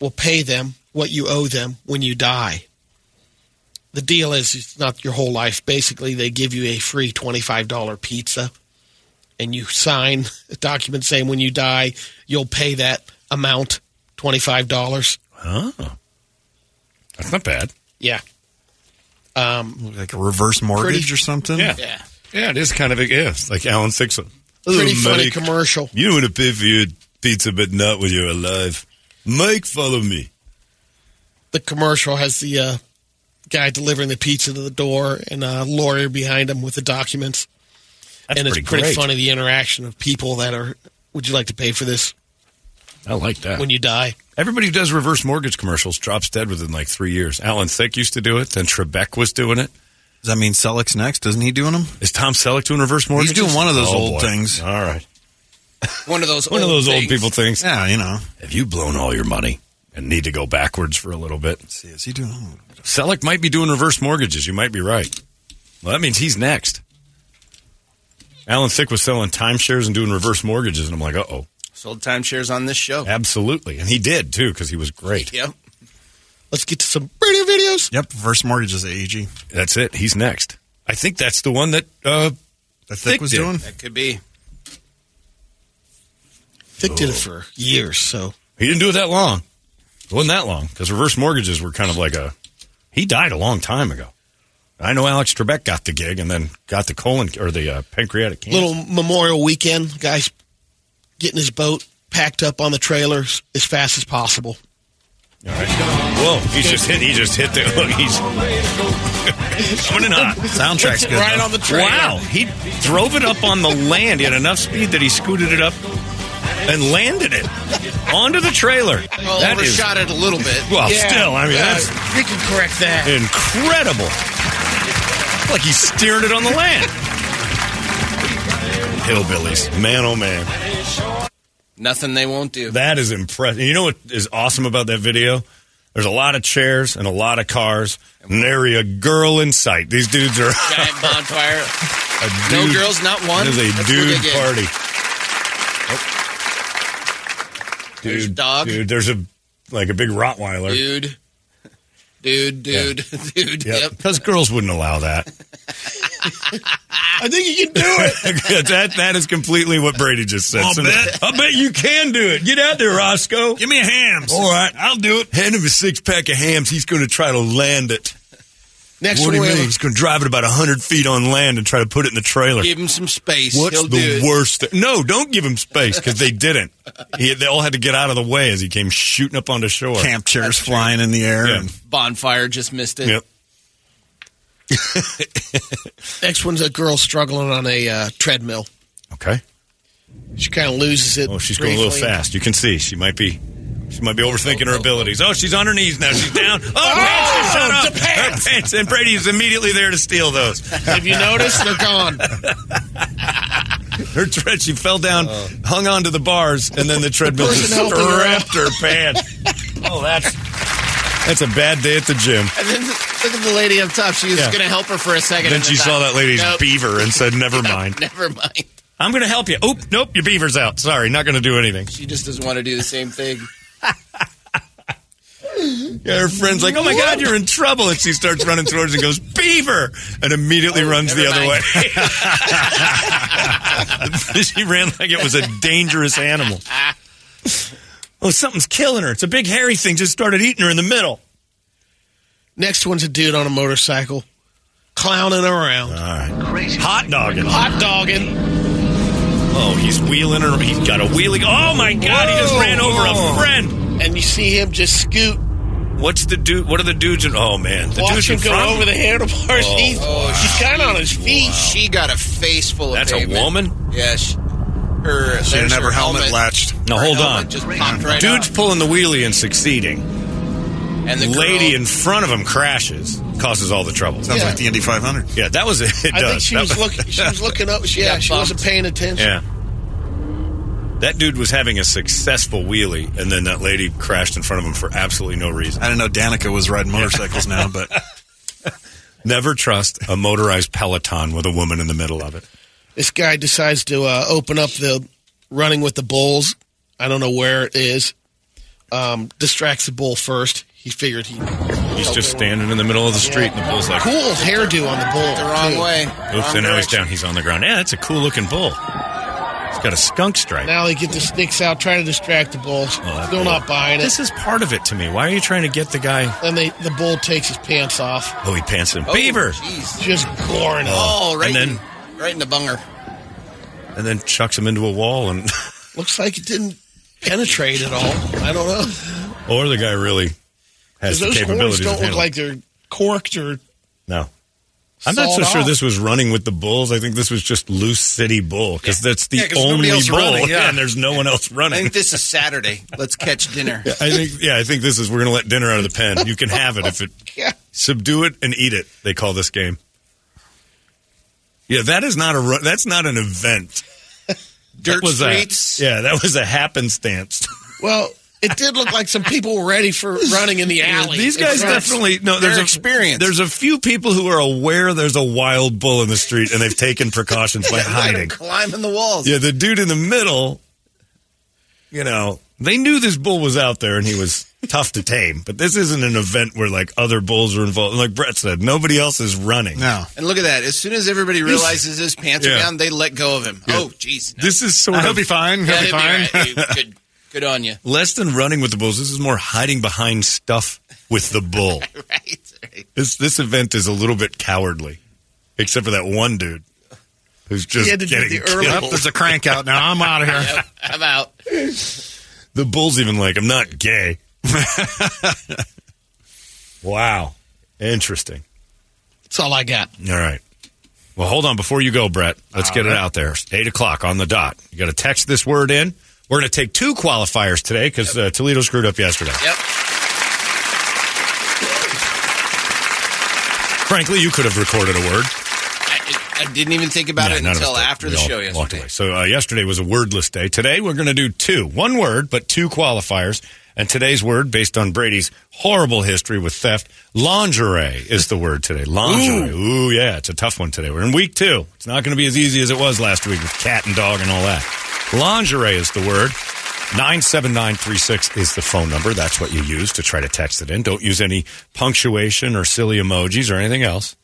Speaker 4: will pay them what you owe them when you die. The deal is it's not your whole life. Basically, they give you a free $25 pizza and you sign a document saying when you die, you'll pay that amount, $25.
Speaker 3: Oh, that's not bad.
Speaker 4: Yeah. Um,
Speaker 1: Like a reverse mortgage
Speaker 4: Pretty-
Speaker 1: or something?
Speaker 3: Yeah.
Speaker 4: yeah.
Speaker 3: Yeah, it is kind of a yeah, it's like Alan Sixon.
Speaker 4: Pretty funny commercial.
Speaker 3: You want to pay for your pizza, but not when you're alive. Mike, follow me.
Speaker 4: The commercial has the uh, guy delivering the pizza to the door and a lawyer behind him with the documents.
Speaker 3: That's
Speaker 4: and it's
Speaker 3: pretty
Speaker 4: pretty
Speaker 3: great.
Speaker 4: funny the interaction of people that are. Would you like to pay for this
Speaker 3: I like that.
Speaker 4: when you die?
Speaker 3: Everybody who does reverse mortgage commercials drops dead within like three years. Alan Thicke used to do it. Then Trebek was doing it.
Speaker 1: Does that mean Selleck's next? Isn't he doing them?
Speaker 3: Is Tom Selleck doing reverse mortgages?
Speaker 1: He's doing one of those
Speaker 3: Oh,
Speaker 1: old
Speaker 3: boy.
Speaker 1: things.
Speaker 3: All right.
Speaker 8: One of those
Speaker 3: One of
Speaker 8: old
Speaker 3: those old people things.
Speaker 1: Yeah, you know.
Speaker 3: Have you blown all your money and need to go backwards for a little bit?
Speaker 1: Let's see, is he doing?
Speaker 3: Selleck might be doing reverse mortgages. You might be right. Well, that means he's next. Alan Thicke was selling timeshares and doing reverse mortgages, and I'm like, uh oh.
Speaker 8: Sold timeshares on this show.
Speaker 3: Absolutely. And he did, too, because he was great.
Speaker 8: Yep.
Speaker 4: Let's get to some radio videos.
Speaker 1: Yep, first mortgages at AG.
Speaker 3: That's it. He's next. I think that's the one that uh,
Speaker 1: That
Speaker 3: Thicke
Speaker 1: Thicke was
Speaker 3: did.
Speaker 1: doing.
Speaker 8: That could be.
Speaker 4: Thicke did it for years, so
Speaker 3: he didn't do it that long. It wasn't that long because reverse mortgages were kind of like a. He died a long time ago. I know Alex Trebek got the gig and then got the colon or the uh, pancreatic cancer.
Speaker 4: little Memorial Weekend, guys getting his boat packed up on the trailers as fast as possible.
Speaker 3: All right. Whoa! He just hit. He just hit the. Look, he's coming in hot.
Speaker 1: Soundtrack's good.
Speaker 4: right
Speaker 1: though.
Speaker 4: on the trailer.
Speaker 3: Wow! He drove it up on the land. He had enough speed that he scooted it up and landed it onto the trailer.
Speaker 8: Well,
Speaker 3: That is
Speaker 8: overshot it a little bit.
Speaker 3: well, still. I mean,
Speaker 4: Yeah,
Speaker 3: that's
Speaker 4: we can correct that.
Speaker 3: incredible. Like he's steering it on the land. Hillbillies, man, oh man,
Speaker 8: Nothing they won't do.
Speaker 3: that is impressive. You know what is awesome about that video? There's a lot of chairs and a lot of cars, and nary a girl in sight. These dudes are
Speaker 8: Giant bonfire.
Speaker 3: a
Speaker 8: No girls, not one.
Speaker 3: It is a
Speaker 8: That's they
Speaker 3: dude
Speaker 8: get.
Speaker 3: party.
Speaker 8: There's
Speaker 3: Dude,
Speaker 8: dog.
Speaker 3: dude, there's a like a big Rottweiler.
Speaker 8: Dude. Dude, dude, dude.
Speaker 3: Yep.
Speaker 8: Yep.
Speaker 3: Because girls wouldn't allow that.
Speaker 4: I think you can do it.
Speaker 3: that that is completely what Brady just said.
Speaker 1: I'll bet.
Speaker 3: I bet you can do it. Get out there, Roscoe.
Speaker 1: Give me a Hamm's.
Speaker 3: All right.
Speaker 1: I'll do it.
Speaker 3: Hand him a six pack of Hamm's. He's going to try to land it.
Speaker 4: Next
Speaker 3: what
Speaker 4: one,
Speaker 3: do you mean? He's going to drive it about 100 feet on land and try to put it in the trailer.
Speaker 8: Give him some space.
Speaker 3: What's
Speaker 8: He'll
Speaker 3: the
Speaker 8: it.
Speaker 3: worst thing? No, don't give him space because they didn't. He, they all had to get out of the way as he came shooting up onto shore.
Speaker 1: Camp chairs flying in the air.
Speaker 3: Yeah.
Speaker 1: And
Speaker 8: Bonfire just missed it.
Speaker 3: Yep.
Speaker 4: next one's a girl struggling on a uh, treadmill.
Speaker 3: Okay.
Speaker 4: She kind of loses it.
Speaker 3: Oh, she's going a little fast. You can see she might be. She might be overthinking her abilities. Oh, she's on her knees now. She's down. Oh, oh pants, shut up.
Speaker 4: the pants.
Speaker 3: Her pants. And Brady is immediately there to steal those.
Speaker 4: Have you noticed? They're gone.
Speaker 3: Her tread, she fell down, hung onto the bars, and then the treadmill
Speaker 4: person
Speaker 3: just
Speaker 4: helping her
Speaker 3: her pants. Oh, that's that's a bad day at the gym.
Speaker 8: And then look at the lady up top. She was
Speaker 3: Yeah.
Speaker 8: going to help her for a second.
Speaker 3: Then
Speaker 8: and
Speaker 3: she
Speaker 8: then
Speaker 3: saw that lady's
Speaker 8: Nope.
Speaker 3: beaver and said, "Never mind.
Speaker 8: Never mind.
Speaker 3: I'm going to help you." Oop, nope, your beaver's out. Sorry, not going to do anything.
Speaker 8: She just doesn't want to do the same thing.
Speaker 3: Yeah, her friend's like, "Oh my God, you're in trouble!" And she starts running towards and goes, "Beaver!" and immediately oh, runs the
Speaker 8: never
Speaker 3: other way. she ran like it was a dangerous animal. Oh, something's killing her. It's a big hairy thing. Just started eating her in the middle.
Speaker 4: Next one's a dude on a motorcycle clowning around.
Speaker 3: All right, hot dogging.
Speaker 4: Hot dogging.
Speaker 3: Oh, he's wheeling her. He's got a wheelie. Oh my God, he just
Speaker 4: Whoa,
Speaker 3: ran over
Speaker 4: whoa.
Speaker 3: a friend.
Speaker 4: And you see him just scoot.
Speaker 3: What's the dude? What are the dudes? In, oh man, the
Speaker 4: Watch
Speaker 3: dudes
Speaker 4: him
Speaker 3: in
Speaker 4: go
Speaker 3: front.
Speaker 4: over the handlebars.
Speaker 3: Oh,
Speaker 4: he's he's kind of on his feet.
Speaker 8: She got a face full of
Speaker 3: That's a
Speaker 8: pavement.
Speaker 3: woman?
Speaker 8: Yeah. Her,
Speaker 1: she didn't
Speaker 8: there's
Speaker 1: have her helmet, latched.
Speaker 3: Now hold
Speaker 8: helmet
Speaker 3: on.
Speaker 8: Just popped right
Speaker 3: Dude's
Speaker 8: off.
Speaker 3: pulling the wheelie and succeeding.
Speaker 8: And the
Speaker 3: Lady
Speaker 8: girl-
Speaker 3: in front of him crashes, causes all the trouble.
Speaker 1: Sounds
Speaker 4: Yeah.
Speaker 1: like the Indy 500.
Speaker 3: Yeah, that was it. It
Speaker 4: I
Speaker 3: does.
Speaker 4: think she
Speaker 3: That
Speaker 4: was looking. She was looking up. Yeah,
Speaker 8: got
Speaker 4: she wasn't paying attention.
Speaker 3: Yeah. That dude was having a successful wheelie, and then that lady crashed in front of him for absolutely no reason.
Speaker 1: I didn't know Danica was riding motorcycles now, but
Speaker 3: Never trust a motorized Peloton with a woman in the middle of it.
Speaker 4: This guy decides to uh, open up the running with the bulls. I don't know where it is. Um, distracts the bull first. He figured he
Speaker 3: He's just standing in the middle of the street, and the bull's like,
Speaker 4: cool hairdo on the bull.
Speaker 8: the wrong
Speaker 4: too.
Speaker 8: way.
Speaker 3: Oops,
Speaker 8: Wrong
Speaker 3: and now he's down. He's on the ground. Yeah, that's a cool looking bull. He's got a skunk stripe.
Speaker 4: Now they get the sticks out, trying to distract the bulls.
Speaker 3: Oh,
Speaker 4: Still
Speaker 3: bull.
Speaker 4: not buying it.
Speaker 3: This is part of it to me. Why are you trying to get the guy?
Speaker 4: Then they the bull takes his pants off,
Speaker 3: Oh, he pants him.
Speaker 8: Oh,
Speaker 3: Beaver!
Speaker 8: jeez.
Speaker 4: just goring. him.
Speaker 8: Oh, right,
Speaker 3: And then-
Speaker 8: in, right in the bunger.
Speaker 3: And then chucks him into a wall, and
Speaker 4: Looks like it didn't penetrate at all. I don't know.
Speaker 3: or the guy really has
Speaker 4: 'Cause
Speaker 3: the
Speaker 4: those horns don't look like they're corked or
Speaker 3: No. I'm not
Speaker 4: Sawed
Speaker 3: so sure this was running with the bulls. I think this was just loose city bull because that's the
Speaker 8: Yeah, 'cause nobody
Speaker 3: only bull,
Speaker 8: running, yeah.
Speaker 3: and there's no one else running.
Speaker 8: I think this is Saturday. Let's catch dinner.
Speaker 3: I think, yeah, I think this is we're going to let dinner out of the pen. You can have it if it oh,
Speaker 4: Yeah.
Speaker 3: subdue it and eat it. They call this game. Yeah, that is not a ru- that's not an event.
Speaker 8: Dirt
Speaker 3: That was a- yeah, that was a happenstance.
Speaker 4: well, it did look like some people were ready for running in the alley.
Speaker 3: These guys definitely no. There's
Speaker 8: They're
Speaker 3: a. There's a few people who are aware there's a wild bull in the street and they've taken precautions by hiding.
Speaker 8: Climbing the walls.
Speaker 3: Yeah, the dude in the middle, you know, they knew this bull was out there and he was tough to tame. But this isn't an event where like other bulls are involved. Like Brett said, nobody else is running.
Speaker 1: No.
Speaker 8: And look at that. As soon as everybody realizes his pants
Speaker 3: Yeah.
Speaker 8: are down, they let go of him. Oh, jeez. no.
Speaker 3: This is sort
Speaker 1: He'll be fine. He'll
Speaker 8: Yeah,
Speaker 1: be
Speaker 8: he'll be
Speaker 1: fine.
Speaker 8: You- Good, good on you.
Speaker 3: less than running with the bulls. This is more hiding behind stuff with the bull.
Speaker 8: Right, right.
Speaker 3: This this event is a little bit cowardly, except for that one dude who's just
Speaker 4: He had to do
Speaker 3: getting
Speaker 4: the early-
Speaker 3: killed.
Speaker 1: There's a crank out now. I'm out of here.
Speaker 8: Yep, I'm out.
Speaker 3: The bull's even like, I'm not gay. wow. Interesting.
Speaker 4: That's all I got.
Speaker 3: All right. Well, hold on. Before you go, Brett, let's get it out there. Eight o'clock on the dot. You got to text this word in. We're going to take two qualifiers today because uh, Toledo screwed up yesterday.
Speaker 8: Yep.
Speaker 3: Frankly, you could have recorded a word.
Speaker 8: I, I didn't even think about
Speaker 3: Yeah,
Speaker 8: it
Speaker 3: none of us
Speaker 8: until after
Speaker 3: We
Speaker 8: the show
Speaker 3: walked
Speaker 8: yesterday.
Speaker 3: away. So uh, yesterday was a wordless day. Today we're going to do two, one word, but two qualifiers. And today's word, based on Brady's horrible history with theft, lingerie is the word today. Lingerie. Ooh, yeah, it's a tough one today. We're in week two. It's not going to be as easy as it was last week with cat and dog and all that. Lingerie is the word. 97936 is the phone number. That's what you use to try to text it in. Don't use any punctuation or silly emojis or anything else.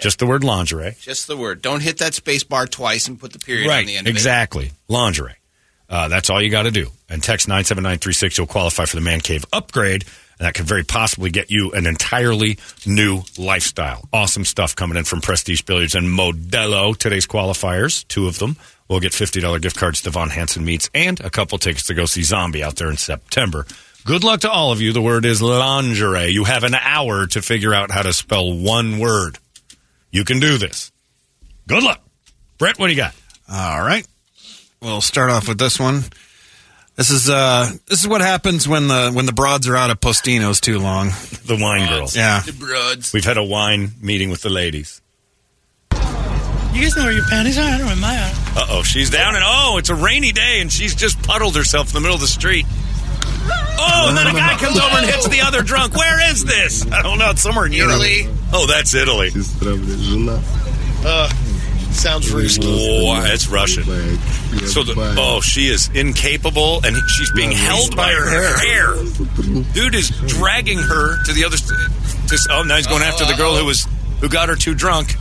Speaker 3: Just the word lingerie.
Speaker 8: Just the word. Don't hit that space bar twice and put the period right. on the end of
Speaker 3: exactly. Lingerie. Uh, that's all you got to do. And text 97936, you'll qualify for the Man Cave upgrade. And that could very possibly get you an entirely new lifestyle. Awesome stuff coming in from Prestige Billiards and Modelo. Today's qualifiers, two of them. We'll get $50 gift cards to Von Hanson Meats and a couple tickets to go see Zombie out there in September. Good luck to all of you. The word is lingerie. You have an hour to figure out how to spell one word. You can do this. Good luck. Brett, what do you got?
Speaker 1: All right. We'll start off with this one. This is uh this is what happens when the when the broads are out of Postinos too long.
Speaker 3: The wine girls.
Speaker 1: Yeah.
Speaker 8: The broads.
Speaker 3: We've had a wine meeting with the ladies.
Speaker 9: You guys know where your panties are? I don't remember mine.
Speaker 3: Uh oh, she's down and oh, it's a rainy day and she's just puddled herself in the middle of the street. Oh, and then a guy comes over and hits the other drunk. Where is this? I don't know. It's somewhere in Europe.
Speaker 8: Italy.
Speaker 3: Oh, that's Italy.
Speaker 4: Uh, sounds risky.
Speaker 3: Wow, it's Russian. So the oh, she is incapable, and she's being held by her hair. Dude is dragging her to the other. To, oh, now he's going after the girl who was who got her too drunk.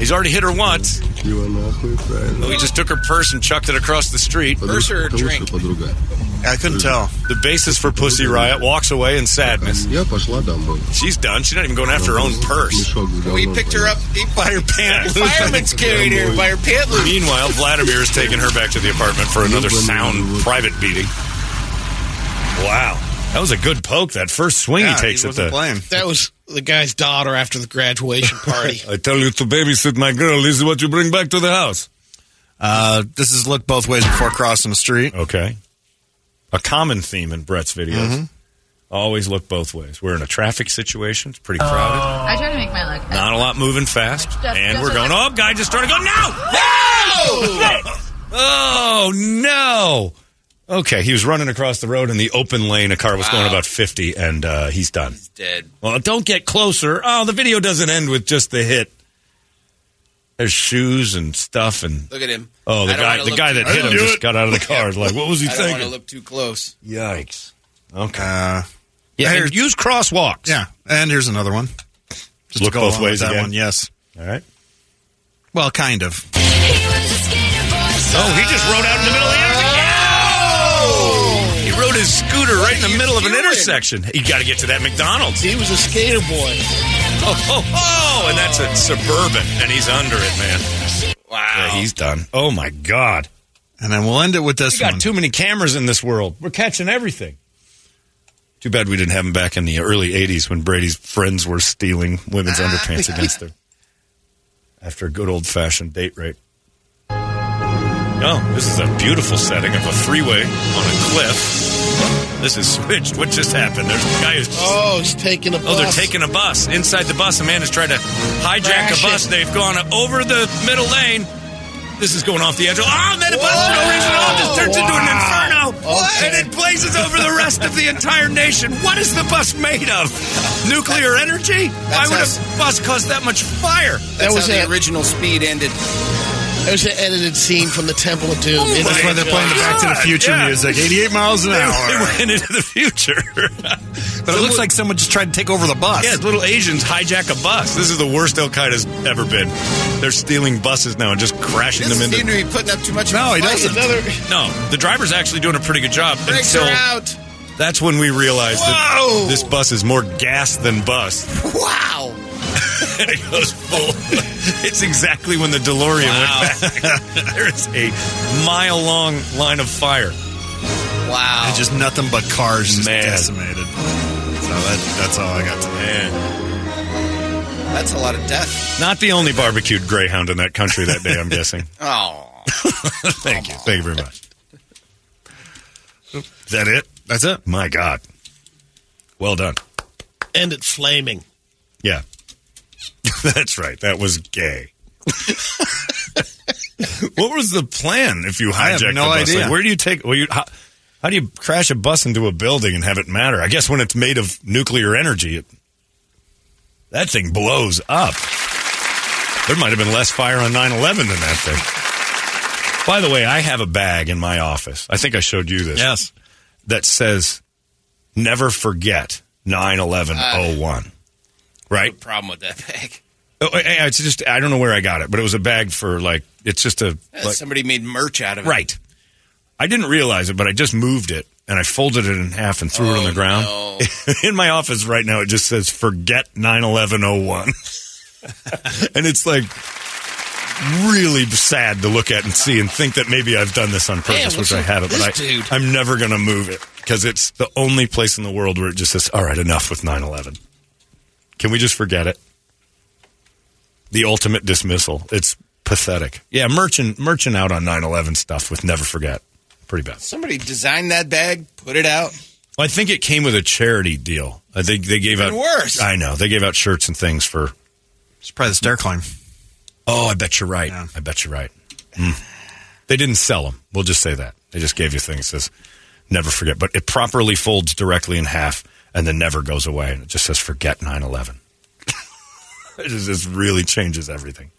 Speaker 3: He's already hit her once. Oh, he just took her purse and chucked it across the street.
Speaker 8: Purse or a drink?
Speaker 1: I couldn't tell.
Speaker 3: The basis for Pussy Riot walks away in sadness. She's done. She's not even going after her own purse.
Speaker 8: We picked her up he, by her pant. Fireman's carried her by her pant loop.
Speaker 3: Meanwhile, Vladimir is taking her back to the apartment for another sound private beating. Wow. That was a good poke. That first swing
Speaker 1: Yeah,
Speaker 3: he takes
Speaker 1: he
Speaker 3: at
Speaker 1: wasn't
Speaker 3: the.
Speaker 1: playing.
Speaker 4: That was the guy's daughter after the graduation party.
Speaker 3: I tell you to babysit my girl. This is what you bring back to the house.
Speaker 1: Uh, this is look both ways before crossing the street.
Speaker 3: Okay. A common theme in Brett's videos.
Speaker 1: Mm-hmm.
Speaker 3: Always look both ways. We're in a traffic situation. It's pretty crowded.
Speaker 10: I try to make my luck.
Speaker 3: Not a lot moving fast.
Speaker 10: Just-
Speaker 3: And
Speaker 10: just
Speaker 3: we're going,
Speaker 10: like-
Speaker 3: oh, guy just started going, no! No! Oh, no! Okay, he was running across the road in the open lane. A car was going about 50, and uh, he's done.
Speaker 8: He's dead.
Speaker 3: Well, don't get closer. Oh, the video doesn't end with just the hit. There's shoes and stuff, and
Speaker 8: Look at him.
Speaker 3: oh, the
Speaker 8: I
Speaker 3: guy, the guy that hit him just got out of the car. Like, what was he
Speaker 8: I don't want to
Speaker 3: thinking?
Speaker 8: look too close.
Speaker 3: Yikes. Okay.
Speaker 1: Uh,
Speaker 3: Yeah,
Speaker 1: Here-
Speaker 3: use crosswalks.
Speaker 1: yeah, and here's another one. Just
Speaker 3: Look
Speaker 1: to go
Speaker 3: both ways
Speaker 1: that
Speaker 3: again?
Speaker 1: one. Yes.
Speaker 3: All right.
Speaker 1: Well, kind of.
Speaker 3: Oh, he just rode out in the middle of the intersection. He rode scooter right in the
Speaker 8: are you
Speaker 3: middle of an intersection. You got to get to that McDonald's.
Speaker 4: he was a skater boy.
Speaker 3: Oh, oh, oh, and that's a suburban, and he's under it, man.
Speaker 8: Wow.
Speaker 3: Yeah, he's done. Oh my God,
Speaker 1: And then we'll end it with
Speaker 3: we
Speaker 1: this
Speaker 3: got
Speaker 1: one.
Speaker 3: too many cameras in this world. We're catching everything. Too bad we didn't have him back in the early 80s when Brady's friends were stealing women's ah. underpants against her after a good old fashioned date rape. Oh, this is a beautiful setting of a freeway on a cliff. This is switched. What just happened? There's a guy who's.
Speaker 4: Oh, he's taking a bus.
Speaker 3: Oh, they're taking a bus. Inside the bus, a man has tried to hijack
Speaker 4: Crash
Speaker 3: a bus.
Speaker 4: it.
Speaker 3: They've gone over the middle lane. This is going off the edge. Oh, and then a bus for no reason at all just turns into an inferno. And it blazes over the rest of the entire nation. What is the bus made of? Nuclear energy? Why would
Speaker 8: us.
Speaker 3: a bus cause that much fire?
Speaker 8: That's
Speaker 4: was
Speaker 8: how the
Speaker 4: it.
Speaker 8: original speed ended.
Speaker 4: There's an edited scene from the Temple of Doom. It's-
Speaker 1: That's why they're playing the Back to the Future
Speaker 3: yeah.
Speaker 1: music. 88 miles an hour.
Speaker 3: They went into the future.
Speaker 1: But it looks like someone just tried to take over the bus.
Speaker 3: Yeah, little Asians hijack a bus. This is the worst Al Qaeda's ever been. They're stealing buses now and just crashing
Speaker 8: Doesn't
Speaker 3: them
Speaker 8: seem
Speaker 3: into.
Speaker 8: to be putting up too much.
Speaker 1: No, he
Speaker 8: fight.
Speaker 1: doesn't.
Speaker 4: Another.
Speaker 3: No, the driver's actually doing a pretty good job
Speaker 8: Brakes
Speaker 3: until
Speaker 8: are out.
Speaker 3: that's when we realized that
Speaker 8: Whoa.
Speaker 3: this bus is more gas than bus.
Speaker 8: Wow.
Speaker 3: and it goes full. It's exactly when the DeLorean went back. there is a mile long line of fire.
Speaker 8: Wow.
Speaker 1: And just nothing but cars just
Speaker 3: Man.
Speaker 1: decimated. So that, that's all I got to
Speaker 3: Man.
Speaker 8: That's a lot of death.
Speaker 3: Not the only barbecued greyhound in that country that day, I'm guessing.
Speaker 8: Oh.
Speaker 3: Thank you. Thank you very much. Is that it?
Speaker 1: That's it.
Speaker 3: My God. Well done.
Speaker 4: And it's flaming.
Speaker 3: Yeah. That's right. That was gay. what was the plan if you
Speaker 1: I have
Speaker 3: hijacked
Speaker 1: no
Speaker 3: the bus?
Speaker 1: idea.
Speaker 3: Like, where do you take? Well, you, how, how do you crash a bus into a building and have it matter? I guess when it's made of nuclear energy, it, that thing blows up. There might have been less fire on 9-11 than that thing. By the way, I have a bag in my office. I think I showed you this.
Speaker 1: Yes.
Speaker 3: That says, never forget 9-11-01. Right?
Speaker 8: Problem with that bag.
Speaker 3: Oh, it's just I don't know where I got it, but it was a bag for like it's just a
Speaker 8: Yeah,
Speaker 3: like,
Speaker 8: Somebody made merch out of it.
Speaker 3: right. I didn't realize it, but I just moved it and I folded it in half and threw it on the oh, ground.
Speaker 8: no.
Speaker 3: in my office right now, it just says "Forget 9/11/01," and it's like really sad to look at and see and think that maybe I've done this on purpose, which I haven't. But I,
Speaker 4: dude?
Speaker 3: I'm never going to move it because it's the only place in the world where it just says, "All right, enough with 9/11." Can we just forget it? The ultimate dismissal. It's pathetic. Yeah, merchant merchant out on 9/11 stuff with never forget. Pretty bad.
Speaker 8: Somebody designed that bag, put it out.
Speaker 3: Well, I think it came with a charity deal. I think they gave
Speaker 8: Even
Speaker 3: out
Speaker 8: worse.
Speaker 3: I know they gave out shirts and things for.
Speaker 1: It's probably the stair climb.
Speaker 3: Oh, I bet you're right.
Speaker 1: Yeah.
Speaker 3: I bet you're right. Mm. They didn't sell them. We'll just say that they just gave you things that says never forget, but it properly folds directly in half and then never goes away, and it just says forget 9/11. it just, really changes everything.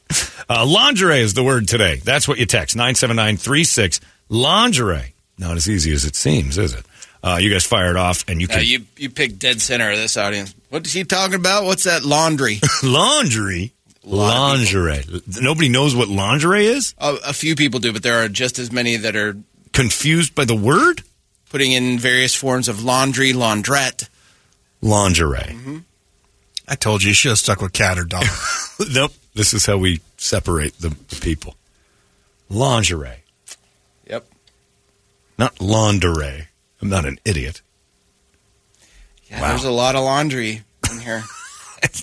Speaker 3: Uh, lingerie is the word today. That's what you text nine seven nine three six lingerie. Not as easy as it seems, is it? Uh, you guys fired off, and you
Speaker 8: Now,
Speaker 3: can
Speaker 8: you you picked dead center of this audience. What is he talking about? What's that laundry?
Speaker 3: laundry. Lingerie. Nobody knows what lingerie is?
Speaker 8: a, a few people do, but there are just as many that are
Speaker 3: Confused by the word?
Speaker 8: putting in various forms of laundry, laundrette.
Speaker 3: Lingerie. Mm-hmm.
Speaker 1: I told you you should have stuck with cat or dog.
Speaker 3: nope. This is how we separate the, the people. Lingerie.
Speaker 8: Yep.
Speaker 3: Not laundry. I'm not an idiot.
Speaker 8: Yeah,
Speaker 3: Wow.
Speaker 8: there's a lot of laundry in here.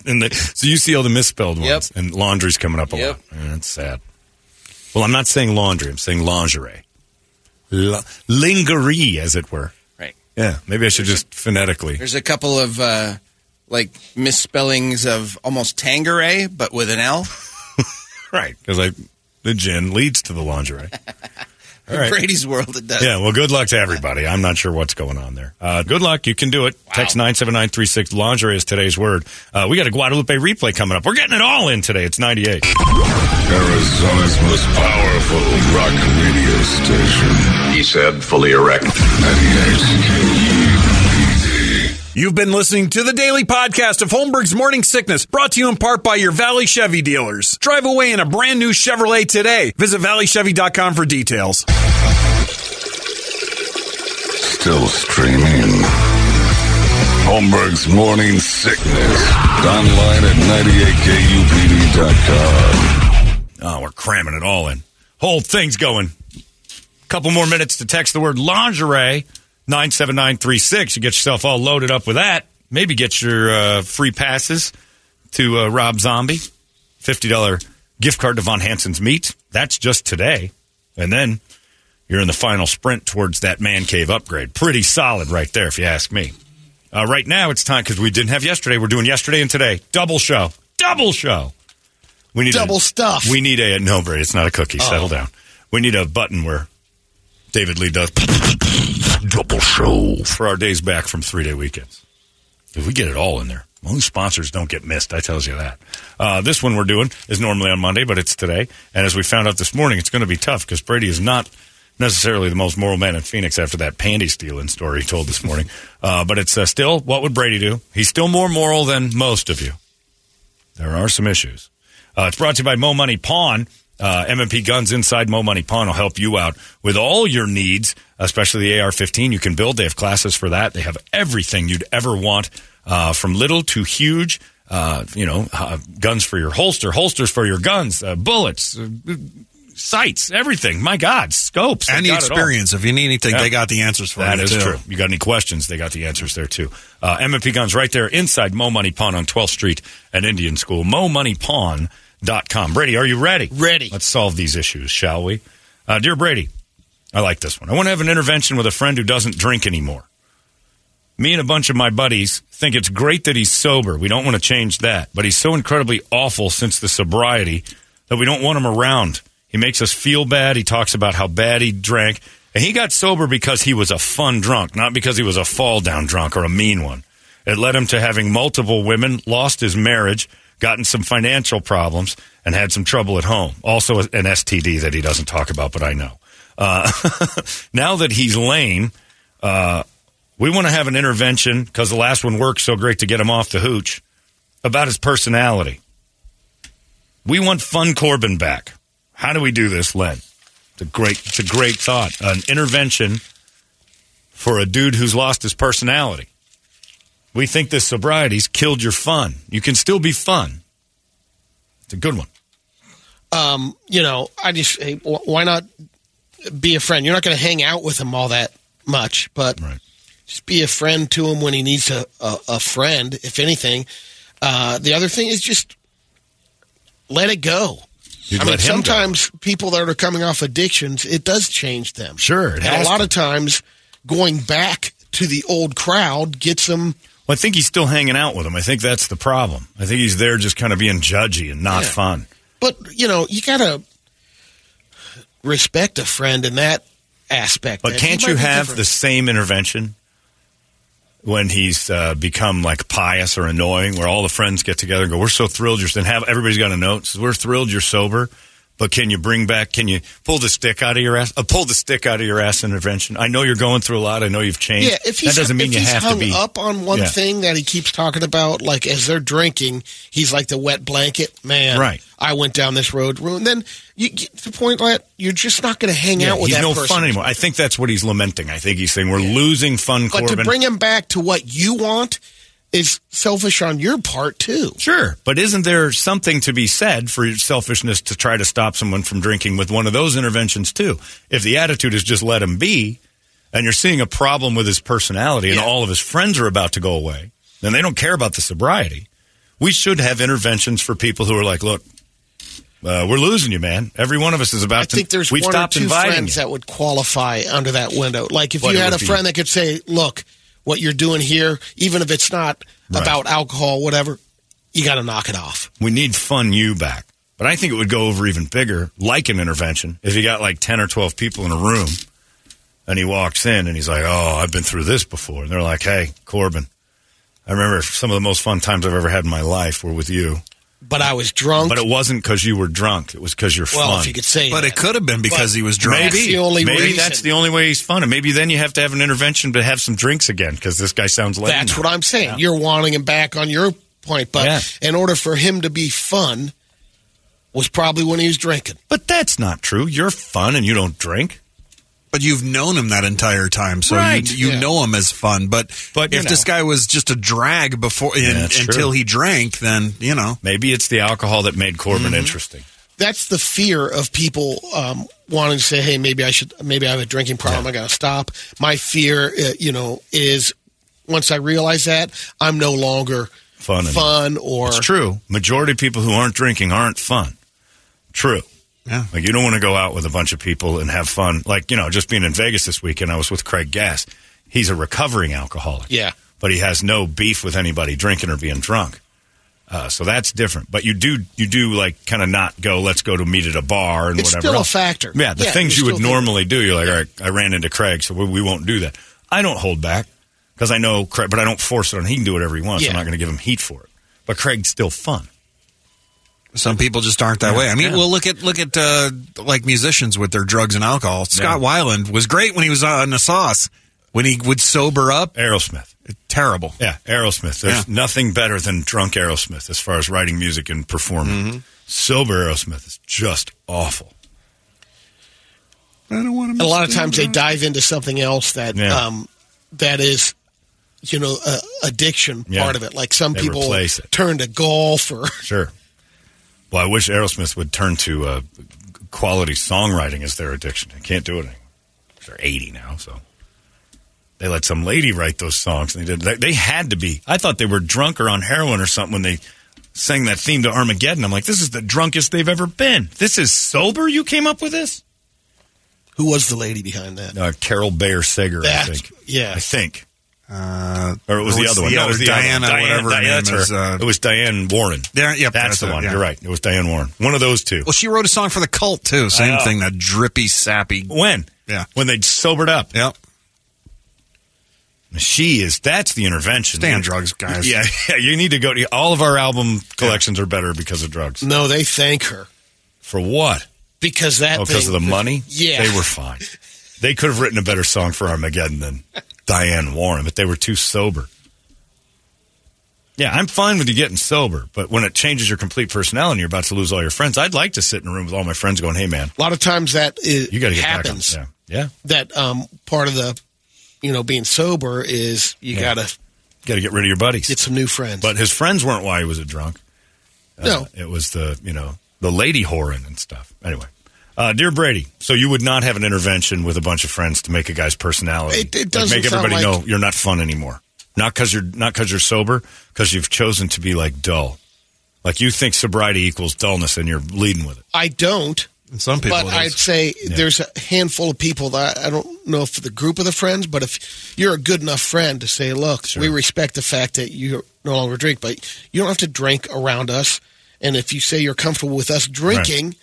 Speaker 3: And the, so you see all the misspelled
Speaker 8: Yep.
Speaker 3: ones, and laundry's coming up a
Speaker 8: Yep.
Speaker 3: lot. Yeah, that's sad. Well, I'm not saying laundry. I'm saying lingerie. L- lingerie, as it were. Yeah, maybe I should just phonetically.
Speaker 8: There's a couple of uh, like misspellings of almost Tanqueray, but with an L.
Speaker 3: Right, because I the gin leads to the lingerie. All right.
Speaker 8: Brady's world, it does.
Speaker 3: Yeah, well, good luck to everybody. I'm not sure what's going on there. Uh, good luck. You can do it. Text 97936. Lingerie is today's word. Uh, we got a Guadalupe replay coming up. We're getting it all in today. It's 98.
Speaker 5: Arizona's most powerful rock radio station.
Speaker 2: He said, fully erect.
Speaker 5: 98
Speaker 1: You've been listening to the daily podcast of Holmberg's Morning Sickness, brought to you in part by your Valley Chevy dealers. Drive away in a brand new Chevrolet today. Visit valleychevy.com for details.
Speaker 5: Still streaming. Holmberg's Morning Sickness. Online at 98kupd.com.
Speaker 3: Oh, we're cramming it all in. Whole thing's going. Couple more minutes to text the word lingerie. 97936. You get yourself all loaded up with that. Maybe get your uh, free passes to uh, Rob Zombie. $50 gift card to Von Hanson's Meat. That's just today. And then you're in the final sprint towards that man cave upgrade. Pretty solid right there, if you ask me. Uh, right now, it's time because we didn't have yesterday. We're doing yesterday and today. Double show. Double show. We need
Speaker 4: Double
Speaker 3: a,
Speaker 4: stuff.
Speaker 3: We need a no, Brady. It's not a cookie. Settle down. We need a button where David Lee does double show for our days back from three day weekends. If we get it all in there, only sponsors don't get missed. I tells you that. Uh, this one we're doing is normally on Monday, but it's today. And as we found out this morning, it's going to be tough because Brady is not necessarily the most moral man in Phoenix after that panty stealing story he told this morning. Uh, but it's uh, still, what would Brady do? He's still more moral than most of you. There are some issues. Uh, it's brought to you by Mo Money Pawn. Uh, M&P Guns inside Mo Money Pawn will help you out with all your needs, especially the AR-15 you can build. They have classes for that. They have everything you'd ever want, uh, from little to huge. Uh, you know, uh, guns for your holster, holsters for your guns, uh, bullets, uh, sights, everything. My God, scopes.
Speaker 1: Any
Speaker 3: They've got it all.
Speaker 1: experience. If you need anything,
Speaker 3: Yeah.
Speaker 1: they got the answers for
Speaker 3: That
Speaker 1: you. too.
Speaker 3: true. You got any questions? They got the answers there too. Uh, M&P Guns right there inside Mo Money Pawn on 12th Street at Indian School. MoMoneyPawn.com. Brady, are you ready?
Speaker 4: Ready.
Speaker 3: Let's solve these issues, shall we? Uh, dear Brady, I like this one. I want to have an intervention with a friend who doesn't drink anymore. Me and a bunch of my buddies think it's great that he's sober. We don't want to change that. But he's so incredibly awful since the sobriety that we don't want him around. He makes us feel bad. He talks about how bad he drank. And he got sober because he was a fun drunk, not because he was a fall down drunk or a mean one. It led him to having multiple women, lost his marriage, gotten some financial problems, and had some trouble at home. Also, an STD that he doesn't talk about, but I know. Uh, now that he's lame, uh, we want to have an intervention because the last one worked so great to get him off the hooch about his personality. We want Fun Corbin back. How do we do this, Len? It's a great, it's a great thought. An intervention for a dude who's lost his personality. We think this sobriety's killed your fun. You can still be fun. It's a good one.
Speaker 4: um, you know, I just hey, wh- why not be a friend? You're not going to hang out with him all that much, but
Speaker 3: Right.
Speaker 4: just be a friend to him when he needs a a, a friend. If anything, uh, the other thing is just let it go.
Speaker 3: You'd
Speaker 4: I mean,
Speaker 3: him go.
Speaker 4: sometimes people that are coming off addictions, it does change them.
Speaker 3: Sure, it
Speaker 4: and a lot
Speaker 3: to.
Speaker 4: of times going back to the old crowd gets them.
Speaker 3: Well, I think he's still hanging out with him. I think that's the problem. I think he's there just kind of being judgy and not
Speaker 4: Yeah.
Speaker 3: fun.
Speaker 4: But you know, you gotta respect a friend in that aspect.
Speaker 3: But can't you have
Speaker 4: different.
Speaker 3: the same intervention when he's uh, become like pious or annoying, where all the friends get together and go, "We're so thrilled you're," and have everybody's got a note. Says, "We're thrilled you're sober." But can you bring back? Can you pull the stick out of your ass? Uh, pull the stick out of your ass intervention. I know you're going through a lot. I know you've changed.
Speaker 4: Yeah, if he's,
Speaker 3: that doesn't mean you have
Speaker 4: hung
Speaker 3: to be
Speaker 4: up on one
Speaker 3: Yeah.
Speaker 4: thing that he keeps talking about, like as they're drinking, he's like the wet blanket. Man,
Speaker 3: Right.
Speaker 4: I went down this road. And then you get to the point that you're just not going to hang
Speaker 3: Yeah,
Speaker 4: out with
Speaker 3: he's
Speaker 4: that
Speaker 3: no
Speaker 4: person.
Speaker 3: fun anymore. I think that's what he's lamenting. I think he's saying we're losing fun.
Speaker 4: But
Speaker 3: Corbin.
Speaker 4: to bring him back to what you want is selfish on your part too.
Speaker 3: Sure, but isn't there something to be said for your selfishness to try to stop someone from drinking with one of those interventions too? If the attitude is just let him be, and you're seeing a problem with his personality, and
Speaker 4: Yeah.
Speaker 3: all of his friends are about to go away, then they don't care about the sobriety. We should have interventions for people who are like, look. Uh, we're losing you, man. Every one of us is about
Speaker 4: I
Speaker 3: to.
Speaker 4: think there's one or
Speaker 3: stopped
Speaker 4: two
Speaker 3: inviting
Speaker 4: friends
Speaker 3: you.
Speaker 4: that would qualify under that window. Like if
Speaker 3: But
Speaker 4: you had a friend that could say, "Look, what you're doing here, even if it's not
Speaker 3: Right.
Speaker 4: about alcohol, whatever, you got to knock it off."
Speaker 3: We need fun you back. But I think it would go over even bigger, like an intervention, if you got like 10 or 12 people in a room and he walks in and he's like, Oh, I've been through this before. And they're like, Hey, Corbin, I remember some of the most fun times I've ever had in my life were with you.
Speaker 4: But I was drunk.
Speaker 3: But it wasn't because you were drunk. It was because you're
Speaker 4: well,
Speaker 3: fun.
Speaker 4: if you could say,
Speaker 1: But
Speaker 4: that.
Speaker 1: it could have been because
Speaker 4: But
Speaker 1: he was drunk.
Speaker 4: That's the only
Speaker 3: maybe
Speaker 4: reason.
Speaker 3: that's the only way he's fun. And maybe then you have to have an intervention to have some drinks again because this guy sounds lame.
Speaker 4: That's what I'm saying. You're wanting him back on your point, but
Speaker 3: Yeah.
Speaker 4: in order for him to be fun, was probably when he was drinking.
Speaker 3: But that's not true. You're fun and you don't drink.
Speaker 1: But you've known him that entire time, so
Speaker 3: Right,
Speaker 1: you, you
Speaker 4: yeah.
Speaker 1: know him as fun. But,
Speaker 3: But, you
Speaker 1: if this guy was just a drag before
Speaker 3: Yeah,
Speaker 1: and,
Speaker 3: true.
Speaker 1: until he drank, then you know.
Speaker 3: Maybe it's the alcohol that made Corbin
Speaker 4: Mm-hmm.
Speaker 3: interesting.
Speaker 4: that's the fear of people um, wanting to say, "Hey, maybe I should. Maybe I have a drinking problem. I got to stop." My fear, uh, you know, is once I realize that I'm no longer
Speaker 3: Fun and-
Speaker 4: fun or
Speaker 3: It's true. Majority of people who aren't drinking aren't fun. True.
Speaker 1: Yeah.
Speaker 3: Like you don't want to go out with a bunch of people and have fun. Like, you know, just being in Vegas this weekend, I was with Craig Gass. He's a recovering alcoholic.
Speaker 4: Yeah.
Speaker 3: But he has no beef with anybody drinking or being drunk. Uh, so that's different. But you do you do like kind of not go, let's go to meet at a bar and
Speaker 4: It's
Speaker 3: whatever.
Speaker 4: still a factor.
Speaker 3: Yeah, the
Speaker 4: Yeah,
Speaker 3: things
Speaker 4: you
Speaker 3: you would
Speaker 4: still
Speaker 3: normally do, you're like, all right, I ran into Craig, so we, we won't do that. I don't hold back because I know Craig, but I don't force it on. He can do whatever he wants.
Speaker 4: Yeah.
Speaker 3: I'm not going to give him heat for it. But Craig's still fun.
Speaker 1: Some people just aren't that
Speaker 3: Yeah,
Speaker 1: way. I mean,
Speaker 3: yeah.
Speaker 1: well, look at look at uh, like musicians with their drugs and alcohol. Scott Weiland was great when he was on the sauce. When he would sober up,
Speaker 3: Aerosmith.
Speaker 1: terrible.
Speaker 3: Yeah, Aerosmith. There's
Speaker 1: Yeah.
Speaker 3: nothing better than drunk Aerosmith as far as writing music and performing.
Speaker 1: Mm-hmm.
Speaker 3: Sober Aerosmith is just awful.
Speaker 1: I don't want
Speaker 4: And a lot of times they dive into something else that
Speaker 3: Yeah.
Speaker 4: um, that is you know uh, addiction
Speaker 3: Yeah.
Speaker 4: part of it like some
Speaker 3: They
Speaker 4: people
Speaker 3: replace it.
Speaker 4: turn to golf or
Speaker 3: Sure. Well, I wish Aerosmith would turn to uh, quality songwriting as their addiction. They can't do it anymore. They're 80 now, so they let some lady write those songs. And they did. They, they had to be. I thought they were drunk or on heroin or something when they sang that theme to Armageddon. I'm like, this is the drunkest they've ever been. This is sober. You came up with this?
Speaker 4: who was the lady behind that
Speaker 3: Uh, Carol Bayer Sager, I think.
Speaker 4: yeah.
Speaker 3: I think.
Speaker 1: Uh,
Speaker 3: Or it was the other one.
Speaker 1: The
Speaker 3: No, it was the other one.
Speaker 1: Diana,
Speaker 3: Diane,
Speaker 1: whatever her
Speaker 3: Diane,
Speaker 1: name is. Uh,
Speaker 3: it was Diane Warren.
Speaker 1: there, yep,
Speaker 3: that's,
Speaker 1: that's
Speaker 3: the
Speaker 1: it,
Speaker 3: one.
Speaker 1: yeah.
Speaker 3: You're right. It was Diane Warren. One of those two.
Speaker 1: well, she wrote a song for the cult too. Same
Speaker 3: know.
Speaker 1: thing. That drippy, sappy.
Speaker 3: When?
Speaker 1: Yeah.
Speaker 3: When they sobered up.
Speaker 1: Yep.
Speaker 3: She is. That's the intervention.
Speaker 1: Stay on drugs, guys.
Speaker 3: Yeah, yeah. You need to go. To, all of our album collections are better because of drugs.
Speaker 4: no they thank her
Speaker 3: For what?
Speaker 4: because that
Speaker 3: Oh, because of the money.
Speaker 4: yeah
Speaker 3: they were fine. They could have written a better song for Armageddon than Diane Warren, but they were too sober. Yeah, I'm fine with you getting sober, but when it changes your complete personality and you're about to lose all your friends, I'd like to sit in a room with all my friends going, "Hey, man,
Speaker 4: a lot of times that is,
Speaker 3: you got to get
Speaker 4: happens
Speaker 3: back on." Yeah, yeah.
Speaker 4: that um, part of the you know being sober is you
Speaker 3: Yeah.
Speaker 4: got to
Speaker 3: got to get rid of your buddies.
Speaker 4: get some new friends
Speaker 3: But his friends weren't why he was a drunk. Uh,
Speaker 4: No.
Speaker 3: it was the you know the lady whoring and stuff. Anyway, uh, dear Brady, so you would not have an intervention with a bunch of friends to make a guy's personality
Speaker 4: It- it doesn't
Speaker 3: make
Speaker 4: sound
Speaker 3: everybody
Speaker 4: like-
Speaker 3: know you're not fun anymore. Not because you're not because you're sober, because you've chosen to be like dull. Like you think sobriety equals dullness, and you're leading with it.
Speaker 4: I don't
Speaker 1: And some people.
Speaker 4: but I'd
Speaker 1: is.
Speaker 4: say there's a handful of people that I don't know if the group of the friends, but if you're a good enough friend to say, look, we respect the fact that you no longer drink, but you don't have to drink around us. And if you say you're comfortable with us drinking, then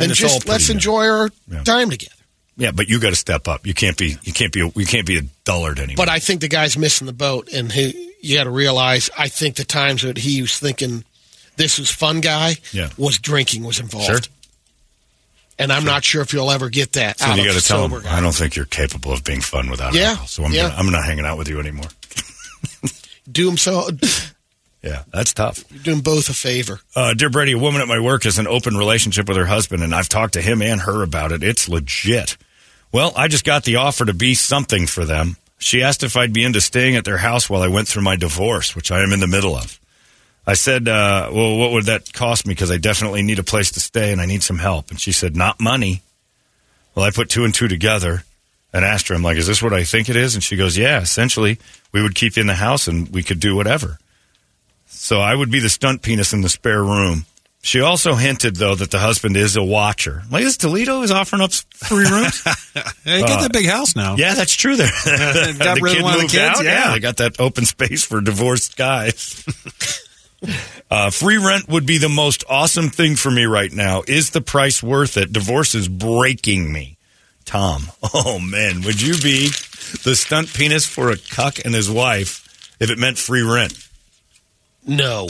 Speaker 3: all
Speaker 4: just let's enjoy our
Speaker 3: Yeah.
Speaker 4: time together.
Speaker 3: Yeah, but you got to step up. You can't be you can't be a, you can't be a dullard anymore.
Speaker 4: But I think the guy's missing the boat, and he, you got to realize. I think the times that he was thinking this was fun guy
Speaker 3: Yeah.
Speaker 4: was drinking was involved.
Speaker 3: Sure.
Speaker 4: And I'm not sure if you'll ever get that
Speaker 3: so
Speaker 4: out
Speaker 3: you got to tell him,
Speaker 4: guy.
Speaker 3: I don't think you're capable of being fun without
Speaker 4: Yeah,
Speaker 3: alcohol. So I'm
Speaker 4: yeah.
Speaker 3: gonna, I'm not hanging out with you anymore.
Speaker 4: Do him so.
Speaker 3: Yeah, that's tough.
Speaker 4: You're doing both a favor.
Speaker 3: Uh, dear Brady, a woman at my work has an open relationship with her husband, and I've talked to him and her about it. It's legit. Well, I just got the offer to be something for them. She asked if I'd be into staying at their house while I went through my divorce, which I am in the middle of. I said, uh, well, what would that cost me? Because I definitely need a place to stay and I need some help. And she said, not money. Well, I put two and two together and asked her, I'm like, is this what I think it is? And she goes, yeah, essentially, we would keep you in the house and we could do whatever. So I would be the stunt penis in the spare room. She also hinted, though, that the husband is a watcher. Like, this Toledo is offering up three rooms?
Speaker 1: Hey, get that big house now.
Speaker 3: yeah, that's true. There,
Speaker 1: Got
Speaker 3: the
Speaker 1: rid of
Speaker 3: kid
Speaker 1: one of the kids?
Speaker 3: out.
Speaker 1: Yeah.
Speaker 3: they got that open space for divorced guys. uh, free rent would be the most awesome thing for me right now. Is the price worth it? Divorce is breaking me. Tom, oh man, would you be the stunt penis for a cuck and his wife if it meant free rent?
Speaker 4: No.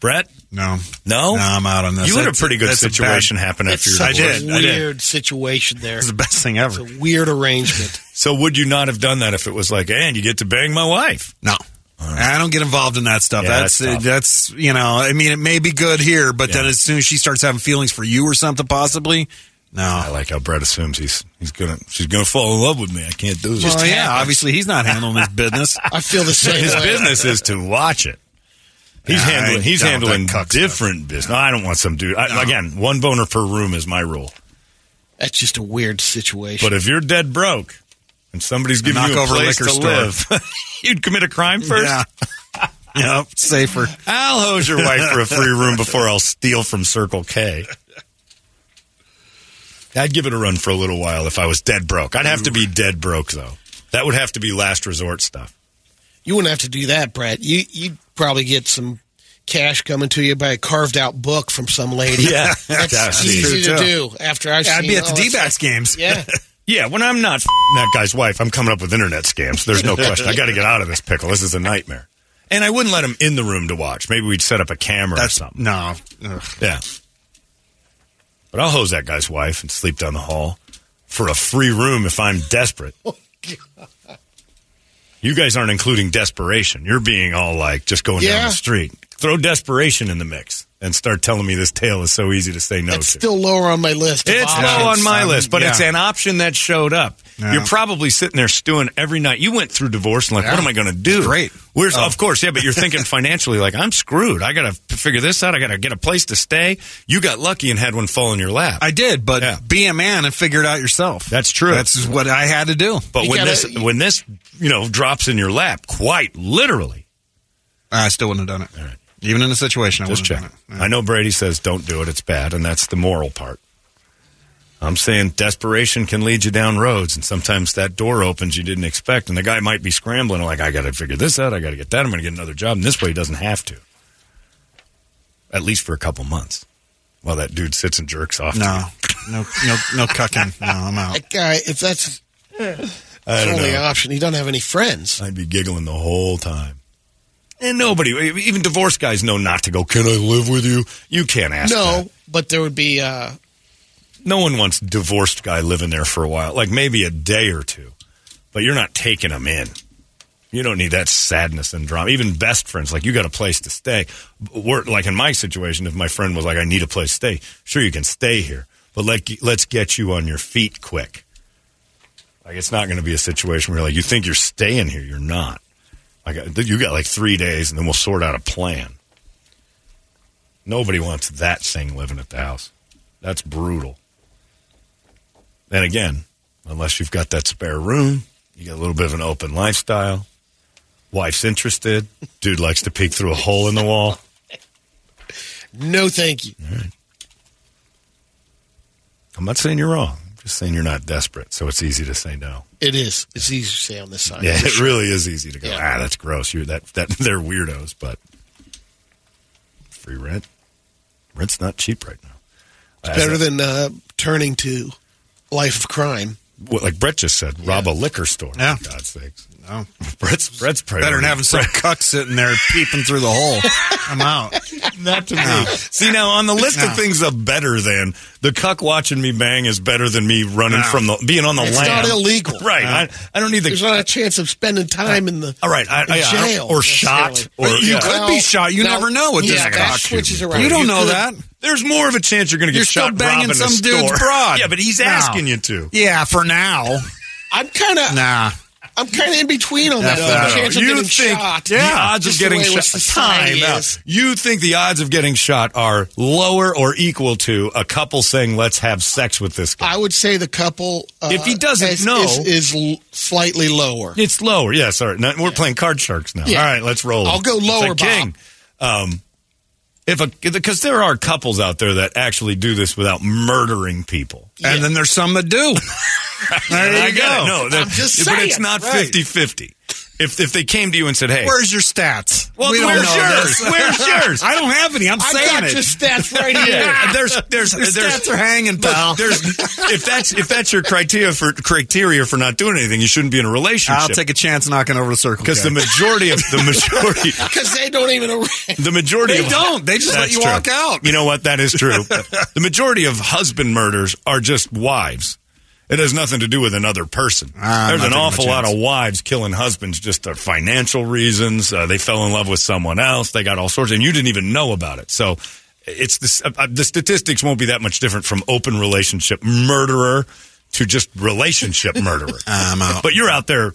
Speaker 3: Brett,
Speaker 1: No.
Speaker 3: no,
Speaker 1: No, I'm out on this.
Speaker 3: You had a
Speaker 1: That's-
Speaker 3: pretty good situation
Speaker 1: bad-
Speaker 3: happen after
Speaker 4: It's
Speaker 3: your
Speaker 1: I
Speaker 4: such
Speaker 3: divorce.
Speaker 1: did,
Speaker 4: a
Speaker 1: I did.
Speaker 4: weird situation there.
Speaker 1: It's the best thing
Speaker 4: It's
Speaker 1: ever.
Speaker 4: a weird arrangement.
Speaker 3: So would you not have done that if it was like, and you get to bang my wife?
Speaker 1: No. I don't get involved in that stuff.
Speaker 3: Yeah,
Speaker 1: that's
Speaker 3: that's
Speaker 1: that's, you know. I mean, it may be good here, but then as soon as she starts having feelings for you or something, possibly, no.
Speaker 3: I like how Brett assumes he's he's gonna she's gonna fall in love with me. I can't do this.
Speaker 1: well, yeah, obviously he's not handling his business.
Speaker 4: I feel the same
Speaker 3: His
Speaker 4: way.
Speaker 3: business is to watch it. He's
Speaker 1: Yeah,
Speaker 3: handling. He's handling
Speaker 1: cuck stuff.
Speaker 3: different business. No, I don't want some dude. I, Again, one boner per room is my rule.
Speaker 4: That's just a weird situation.
Speaker 3: But if you're dead broke and somebody's giving you a
Speaker 1: over
Speaker 3: place
Speaker 1: liquor
Speaker 3: to
Speaker 1: store.
Speaker 3: live, you'd commit a crime first.
Speaker 1: Yeah. yep. Safer.
Speaker 3: I'll hose your wife for a free room before I'll steal from Circle K. I'd give it a run for a little while if I was dead broke. I'd have to be dead broke though. That would have to be last resort stuff.
Speaker 4: you wouldn't have to do that, Brett. You you'd probably get some cash coming to you by a carved out book from some lady.
Speaker 3: Yeah.
Speaker 4: that's
Speaker 3: That's
Speaker 4: easy
Speaker 1: true,
Speaker 4: to
Speaker 1: too.
Speaker 4: do. After I've
Speaker 1: Yeah, I'd be at the
Speaker 4: all
Speaker 1: D-backs games.
Speaker 4: Yeah,
Speaker 3: Yeah, when I'm not f***ing that guy's wife, I'm coming up with internet scams. There's no question. I got to get out of this pickle. This is a nightmare. And I wouldn't let him in the room to watch. Maybe we'd set up a camera or something.
Speaker 1: no. Ugh.
Speaker 3: Yeah. But I'll hose that guy's wife and sleep down the hall for a free room if I'm desperate. Oh, You guys aren't including desperation. You're being all like just going down the street. Throw desperation in the mix and start telling me this tale is so easy to say no
Speaker 4: that's
Speaker 3: to.
Speaker 4: still lower on my list. of
Speaker 3: It's
Speaker 4: options.
Speaker 3: low on my
Speaker 1: Um,
Speaker 3: list, but
Speaker 1: yeah.
Speaker 3: it's an option that showed up.
Speaker 1: Yeah.
Speaker 3: You're probably sitting there stewing every night. You went through divorce and like,
Speaker 1: Yeah.
Speaker 3: what am I going to do?
Speaker 1: Great.
Speaker 3: Where's,
Speaker 1: Oh.
Speaker 3: Of course, yeah, but you're thinking financially, like, I'm screwed. I got to figure this out. I got to get a place to stay. You got lucky and had one fall in your lap.
Speaker 1: I did, but
Speaker 3: Yeah.
Speaker 1: be a man and figure it out yourself.
Speaker 3: That's true.
Speaker 1: That's what I had to do.
Speaker 3: but
Speaker 4: You
Speaker 3: when
Speaker 4: gotta-
Speaker 3: this when this you know drops in your lap, quite literally,
Speaker 1: I still wouldn't have done it.
Speaker 3: All right.
Speaker 1: Even in a situation, I
Speaker 3: just
Speaker 1: wouldn't
Speaker 3: check.
Speaker 1: have done it.
Speaker 3: I know Brady says don't do it; it's bad, and that's the moral part. I'm saying desperation can lead you down roads, and sometimes that door opens you didn't expect, and the guy might be scrambling like, "I got to figure this out. I got to get that. I'm going to get another job." And this way, he doesn't have to. At least for a couple months, while that dude sits and jerks off.
Speaker 1: No,
Speaker 3: you.
Speaker 1: no, no, no cucking. No, I'm out.
Speaker 4: That guy, if that's
Speaker 3: I
Speaker 4: the only
Speaker 3: know.
Speaker 4: option, he doesn't have any friends.
Speaker 3: I'd be giggling the whole time. And nobody, even divorced guys, know not to go. Can I live with you? You can't ask.
Speaker 4: No,
Speaker 3: that.
Speaker 4: but there would be. Uh,
Speaker 3: no one wants divorced guy living there for a while, like maybe a day or two. But you're not taking them in. You don't need that sadness and drama. Even best friends, like you got a place to stay. We're, like in my situation, if my friend was like, "I need a place to stay," sure you can stay here, but let let's get you on your feet quick. Like it's not going to be a situation where like you think you're staying here, you're not. Like you got like three days, and then we'll sort out a plan. Nobody wants that thing living at the house. That's brutal. And again, unless you've got that spare room, you got a little bit of an open lifestyle. Wife's interested. Dude likes to peek through a hole in the wall.
Speaker 4: no, thank you.
Speaker 3: I'm not saying you're wrong. I'm just saying you're not desperate, so it's easy to say no.
Speaker 4: It is. It's easy to say on this side.
Speaker 3: Yeah, it
Speaker 4: sure.
Speaker 3: really is easy to go.
Speaker 4: Yeah.
Speaker 3: Ah, that's gross. You're that that they're weirdos, but free rent. Rent's not cheap right now. As
Speaker 4: Better
Speaker 3: a-
Speaker 4: than uh, turning to life of crime.
Speaker 3: what, like Brett just said, rob a liquor store.
Speaker 1: Yeah.
Speaker 3: For God's sakes.
Speaker 1: No.
Speaker 3: Brett's Brett's
Speaker 1: Better than having some cuck sitting there peeping through the hole. I'm out.
Speaker 3: Not to me.
Speaker 1: No.
Speaker 3: See now on the list
Speaker 1: No.
Speaker 3: of things of better than the cuck watching me bang is better than me running
Speaker 1: No.
Speaker 3: from the being on the
Speaker 4: land.
Speaker 3: It's
Speaker 4: not illegal.
Speaker 3: right? I, I don't need the
Speaker 4: There's not a chance of spending time in the
Speaker 3: all right. I,
Speaker 4: in
Speaker 3: I, I don't-
Speaker 4: jail
Speaker 3: or shot
Speaker 4: necessarily.
Speaker 3: or
Speaker 1: you
Speaker 3: yeah.
Speaker 1: could
Speaker 4: Well,
Speaker 1: be shot. You
Speaker 4: now-
Speaker 1: never know with
Speaker 4: yeah,
Speaker 1: this
Speaker 4: that
Speaker 1: cock.
Speaker 4: switches around.
Speaker 1: You don't know
Speaker 4: could-
Speaker 1: that.
Speaker 3: There's more of a chance you're going to get
Speaker 1: You're still
Speaker 3: shot
Speaker 1: banging some dude's broad.
Speaker 3: Yeah, but he's asking you to.
Speaker 1: Yeah, for now.
Speaker 4: I'm kind of.
Speaker 1: Nah.
Speaker 4: I'm kind of in between on that.
Speaker 1: No, no.
Speaker 4: chance of
Speaker 3: you
Speaker 4: getting
Speaker 3: think
Speaker 4: shot.
Speaker 3: the odds of getting shot? Time out. You think the odds of getting shot are lower or equal to a couple saying, "Let's have sex with this guy"?
Speaker 4: I would say the couple. Uh,
Speaker 3: If he doesn't
Speaker 4: is,
Speaker 3: know-
Speaker 4: is, is l- slightly lower.
Speaker 3: It's lower. Yeah, sorry. No, we're playing card sharks now.
Speaker 4: Yeah.
Speaker 3: All right, let's roll.
Speaker 4: I'll go lower,
Speaker 3: king. Um, if a because there are couples out there that actually do this without murdering people.
Speaker 1: And then there's some that do. there
Speaker 3: I
Speaker 1: you
Speaker 3: get
Speaker 1: go.
Speaker 3: it. No, that,
Speaker 4: I'm just saying.
Speaker 3: but it's
Speaker 4: saying.
Speaker 3: not
Speaker 1: Right.
Speaker 3: 50-50. If if they came to you and said, "Hey,
Speaker 1: Where's your stats?
Speaker 3: well,
Speaker 1: we
Speaker 3: where's
Speaker 1: know
Speaker 3: yours? Where's yours?"
Speaker 1: I don't have any. I'm
Speaker 4: I
Speaker 1: saying
Speaker 4: got
Speaker 1: it.
Speaker 4: your stats right here.
Speaker 3: Yeah, there's there's
Speaker 1: Your
Speaker 3: there's
Speaker 1: stats are hanging, pal.
Speaker 3: Look, there's if that's if that's your criteria for criteria for not doing anything, you shouldn't be in a relationship.
Speaker 1: I'll take a chance knocking over the circle.
Speaker 3: because the majority of the majority
Speaker 4: Because they don't even.
Speaker 3: the majority
Speaker 1: They
Speaker 3: of
Speaker 1: don't. They just let you
Speaker 3: true.
Speaker 1: walk out.
Speaker 3: You know what? That is true. the majority of husband murders are just wives. It has nothing to do with another person.
Speaker 1: I'm
Speaker 3: There's an awful lot of wives killing husbands just for financial reasons. Uh, they fell in love with someone else. They got all sorts, and you didn't even know about it. So it's the uh, the statistics won't be that much different from open relationship murderer to just relationship murderer. But you're out there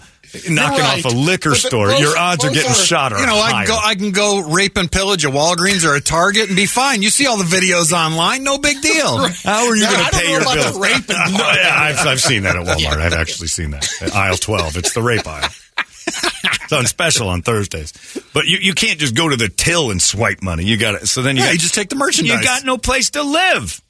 Speaker 3: knocking
Speaker 4: right.
Speaker 3: off a liquor
Speaker 4: But
Speaker 3: store, your odds are getting
Speaker 4: are-
Speaker 3: shot. Are
Speaker 1: You know, I
Speaker 3: higher.
Speaker 1: can go. I can go rape and pillage a Walgreens or a Target and be fine. You see all the videos online. No big deal.
Speaker 3: How are you going to pay your bill?
Speaker 4: raping
Speaker 3: No, yeah, I've, I've seen that at Walmart. I've actually seen that at aisle twelve. It's the rape aisle. it's on special on Thursdays, but you, you can't just go to the till and swipe money. You got to. So then you
Speaker 1: Yeah,
Speaker 3: got,
Speaker 1: you just take the merchandise.
Speaker 3: You got no place to live.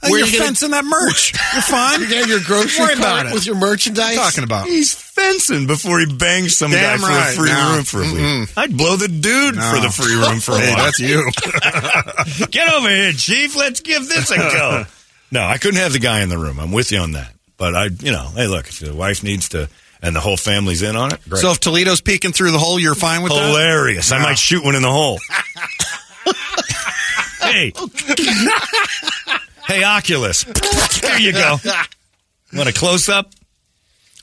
Speaker 1: Where
Speaker 4: Where
Speaker 1: you're
Speaker 4: you gonna-
Speaker 1: fencing that merch. You're fine.
Speaker 4: You got your grocery
Speaker 1: Worry about
Speaker 4: cart
Speaker 1: it.
Speaker 4: with your merchandise.
Speaker 1: What are you talking about?
Speaker 3: He's fencing before he bangs some
Speaker 1: Damn
Speaker 3: guy for
Speaker 1: right.
Speaker 3: a free
Speaker 1: No.
Speaker 3: room for a week. I'd blow the dude
Speaker 1: No.
Speaker 3: for the free room for a
Speaker 1: Hey,
Speaker 3: while.
Speaker 1: that's you.
Speaker 3: Get over here, Chief. Let's give this a go. no, I couldn't have the guy in the room. I'm with you on that. But I, you know, hey, look, if the wife needs to, and the whole family's in on it, great.
Speaker 1: So if Toledo's peeking through the hole, you're fine with that.
Speaker 3: hilarious. I
Speaker 1: No.
Speaker 3: might shoot one in the hole. hey, hey, Oculus. there you go. Want a close up?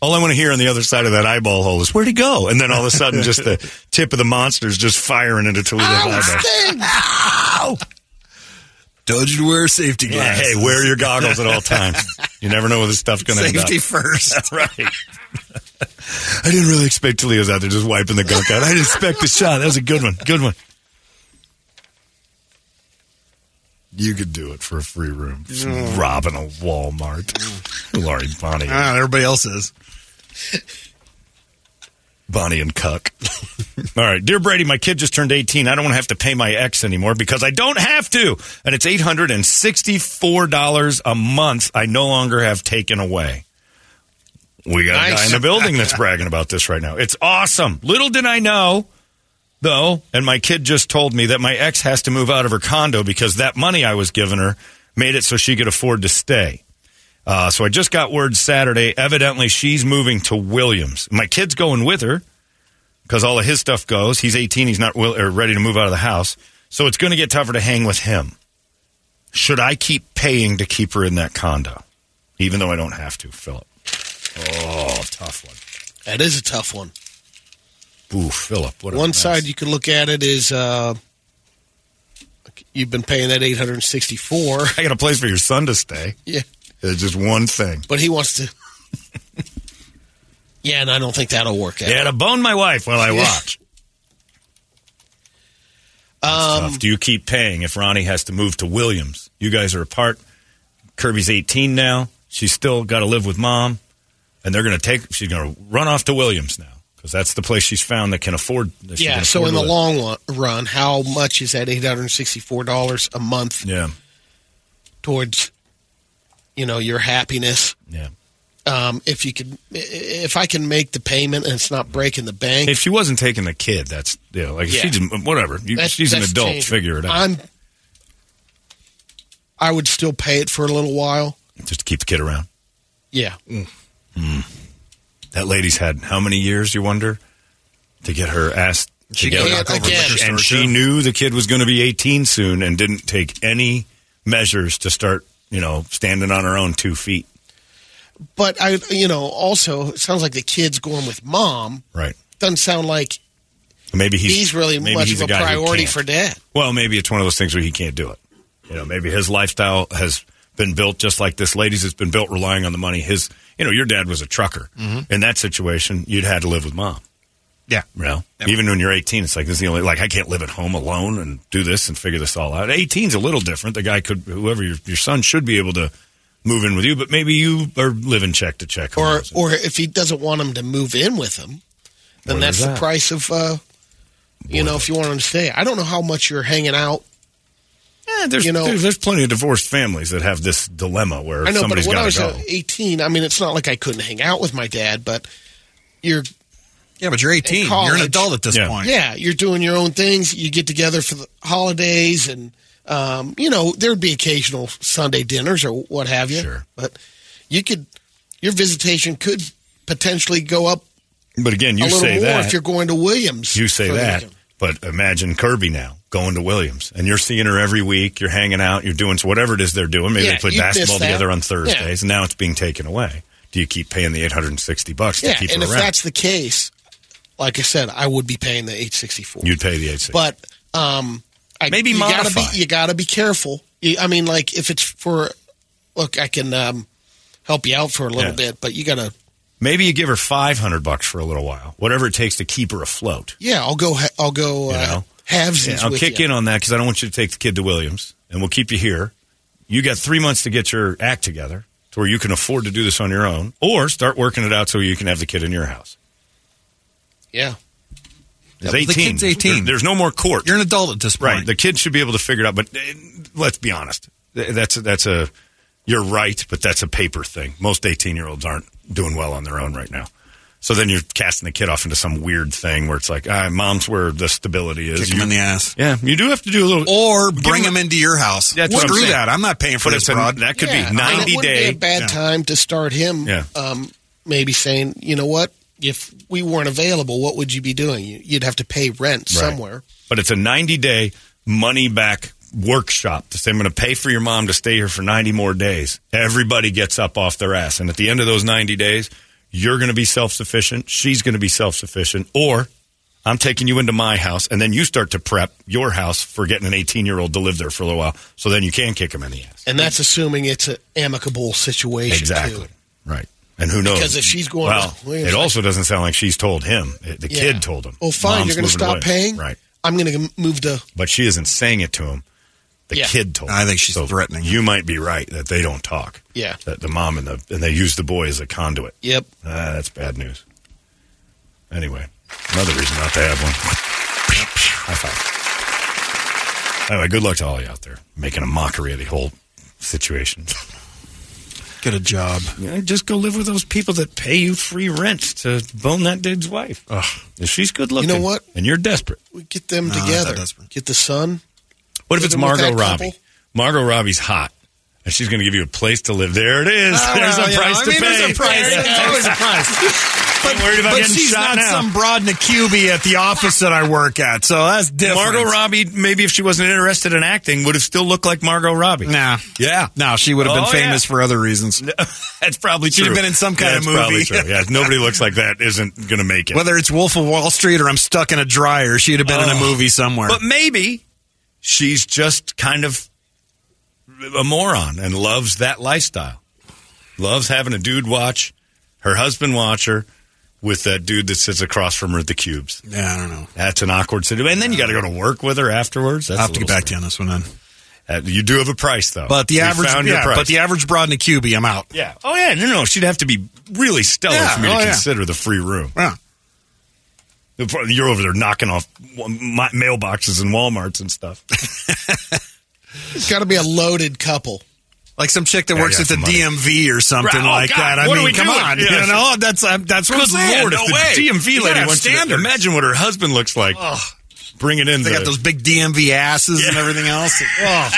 Speaker 3: All I want to hear on the other side of that eyeball hole is where'd he go? And then all of a sudden, just the tip of the monster's just firing into Toledo's eyeball.
Speaker 4: Ow!
Speaker 1: Told you to wear safety
Speaker 3: Yeah,
Speaker 1: glasses.
Speaker 3: hey, wear your goggles at all times. You never know where this stuff's going to end up.
Speaker 1: Safety first.
Speaker 3: That's right. I didn't really expect Toledo's out there just wiping the gunk out. I didn't expect the shot. That was a good one. Good one. You could do it for a free room. Just robbing a Walmart. Laurie, Bonnie,
Speaker 1: Ah, everybody else is.
Speaker 3: Bonnie and Cuck. All right. Dear Brady, my kid just turned 18. I don't want to have to pay my ex anymore because I don't have to. And it's $864 a month I no longer have taken away. We got a guy in the building that's bragging about this right now. It's awesome. Little did I know, though, and my kid just told me that my ex has to move out of her condo because that money I was giving her made it so she could afford to stay. Uh, so I just got word Saturday. Evidently, she's moving to Williams. My kid's going with her because all of his stuff goes. He's 18. He's not will, or ready to move out of the house. So it's going to get tougher to hang with him. Should I keep paying to keep her in that condo, even though I don't have to, Philip? Oh, tough one.
Speaker 4: That is a tough one.
Speaker 3: Ooh, Philip. What
Speaker 4: One side you can look at it is uh, you've been paying that 864.
Speaker 3: I got a place for your son to stay.
Speaker 4: Yeah.
Speaker 3: It's just one thing.
Speaker 4: But he wants to. yeah, and I don't think that'll work out.
Speaker 3: Yeah, to bone my wife while I watch.
Speaker 4: Um.
Speaker 3: Do you keep paying if Ronnie has to move to Williams? You guys are apart. Kirby's 18 now. She's still got to live with mom. And they're going to take, she's going to run off to Williams now because that's the place she's found that can afford. That
Speaker 4: yeah,
Speaker 3: can
Speaker 4: so in the
Speaker 3: live.
Speaker 4: long run, how much is that $864 a month
Speaker 3: Yeah.
Speaker 4: towards, you know, your happiness?
Speaker 3: Yeah.
Speaker 4: Um, if you could, if I can make the payment and it's not breaking the bank,
Speaker 3: If she wasn't taking the kid, that's, you know, like,
Speaker 4: Yeah.
Speaker 3: she's, whatever. You,
Speaker 4: That's-
Speaker 3: she's an adult.
Speaker 4: changing.
Speaker 3: Figure it out.
Speaker 4: I'm. I would still pay it for a little while.
Speaker 3: Just to keep the kid around.
Speaker 4: Yeah,
Speaker 3: That lady's had how many years, you wonder, to get her ass
Speaker 1: She
Speaker 3: together?
Speaker 1: got knocked over
Speaker 4: again.
Speaker 3: and she
Speaker 1: too.
Speaker 3: knew the kid was going to be 18 soon and didn't take any measures to start, you know, standing on her own two feet.
Speaker 4: but I, you know, also it sounds like the kid's going with mom.
Speaker 3: Right.
Speaker 4: Doesn't sound like
Speaker 3: Maybe he's,
Speaker 4: he's, really
Speaker 3: maybe
Speaker 4: much
Speaker 3: he's
Speaker 4: of a priority for dad.
Speaker 3: Well, maybe it's one of those things where he can't do it. You know, maybe his lifestyle has been built just like this lady's. It's been built relying on the money. His, you know, your dad was a trucker. In that situation, you'd had to live with mom.
Speaker 1: Yeah.
Speaker 3: You know, even when you're 18, it's like this is the only like I can't live at home alone and do this and figure this all out. 18's a little different. The guy could, whoever your, your son should be able to move in with you, but maybe you are living check to check.
Speaker 4: Or, or if he doesn't want him to move in with him, then that's
Speaker 3: there's
Speaker 4: the
Speaker 3: that.
Speaker 4: price of, uh, you know, if you want him to stay. I don't know how much you're hanging out.
Speaker 3: Yeah, there's,
Speaker 4: you know-
Speaker 3: there's there's plenty of divorced families that have this dilemma where
Speaker 4: I know, but
Speaker 3: somebody's
Speaker 4: when I
Speaker 3: got
Speaker 4: was uh,
Speaker 3: go.
Speaker 4: 18, I mean, it's not like I couldn't hang out with my dad, but you're
Speaker 1: Yeah, but you're 18. You're an adult at this
Speaker 3: Yeah.
Speaker 1: point.
Speaker 4: Yeah, you're doing your own things. You get together for the holidays, and um, you know there'd be occasional Sunday dinners or what have you.
Speaker 3: Sure.
Speaker 4: but you could your visitation could potentially go up
Speaker 3: But again, you
Speaker 4: a little
Speaker 3: say
Speaker 4: more
Speaker 3: that
Speaker 4: if you're going to Williams.
Speaker 3: You say
Speaker 4: for
Speaker 3: that,
Speaker 4: weekend.
Speaker 3: but imagine Kirby now going to Williams, and you're seeing her every week. You're hanging out. You're doing whatever it is they're doing. Maybe
Speaker 4: Yeah,
Speaker 3: they play basketball together on
Speaker 4: Yeah.
Speaker 3: Thursdays, and now it's being taken away. Do you keep paying the 860 bucks to
Speaker 4: Yeah,
Speaker 3: keep
Speaker 4: and if that's the case, like I said, I would be paying the eight sixty four.
Speaker 3: You'd pay the 860.
Speaker 4: But um, I,
Speaker 3: Maybe
Speaker 4: you gotta be you got to be careful. I mean, like if it's for look, I can um, help you out for a little
Speaker 3: Yeah.
Speaker 4: bit, but you got to
Speaker 3: Maybe you give her 500 bucks for a little while, whatever it takes to keep her afloat.
Speaker 4: Yeah, I'll go. I'll go.
Speaker 3: You
Speaker 4: Uh,
Speaker 3: Yeah, I'll kick
Speaker 4: you.
Speaker 3: in on that because I don't want you to take the kid to Williams, and we'll keep you here. You got three months to get your act together to where you can afford to do this on your own, or start working it out so you can have the kid in your house.
Speaker 4: Yeah.
Speaker 3: It's
Speaker 1: Yeah, but the
Speaker 3: 18.
Speaker 1: kid's 18.
Speaker 3: There- there's no more court.
Speaker 1: You're an adult at this point.
Speaker 3: Right. The kid should be able to figure it out. But uh, let's be honest. Th- That's that's a. You're right, but that's a paper thing. Most 18 year olds aren't doing well on their own right now. So then you're casting the kid off into some weird thing where it's like, ah, mom's where the stability is.
Speaker 1: Kick him in the ass.
Speaker 3: Yeah, you do have to do a little.
Speaker 1: Or bring
Speaker 3: him-
Speaker 1: him into your house.
Speaker 3: That's what I'm
Speaker 1: Screw that. I'm not paying for
Speaker 3: But
Speaker 1: this
Speaker 3: it's a-
Speaker 1: broad.
Speaker 3: that could
Speaker 4: Yeah,
Speaker 3: be 90
Speaker 4: and it
Speaker 3: day.
Speaker 4: Be a bad
Speaker 1: Yeah.
Speaker 4: time to start him.
Speaker 3: Yeah.
Speaker 4: Um, maybe saying, you know what? If we weren't available, what would you be doing? You- You'd have to pay rent
Speaker 3: Right.
Speaker 4: somewhere.
Speaker 3: but it's a 90 day money back workshop to say i'm going to pay for your mom to stay here for 90 more days everybody gets up off their ass and at the end of those 90 days you're going to be self-sufficient she's going to be self-sufficient or i'm taking you into my house and then you start to prep your house for getting an 18 year old to live there for a little while so then you can kick him in the ass
Speaker 4: And that's assuming it's an amicable situation.
Speaker 3: exactly
Speaker 4: Too.
Speaker 3: right and who knows
Speaker 4: Because if she's going
Speaker 3: well
Speaker 4: to
Speaker 3: it also doesn't sound like she's told him the
Speaker 4: Yeah.
Speaker 3: kid told him
Speaker 4: Oh, fine.
Speaker 3: Mom's
Speaker 4: you're going to stop
Speaker 3: away.
Speaker 4: paying.
Speaker 3: right
Speaker 4: I'm going to move to.
Speaker 3: but she isn't saying it to him. The
Speaker 4: Yeah.
Speaker 3: kid told.
Speaker 1: I think she's so threatening him.
Speaker 3: You might be right that they don't talk.
Speaker 4: Yeah.
Speaker 3: That the mom and the and they use the boy as a conduit.
Speaker 4: Yep.
Speaker 3: Ah, that's bad news. Anyway, another reason not to have one. High five. Anyway, good luck to all you out there making a mockery of the whole situation.
Speaker 1: Get a job.
Speaker 3: Yeah, just go live with those people that pay you free rent to bone that dude's wife. If she's good looking, you
Speaker 4: know what?
Speaker 3: and you're desperate.
Speaker 4: We get them
Speaker 1: No,
Speaker 4: together. Get the son.
Speaker 3: What if it's Margot Robbie?
Speaker 4: couple?
Speaker 3: Margot Robbie's hot, and she's going to give you a place to live. There it is.
Speaker 1: Oh,
Speaker 3: there's
Speaker 1: well,
Speaker 3: a price
Speaker 1: I
Speaker 3: to
Speaker 1: mean,
Speaker 3: pay.
Speaker 1: there's a price.
Speaker 3: There it
Speaker 1: There's always a price.
Speaker 3: Ain't worried about
Speaker 1: but
Speaker 3: getting
Speaker 1: she's
Speaker 3: shot
Speaker 1: not
Speaker 3: now.
Speaker 1: some broad in a cubie at the office that I work at, so that's different.
Speaker 3: Margot Robbie, maybe if she wasn't interested in acting, would have still looked like Margot Robbie.
Speaker 1: Nah.
Speaker 3: Yeah.
Speaker 1: No, she would have been
Speaker 3: Oh,
Speaker 1: famous
Speaker 3: yeah.
Speaker 1: for other reasons.
Speaker 3: That's probably true.
Speaker 1: She'd have been in some kind
Speaker 3: Yeah,
Speaker 1: of
Speaker 3: that's probably
Speaker 1: movie.
Speaker 3: true. Yeah, nobody looks like that isn't going to make it.
Speaker 1: Whether it's Wolf of Wall Street or I'm stuck in a dryer, she'd have been in a
Speaker 3: Oh.
Speaker 1: movie somewhere.
Speaker 3: But maybe she's just kind of a moron and loves that lifestyle. Loves having a dude watch her husband watch her with that dude that sits across from her at the cubes.
Speaker 1: yeah, I don't know.
Speaker 3: That's an awkward situation. And then you got to go to work with her afterwards. That's
Speaker 1: I'll have to get back to you on this one then.
Speaker 3: Uh, you do have a price though.
Speaker 1: But the
Speaker 3: We
Speaker 1: average, yeah, but the average broad in a cubie, I'm out.
Speaker 3: yeah. Oh yeah. No, no. She'd have to be really stellar
Speaker 1: Yeah,
Speaker 3: for me
Speaker 1: oh,
Speaker 3: to
Speaker 1: yeah.
Speaker 3: consider the free room.
Speaker 1: Yeah.
Speaker 3: You're over there knocking off mailboxes and WalMarts and stuff.
Speaker 4: It's got to be a loaded couple.
Speaker 1: Like some chick that
Speaker 3: Yeah,
Speaker 1: works at the
Speaker 3: money.
Speaker 1: DMV or something
Speaker 3: Right. Oh,
Speaker 1: like
Speaker 3: God,
Speaker 1: that. I
Speaker 3: what are
Speaker 1: mean,
Speaker 3: we
Speaker 1: come
Speaker 3: doing?
Speaker 1: on,
Speaker 3: Yeah,
Speaker 1: you know that's uh, that's what I'm saying.
Speaker 3: lord,
Speaker 1: no
Speaker 3: if the
Speaker 1: way.
Speaker 3: DMV
Speaker 1: You
Speaker 3: lady
Speaker 1: gotta
Speaker 3: wants to imagine what her husband looks like. Bring it in.
Speaker 1: They
Speaker 3: the-
Speaker 1: got those big DMV asses and everything else. Oh,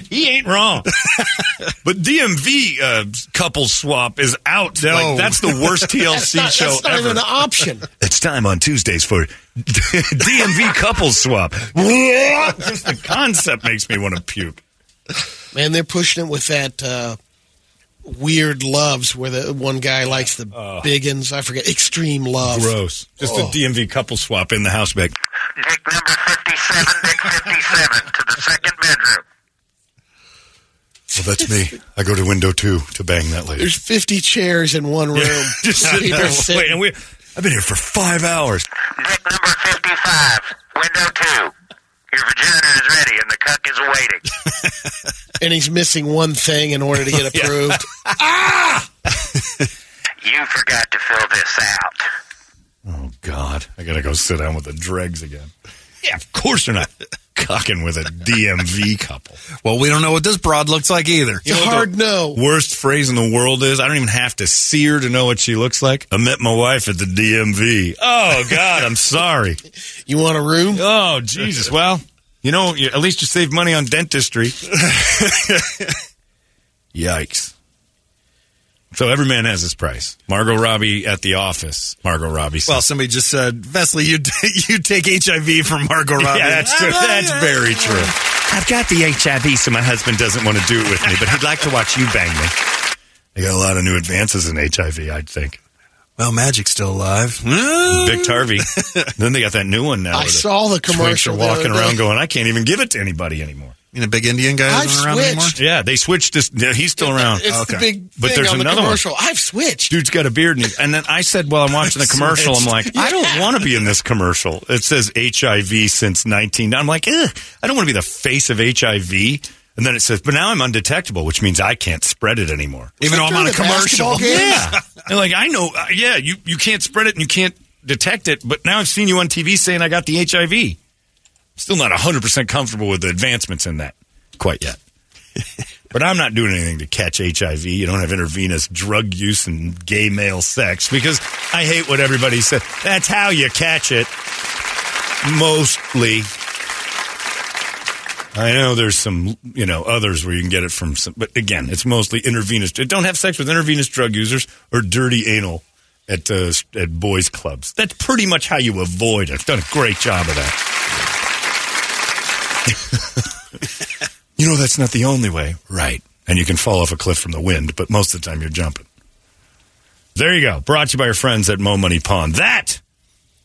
Speaker 3: He ain't wrong. but DMV uh, couple swap is out.
Speaker 1: No.
Speaker 3: Like, that's the worst TLC
Speaker 4: That's not,
Speaker 3: show
Speaker 4: that's not
Speaker 3: ever.
Speaker 4: even an option.
Speaker 3: It's time on Tuesdays for DMV couple swap. Just the concept makes me want to puke.
Speaker 4: Man, they're pushing it with that uh, weird loves where the one guy likes the biggins. I forget. Extreme love.
Speaker 3: Gross. Just
Speaker 4: Oh.
Speaker 3: a DMV couple swap in the house back.
Speaker 2: Dick number 57, Dick 57 to the second bedroom.
Speaker 3: Well, that's me. I go to window two to bang that lady.
Speaker 4: There's 50 chairs in one room.
Speaker 3: Just sitting there.
Speaker 4: are
Speaker 3: Wait, and we, I've been here for five hours.
Speaker 2: Dick number 55, window 2. Your vagina is ready and the cuck is awaiting.
Speaker 4: and he's missing one thing in order to get approved. ah!
Speaker 2: You forgot to fill this out.
Speaker 3: Oh God, I gotta go sit down with the dregs again. Yeah, of course they're not cocking with a DMV couple.
Speaker 1: well, we don't know what this broad looks like either.
Speaker 4: It's a hard no.
Speaker 3: Worst phrase in the world is I don't even have to see her to know what she looks like. I met my wife at the DMV. Oh God, I'm sorry.
Speaker 4: You want a room?
Speaker 3: Oh Jesus. Well, you know, at least you save money on dentistry. Yikes. So every man has his price. Margot Robbie at the office. Margot Robbie.
Speaker 1: Well, somebody just said, Vesley, you you take HIV from Margot Robbie.
Speaker 3: Yeah, that's true. That's very true. I've got the HIV, so my husband doesn't want to do it with me, but he'd like to watch you bang me. They got a lot of new advances in HIV, I'd think.
Speaker 1: Well, Magic's still alive.
Speaker 3: Biktarvy. then they got that new one now.
Speaker 4: I
Speaker 3: where the
Speaker 4: saw the
Speaker 3: twinks
Speaker 4: commercial
Speaker 3: are
Speaker 4: the other
Speaker 3: walking
Speaker 4: day.
Speaker 3: around going, I can't even give it to anybody anymore.
Speaker 1: You know, big Indian guy
Speaker 4: I've
Speaker 1: isn't around anymore.
Speaker 4: switched.
Speaker 3: Yeah, they switched this. yeah, He's still around.
Speaker 4: It's
Speaker 1: Okay.
Speaker 4: the big
Speaker 3: But
Speaker 4: thing
Speaker 3: there's
Speaker 4: on the
Speaker 3: another one.
Speaker 4: commercial. I've switched.
Speaker 3: Dude's got a beard, and, he's, and then I said, "While I'm watching the commercial, I'm like, I don't want to be in this commercial. It says HIV since 19. I'm like, Ugh, I don't want to be the face of HIV. And then it says, but now I'm undetectable, which means I can't spread it anymore.
Speaker 1: Even though I'm on a
Speaker 4: During the
Speaker 1: commercial.
Speaker 4: basketball game?
Speaker 3: Yeah, and like I know, uh, yeah, you you can't spread it and you can't detect it, but now I've seen you on TV saying I got the HIV. Still not 100 percent comfortable with the advancements in that quite yet. But I'm not doing anything to catch HIV. You don't have intravenous drug use and gay male sex because I hate what everybody said. That's how you catch it. Mostly. I know there's some, you know, others where you can get it from some, but again, it's mostly intravenous. Don't have sex with intravenous drug users or dirty anal at uh, at boys' clubs. That's pretty much how you avoid it. I've done a great job of that. you know, that's not the only way, right? And you can fall off a cliff from the wind, but most of the time you're jumping. There you go. Brought to you by your friends at Mo Money Pond. That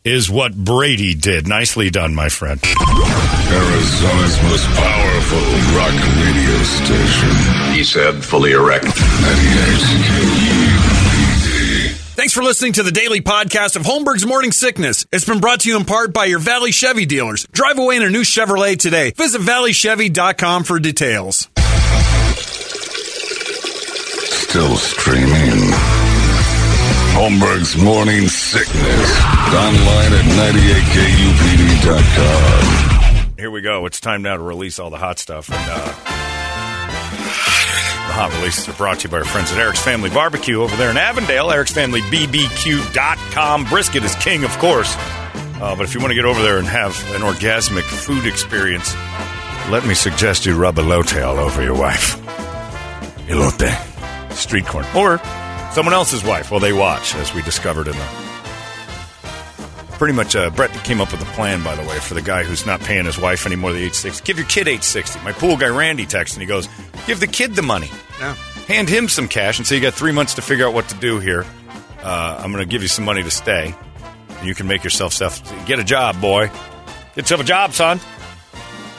Speaker 3: is what Brady did. Nicely done, my friend.
Speaker 5: Arizona's most powerful rock radio station.
Speaker 2: He said, fully erect.
Speaker 5: 98
Speaker 1: Thanks for listening to the daily podcast of Holmberg's Morning Sickness. It's been brought to you in part by your Valley Chevy dealers. Drive away in a new Chevrolet today. Visit valleychevy.com for details.
Speaker 5: Still streaming. Holmberg's Morning Sickness. Online at 98kupd.com.
Speaker 3: Here we go. It's time now to release all the hot stuff. And, uh, hot releases are brought to you by our friends at Eric's Family Barbecue over there in Avondale. Eric'sFamilyBBQ.com. Brisket is king, of course. Uh, but if you want to get over there and have an orgasmic food experience, let me suggest you rub elote all over your wife. Elote. Street corn. Or someone else's wife while they watch, as we discovered in the pretty much uh, Brett came up with a plan, by the way, for the guy who's not paying his wife anymore the age sixty. Give your kid 860. My pool guy Randy texts and he goes, "Give the kid the money.
Speaker 1: Yeah.
Speaker 3: Hand him some cash and say you got three months to figure out what to do here. Uh, I'm going to give you some money to stay, and you can make yourself self get a job, boy. Get yourself a job, son.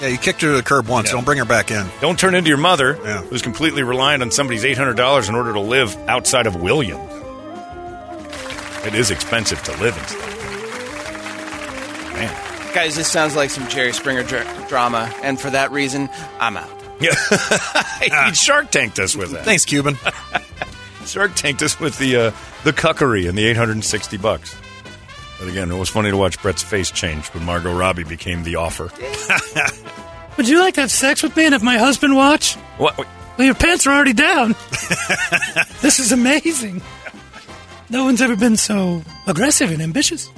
Speaker 1: Yeah, you kicked her to the curb once.
Speaker 3: Yeah.
Speaker 1: Don't bring her back in.
Speaker 3: Don't turn into your mother,
Speaker 1: Yeah.
Speaker 3: who's completely reliant on somebody's eight hundred dollars in order to live outside of Williams. It is expensive to live in. stuff.
Speaker 8: Guys, this sounds like some Jerry Springer dra- drama, and for that reason, I'm out.
Speaker 3: Yeah. he Shark Tanked us with that.
Speaker 1: Thanks, Cuban.
Speaker 3: Shark Tanked us with the uh, the cuckery and the 860 bucks. But again, it was funny to watch Brett's face change when Margot Robbie became the offer.
Speaker 9: Would you like to have sex with me and if my husband watch?
Speaker 3: What-
Speaker 9: Well, your pants are already down. this is amazing. No one's ever been so aggressive and ambitious.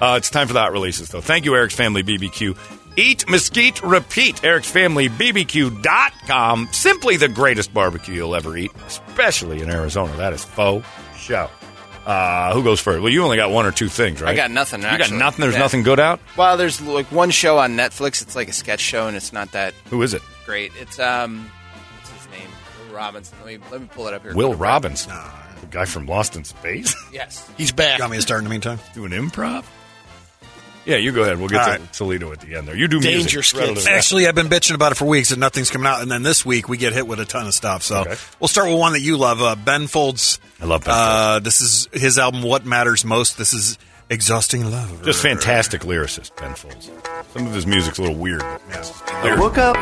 Speaker 3: Uh, it's time for the hot releases, though. Thank you, Eric's Family BBQ. Eat, mesquite, repeat. Eric's Family BBQ.com. Simply the greatest barbecue you'll ever eat, especially in Arizona. That is faux show. Uh, who goes first? Well, you only got one or two things, right?
Speaker 8: I got nothing,
Speaker 3: You
Speaker 8: actually.
Speaker 3: got nothing? There's
Speaker 8: Yeah.
Speaker 3: nothing good out?
Speaker 8: Well, there's like one show on Netflix. It's like a sketch show, and it's not that
Speaker 3: Who is it?
Speaker 8: great. It's um, what's his name? Will Robinson. Let me let me pull it up here.
Speaker 3: Will Robbins. The guy from Lost in Space?
Speaker 8: Yes.
Speaker 4: He's back.
Speaker 1: Got me to start in the meantime.
Speaker 3: Doing improv? Yeah, you go ahead. We'll get
Speaker 1: All
Speaker 3: to
Speaker 1: right.
Speaker 3: Toledo at the end there. You do
Speaker 4: Danger
Speaker 3: music.
Speaker 4: skits.
Speaker 1: Actually, I've been bitching about it for weeks and nothing's coming out. And then this week we get hit with a ton of stuff. So
Speaker 3: Okay.
Speaker 1: we'll start with one that you love, uh, Ben Folds.
Speaker 3: I love Ben
Speaker 1: Uh, this is his album, What Matters Most. This is Exhausting Love.
Speaker 3: Just fantastic lyricist, Ben Folds. Some of his music's a little weird. but
Speaker 10: I woke up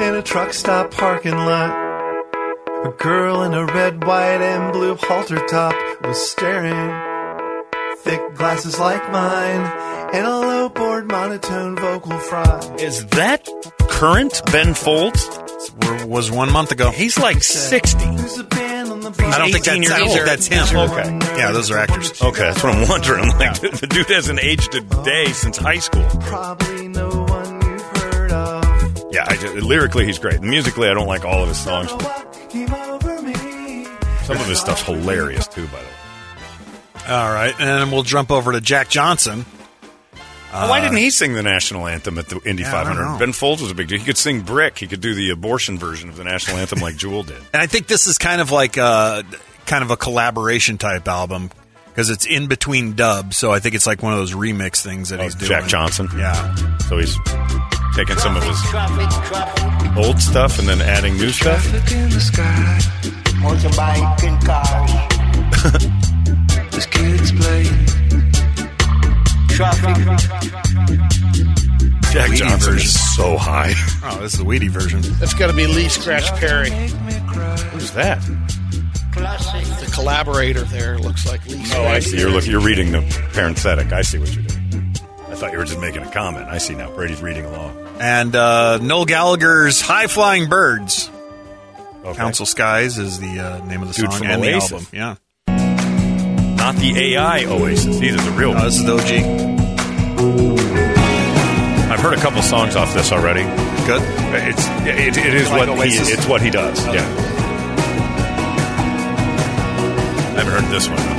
Speaker 10: in a truck stop parking lot. A girl in a red, white, and blue halter top was staring. Thick glasses like mine, and a low board monotone vocal fry.
Speaker 3: Is that current Ben Folds?
Speaker 1: was one month ago.
Speaker 3: He's like 60.
Speaker 10: There's a band on the
Speaker 1: I don't think that's, I
Speaker 3: years
Speaker 1: think that's him.
Speaker 3: Okay.
Speaker 1: Yeah, those are actors.
Speaker 3: Okay, that's what I'm wondering. Like, the dude hasn't aged a day since high school.
Speaker 10: Probably no one you've heard of.
Speaker 3: Yeah, I just, lyrically he's great. Musically, I don't like all of his songs. but
Speaker 10: What came over me?
Speaker 3: Some of his stuff's hilarious too. By the way,
Speaker 1: All right, and then we'll jump over to Jack Johnson.
Speaker 3: why didn't he sing the national anthem at the Indy
Speaker 1: Uh, Yeah,
Speaker 3: 500? Ben Folds was a big deal. He could sing "Brick." He could do the abortion version of the national anthem like Jewel did.
Speaker 1: And I think this is kind of like a kind of a collaboration type album because it's in between dubs. So I think it's like one of those remix things that
Speaker 3: Oh,
Speaker 1: he's doing.
Speaker 3: Jack Johnson.
Speaker 1: Yeah.
Speaker 3: So he's taking some of his old stuff and then adding new stuff.
Speaker 11: Motorbike. There's kids playing. Traffic.
Speaker 3: Jack
Speaker 1: Weedy
Speaker 3: Johnson
Speaker 1: version.
Speaker 3: is so high.
Speaker 1: Oh, this is the weedy version.
Speaker 4: That's got to be Lee Scratch Perry.
Speaker 3: Who's that?
Speaker 4: The collaborator there looks like Lee.
Speaker 3: Oh, I see. You're look, you're reading the parenthetic. I see what you're doing. I thought you were just making a comment. I see now. Brady's reading along.
Speaker 1: And uh, Noel Gallagher's "High Flying Birds."
Speaker 3: Okay.
Speaker 1: Council Skies is the uh, name of the
Speaker 3: Dude
Speaker 1: song
Speaker 3: from
Speaker 1: and
Speaker 3: Oasis.
Speaker 1: the album. Yeah,
Speaker 3: Not the AI Oasis. These are the real.
Speaker 1: oh, this is the OG.
Speaker 3: I've heard a couple songs off this already.
Speaker 1: Good.
Speaker 3: It's it, it is
Speaker 1: Like
Speaker 3: what he, it's what he does.
Speaker 1: Okay.
Speaker 3: Yeah. I haven't heard this one. Though.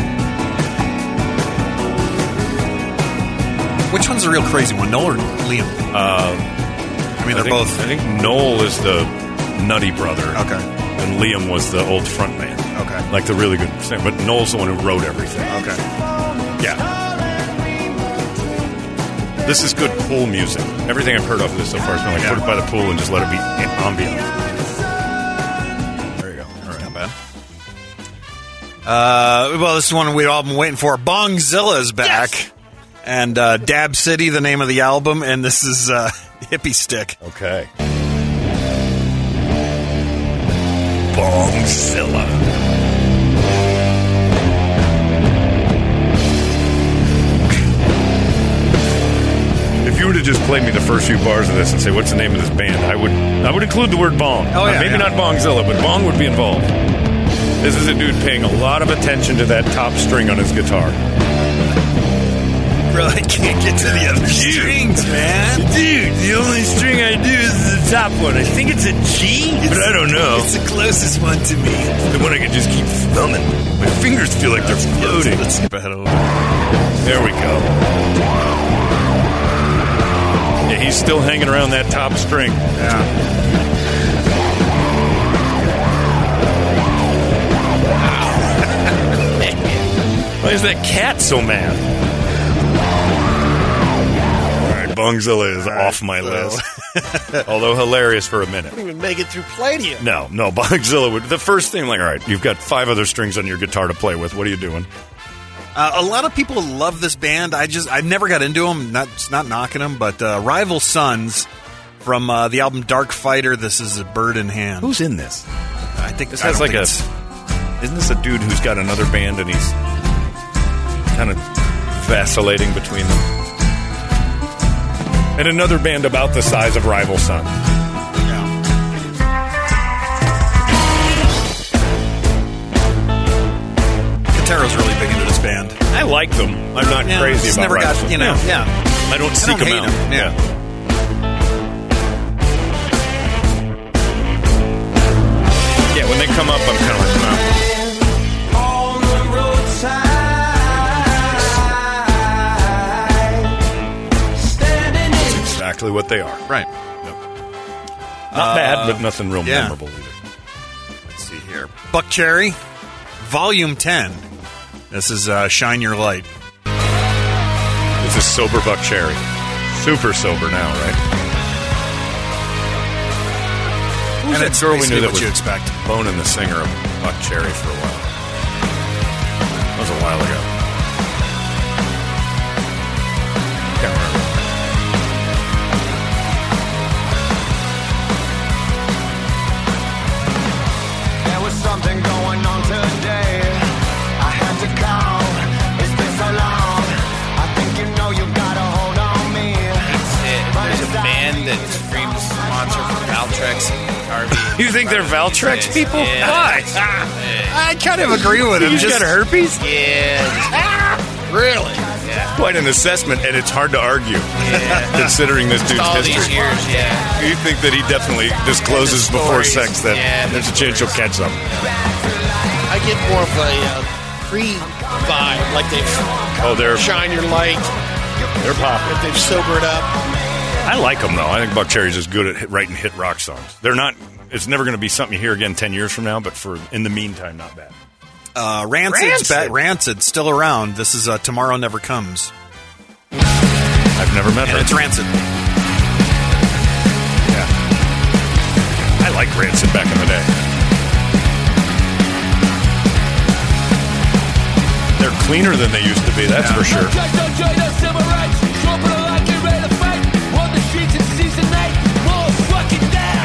Speaker 1: Which one's the real crazy one, Noel or Liam?
Speaker 3: Uh,
Speaker 1: I mean, they're
Speaker 3: think,
Speaker 1: both.
Speaker 3: I think Noel is the nutty brother.
Speaker 1: Okay.
Speaker 3: And Liam was the old front man.
Speaker 1: Okay.
Speaker 3: Like the really good singer. But Noel's the one who wrote everything.
Speaker 1: Okay.
Speaker 3: Yeah. This is good pool music. Everything I've heard off of this so far has been like
Speaker 1: Yeah.
Speaker 3: put it by the pool and just let it be an ambient. There you go. All right.
Speaker 1: Not bad. Uh, well, this is one we've all been waiting for. Bongzilla's back. And uh, Dab City, the name of the album, and this is uh, Hippie Stick.
Speaker 3: Okay. Bongzilla. Were to just play me the first few bars of this and say, "What's the name of this band?" I would, I would include the word bong.
Speaker 1: Oh, yeah,
Speaker 3: Uh, maybe
Speaker 1: yeah.
Speaker 3: not Bongzilla, but bong would be involved. This is a dude paying a lot of attention to that top string on his guitar.
Speaker 1: Bro, I can't get to the other strings, man.
Speaker 3: Dude, the only string I do is the top one. I think it's a G, but I don't know.
Speaker 1: It's the closest one to me.
Speaker 3: the one I can just keep thumbing. My fingers feel like they're floating.
Speaker 1: Let's skip ahead a little.
Speaker 3: There we go. Yeah, he's still hanging around that top string.
Speaker 1: Yeah.
Speaker 3: Why is that cat so mad? All right, Bongzilla is off my
Speaker 1: so-
Speaker 3: list. Although hilarious for a minute.
Speaker 4: Didn't even make it through Palladium.
Speaker 3: No, no, Bongzilla would. The first thing, like, all right, you've got five other strings on your guitar to play with. What are you doing?
Speaker 1: Uh, a lot of people love this band. I just I never got into them. Not not knocking them, but uh, Rival Sons from uh, the album Dark Fighter. This is a bird in hand.
Speaker 3: Who's in this?
Speaker 1: I think
Speaker 3: This
Speaker 1: I
Speaker 3: has
Speaker 1: don't
Speaker 3: like a.
Speaker 1: it's-
Speaker 3: Isn't this a dude who's got another band and he's kind of vacillating between them? And another band about the size of Rival Son.
Speaker 1: Catero's really big into this band.
Speaker 3: I like them. I'm not
Speaker 1: Yeah,
Speaker 3: crazy about
Speaker 1: never got you know. Yeah,
Speaker 3: I don't seek I
Speaker 1: don't
Speaker 3: them
Speaker 1: hate
Speaker 3: out.
Speaker 1: 'em, yeah.
Speaker 3: Yeah, when they come up, I'm kind of like, no.
Speaker 11: On the roadside. Standing in
Speaker 3: Exactly what they are.
Speaker 1: right.
Speaker 3: Not uh, bad, but nothing real
Speaker 1: yeah.
Speaker 3: memorable either.
Speaker 1: Let's see here. Buck Cherry, Volume Ten. This is uh, Shine Your Light.
Speaker 3: This is sober Buckcherry. Super sober now, right? Who's
Speaker 1: And
Speaker 3: that
Speaker 1: it's
Speaker 3: girl we knew that
Speaker 1: what
Speaker 3: was
Speaker 1: you expect.
Speaker 3: boning the singer of Buckcherry for a while? That was a while ago.
Speaker 8: Valtrex and Harvey.
Speaker 3: You think they're Valtrex people?
Speaker 8: Yeah.
Speaker 3: Why?
Speaker 1: I kind of agree with him.
Speaker 3: You just got herpes?
Speaker 8: Yeah,
Speaker 4: Really? Yeah.
Speaker 3: Quite an assessment, and it's hard to argue,
Speaker 8: yeah.
Speaker 3: considering this dude's
Speaker 8: all
Speaker 3: history.
Speaker 8: these years, yeah.
Speaker 3: You think that he definitely discloses before sex that
Speaker 8: Yeah, the
Speaker 3: there's a chance you'll catch something.
Speaker 4: I get more of a uh, pre vibe, like they've
Speaker 3: Oh, they're
Speaker 4: shine your light,
Speaker 3: they're popping.
Speaker 4: they've sobered up.
Speaker 3: I like them though. I think Buckcherry's just good at hit, writing hit rock songs. They're not. It's never going to be something you hear again ten years from now, but for in the meantime, not bad.
Speaker 1: Uh, Rancid's
Speaker 3: Rancid.
Speaker 1: back. Rancid still around. This is uh, Tomorrow Never Comes.
Speaker 3: I've never met
Speaker 1: And
Speaker 3: her.
Speaker 1: it's Rancid. Yeah.
Speaker 3: I like Rancid back in the day. They're cleaner than they used to be, that's for sure.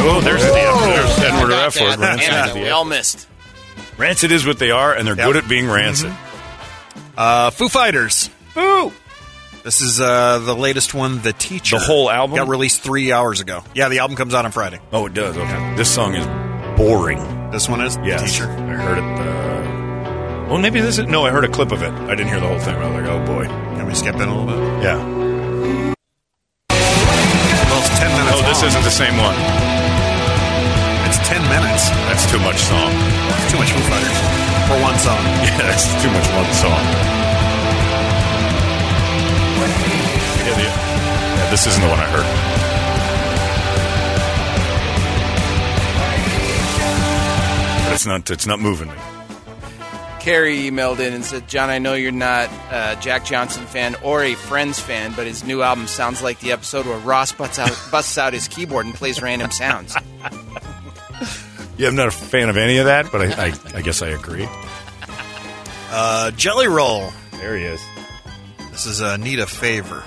Speaker 3: Oh, there's the there's Edward or F word. Rancid
Speaker 8: Damn
Speaker 3: is the
Speaker 8: we all missed.
Speaker 3: Rancid is what they are, and they're
Speaker 1: Yep.
Speaker 3: good at being rancid.
Speaker 1: Uh, Foo Fighters.
Speaker 3: Foo.
Speaker 1: This is uh, the latest one, The Teacher.
Speaker 3: The whole album?
Speaker 1: got released three hours ago. Yeah, the album comes out on Friday.
Speaker 3: Oh, it does. Okay, this song is boring.
Speaker 1: This one is
Speaker 3: Yes,
Speaker 1: The Teacher.
Speaker 3: I heard it. Uh, well, maybe this is. No, I heard a clip of it. I didn't hear the whole thing. I was like, oh boy.
Speaker 1: Can we skip in a little bit?
Speaker 3: Yeah.
Speaker 1: Well, it's ten minutes.
Speaker 3: Oh, this
Speaker 1: long.
Speaker 3: isn't the same one.
Speaker 1: It's ten minutes.
Speaker 3: That's too much song.
Speaker 1: It's too much Foo Fighters for one song.
Speaker 3: Yeah, that's too much one song. Yeah, the, yeah, this isn't the one I heard. But it's not. It's not moving me.
Speaker 8: Carrie emailed in and said, John, I know you're not a Jack Johnson fan or a Friends fan, but his new album sounds like the episode where Ross busts out, busts out his keyboard and plays random sounds.
Speaker 3: Yeah, I'm not a fan of any of that, but I, I, I guess I agree.
Speaker 1: Uh, Jelly Roll.
Speaker 3: There he is.
Speaker 1: This is uh, Need a Favor.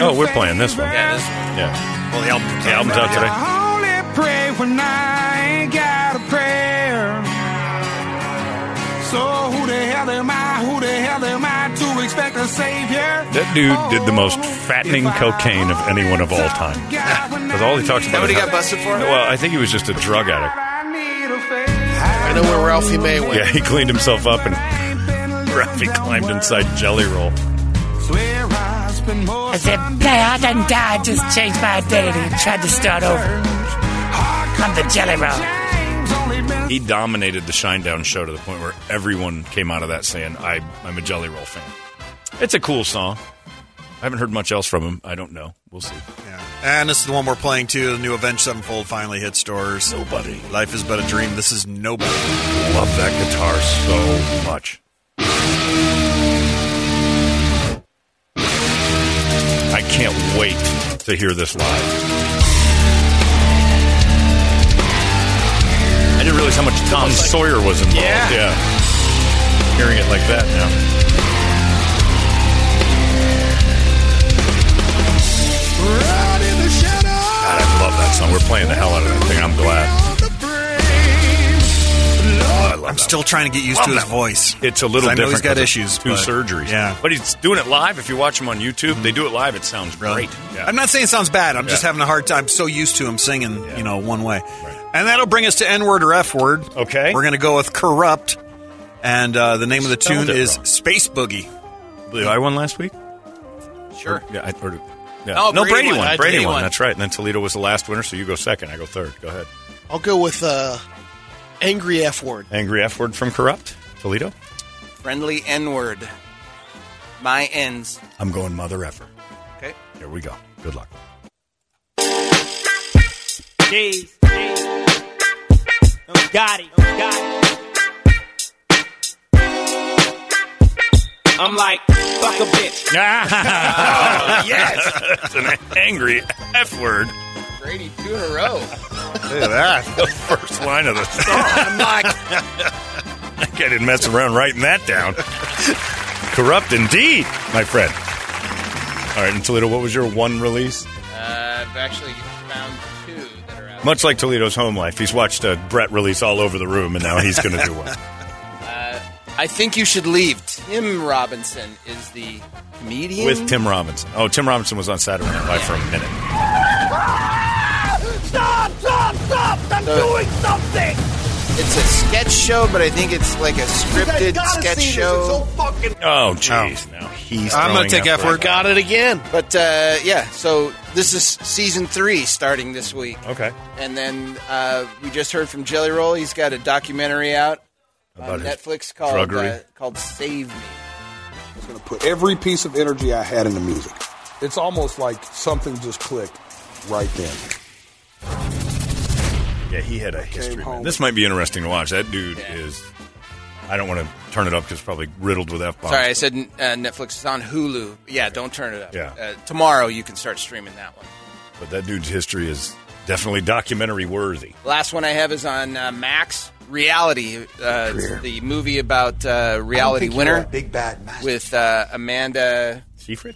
Speaker 3: Oh, we're playing this one.
Speaker 8: Yeah, this
Speaker 3: Yeah.
Speaker 1: Well, the album comes
Speaker 3: The album's out today.
Speaker 11: only pray when I ain't got a prayer. So who the hell am I? Who the hell am I to expect a savior?
Speaker 3: That dude did the most oh, fattening cocaine of anyone of all time. Because all he talks about
Speaker 8: that what he
Speaker 3: is
Speaker 8: got
Speaker 3: how-
Speaker 8: busted for?
Speaker 3: Well, I think he was just a drug addict.
Speaker 4: I know where Ralphie May went.
Speaker 3: Yeah, he cleaned himself up and Ralphie climbed inside Jelly Roll.
Speaker 9: I said, hey, I done died, just changed my identity and tried to start over. I'm the Jelly Roll.
Speaker 3: He dominated the Shinedown show to the point where everyone came out of that saying, I, I'm a Jelly Roll fan. It's a cool song. I haven't heard much else from him. I don't know. We'll see.
Speaker 1: Yeah. And this is the one we're playing too. The new Avenged Sevenfold finally hit stores.
Speaker 3: Nobody.
Speaker 1: Life is but a dream. This is Nobody.
Speaker 3: Love that guitar so much. I can't wait to hear this live. I didn't realize how much Tom Sawyer was involved.
Speaker 8: Yeah.
Speaker 3: Hearing it like that now. God, I love that song. We're playing the hell out of that thing. I'm glad. Oh, I love
Speaker 1: I'm
Speaker 3: that
Speaker 1: still trying to get used
Speaker 3: Love
Speaker 1: to his
Speaker 3: that.
Speaker 1: voice.
Speaker 3: It's a little
Speaker 1: I know
Speaker 3: different.
Speaker 1: he's got issues,
Speaker 3: Two
Speaker 1: but-
Speaker 3: surgeries.
Speaker 1: yeah.
Speaker 3: But he's doing it live. If you watch him on YouTube, they do it live. It sounds great. Yeah.
Speaker 1: I'm not saying it sounds bad. I'm just having a hard time. so used to him singing, you know, one way. And that'll bring us to N word or F word.
Speaker 3: Okay.
Speaker 1: We're going to go with Corrupt. And uh, the name of the
Speaker 3: Spelled
Speaker 1: tune
Speaker 3: it
Speaker 1: is
Speaker 3: wrong.
Speaker 1: Space Boogie.
Speaker 3: Did I won last week?
Speaker 8: Sure.
Speaker 3: Yeah. I, or, yeah.
Speaker 8: Oh,
Speaker 3: no,
Speaker 8: Brady
Speaker 3: Brady
Speaker 8: won.
Speaker 3: won. Brady
Speaker 8: Brady
Speaker 3: won.
Speaker 8: won.
Speaker 3: That's right. And then Toledo was the last winner, so you go second. I go third. Go ahead.
Speaker 4: I'll go with uh, angry F word.
Speaker 3: Angry F word from Corrupt. Toledo.
Speaker 8: Friendly N word. My ends.
Speaker 3: I'm going mother effer.
Speaker 8: Okay.
Speaker 3: Here we go. Good luck.
Speaker 12: Jeez, jeez. Oh, got it, oh, got it. I'm like, fuck a bitch.
Speaker 3: Ah, yes. That's an angry F word.
Speaker 8: Brady, two in a row.
Speaker 3: Look at that. The first line of the song.
Speaker 8: I'm like,
Speaker 3: That guy didn't mess around writing that down. Corrupt indeed, my friend. All right, and Toledo, what was your one release?
Speaker 8: uh, I've actually found
Speaker 3: Much like Toledo's home life, he's watched a Brett release all over the room, and now he's going to do one.
Speaker 8: Uh, I think you should leave. Tim Robinson is the comedian.
Speaker 3: With Tim Robinson. Oh, Tim Robinson was on Saturday Night Live for a minute.
Speaker 11: Stop! Stop! Stop! I'm
Speaker 8: So-
Speaker 11: doing something!
Speaker 8: It's a sketch show, but I think it's like a scripted sketch
Speaker 11: see this.
Speaker 8: show.
Speaker 11: It's so fucking.
Speaker 3: Oh, jeez. Now he's
Speaker 1: I'm gonna take
Speaker 3: F
Speaker 1: F word.
Speaker 4: Got it again.
Speaker 8: But uh, yeah, so this is season three starting this week.
Speaker 3: Okay.
Speaker 8: And then uh, we just heard from Jelly Roll. He's got a documentary out
Speaker 3: About
Speaker 8: on
Speaker 3: his
Speaker 8: Netflix called
Speaker 3: druggery?
Speaker 8: uh, called Save Me.
Speaker 13: I was going to put every piece of energy I had into music. It's almost like something just clicked right then.
Speaker 3: Yeah, he had a history. Man.
Speaker 13: home.
Speaker 3: This might be interesting to watch. That dude is. I don't want to turn it up because it's probably riddled with F bombs.
Speaker 8: Sorry, I said uh, Netflix is on Hulu. Yeah, don't turn it up.
Speaker 3: Yeah.
Speaker 8: Uh, tomorrow you can start streaming that one.
Speaker 3: but that dude's history is definitely documentary worthy.
Speaker 8: Last one I have is on uh, Max Reality, uh, it's the movie about uh, reality winner
Speaker 14: big bad master.
Speaker 8: with uh, Amanda
Speaker 3: Seyfried.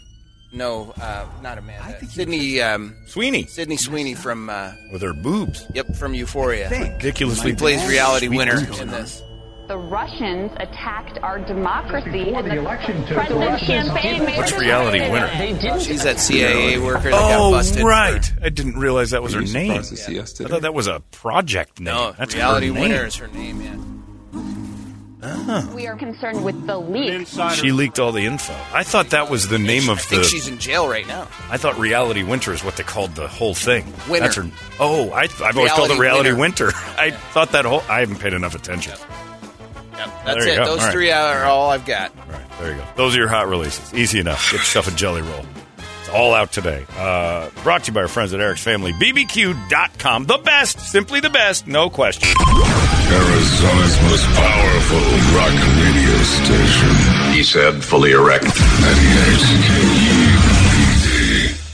Speaker 8: No, uh, not Amanda. Sydney um,
Speaker 3: Sweeney.
Speaker 8: Sydney Sweeney from uh,
Speaker 3: with her boobs.
Speaker 8: Yep, from Euphoria.
Speaker 3: Ridiculously
Speaker 8: He plays reality
Speaker 3: sweet
Speaker 8: winner
Speaker 3: boobs.
Speaker 8: in this.
Speaker 15: The Russians attacked our democracy, and the,
Speaker 11: election to-
Speaker 15: President
Speaker 11: the Russians
Speaker 15: Champagne made
Speaker 3: What's reality
Speaker 15: clear.
Speaker 3: winner?
Speaker 15: They didn't
Speaker 8: She's that CIA worker that got
Speaker 3: Oh,
Speaker 8: busted. for-
Speaker 3: right. I didn't realize that was her name.
Speaker 16: to see us
Speaker 3: I thought that was a project name.
Speaker 8: No,
Speaker 3: That's
Speaker 8: reality
Speaker 3: her name.
Speaker 8: winner is her name. Yeah. Ah.
Speaker 15: We are concerned with the leak.
Speaker 3: She leaked all the info. I thought that was the name of the
Speaker 8: I think she's in jail right now.
Speaker 3: I thought Reality Winter is what they called the whole thing.
Speaker 8: Winter.
Speaker 3: That's her. Oh, I, I've always called it
Speaker 8: Reality
Speaker 3: Reality
Speaker 8: Winter.
Speaker 3: Winter. I thought that whole. I haven't paid enough attention.
Speaker 8: Yep, that's it.
Speaker 3: go.
Speaker 8: Those
Speaker 3: All right.
Speaker 8: three are all I've got.
Speaker 3: Right, there you go. Those are your hot releases. Easy enough. Get yourself a jelly roll. It's all out today. Uh, brought to you by our friends at Eric's Family. BBQ.com. The best. Simply the best. No question.
Speaker 5: Arizona's most powerful rock radio station. He said, fully erect. 98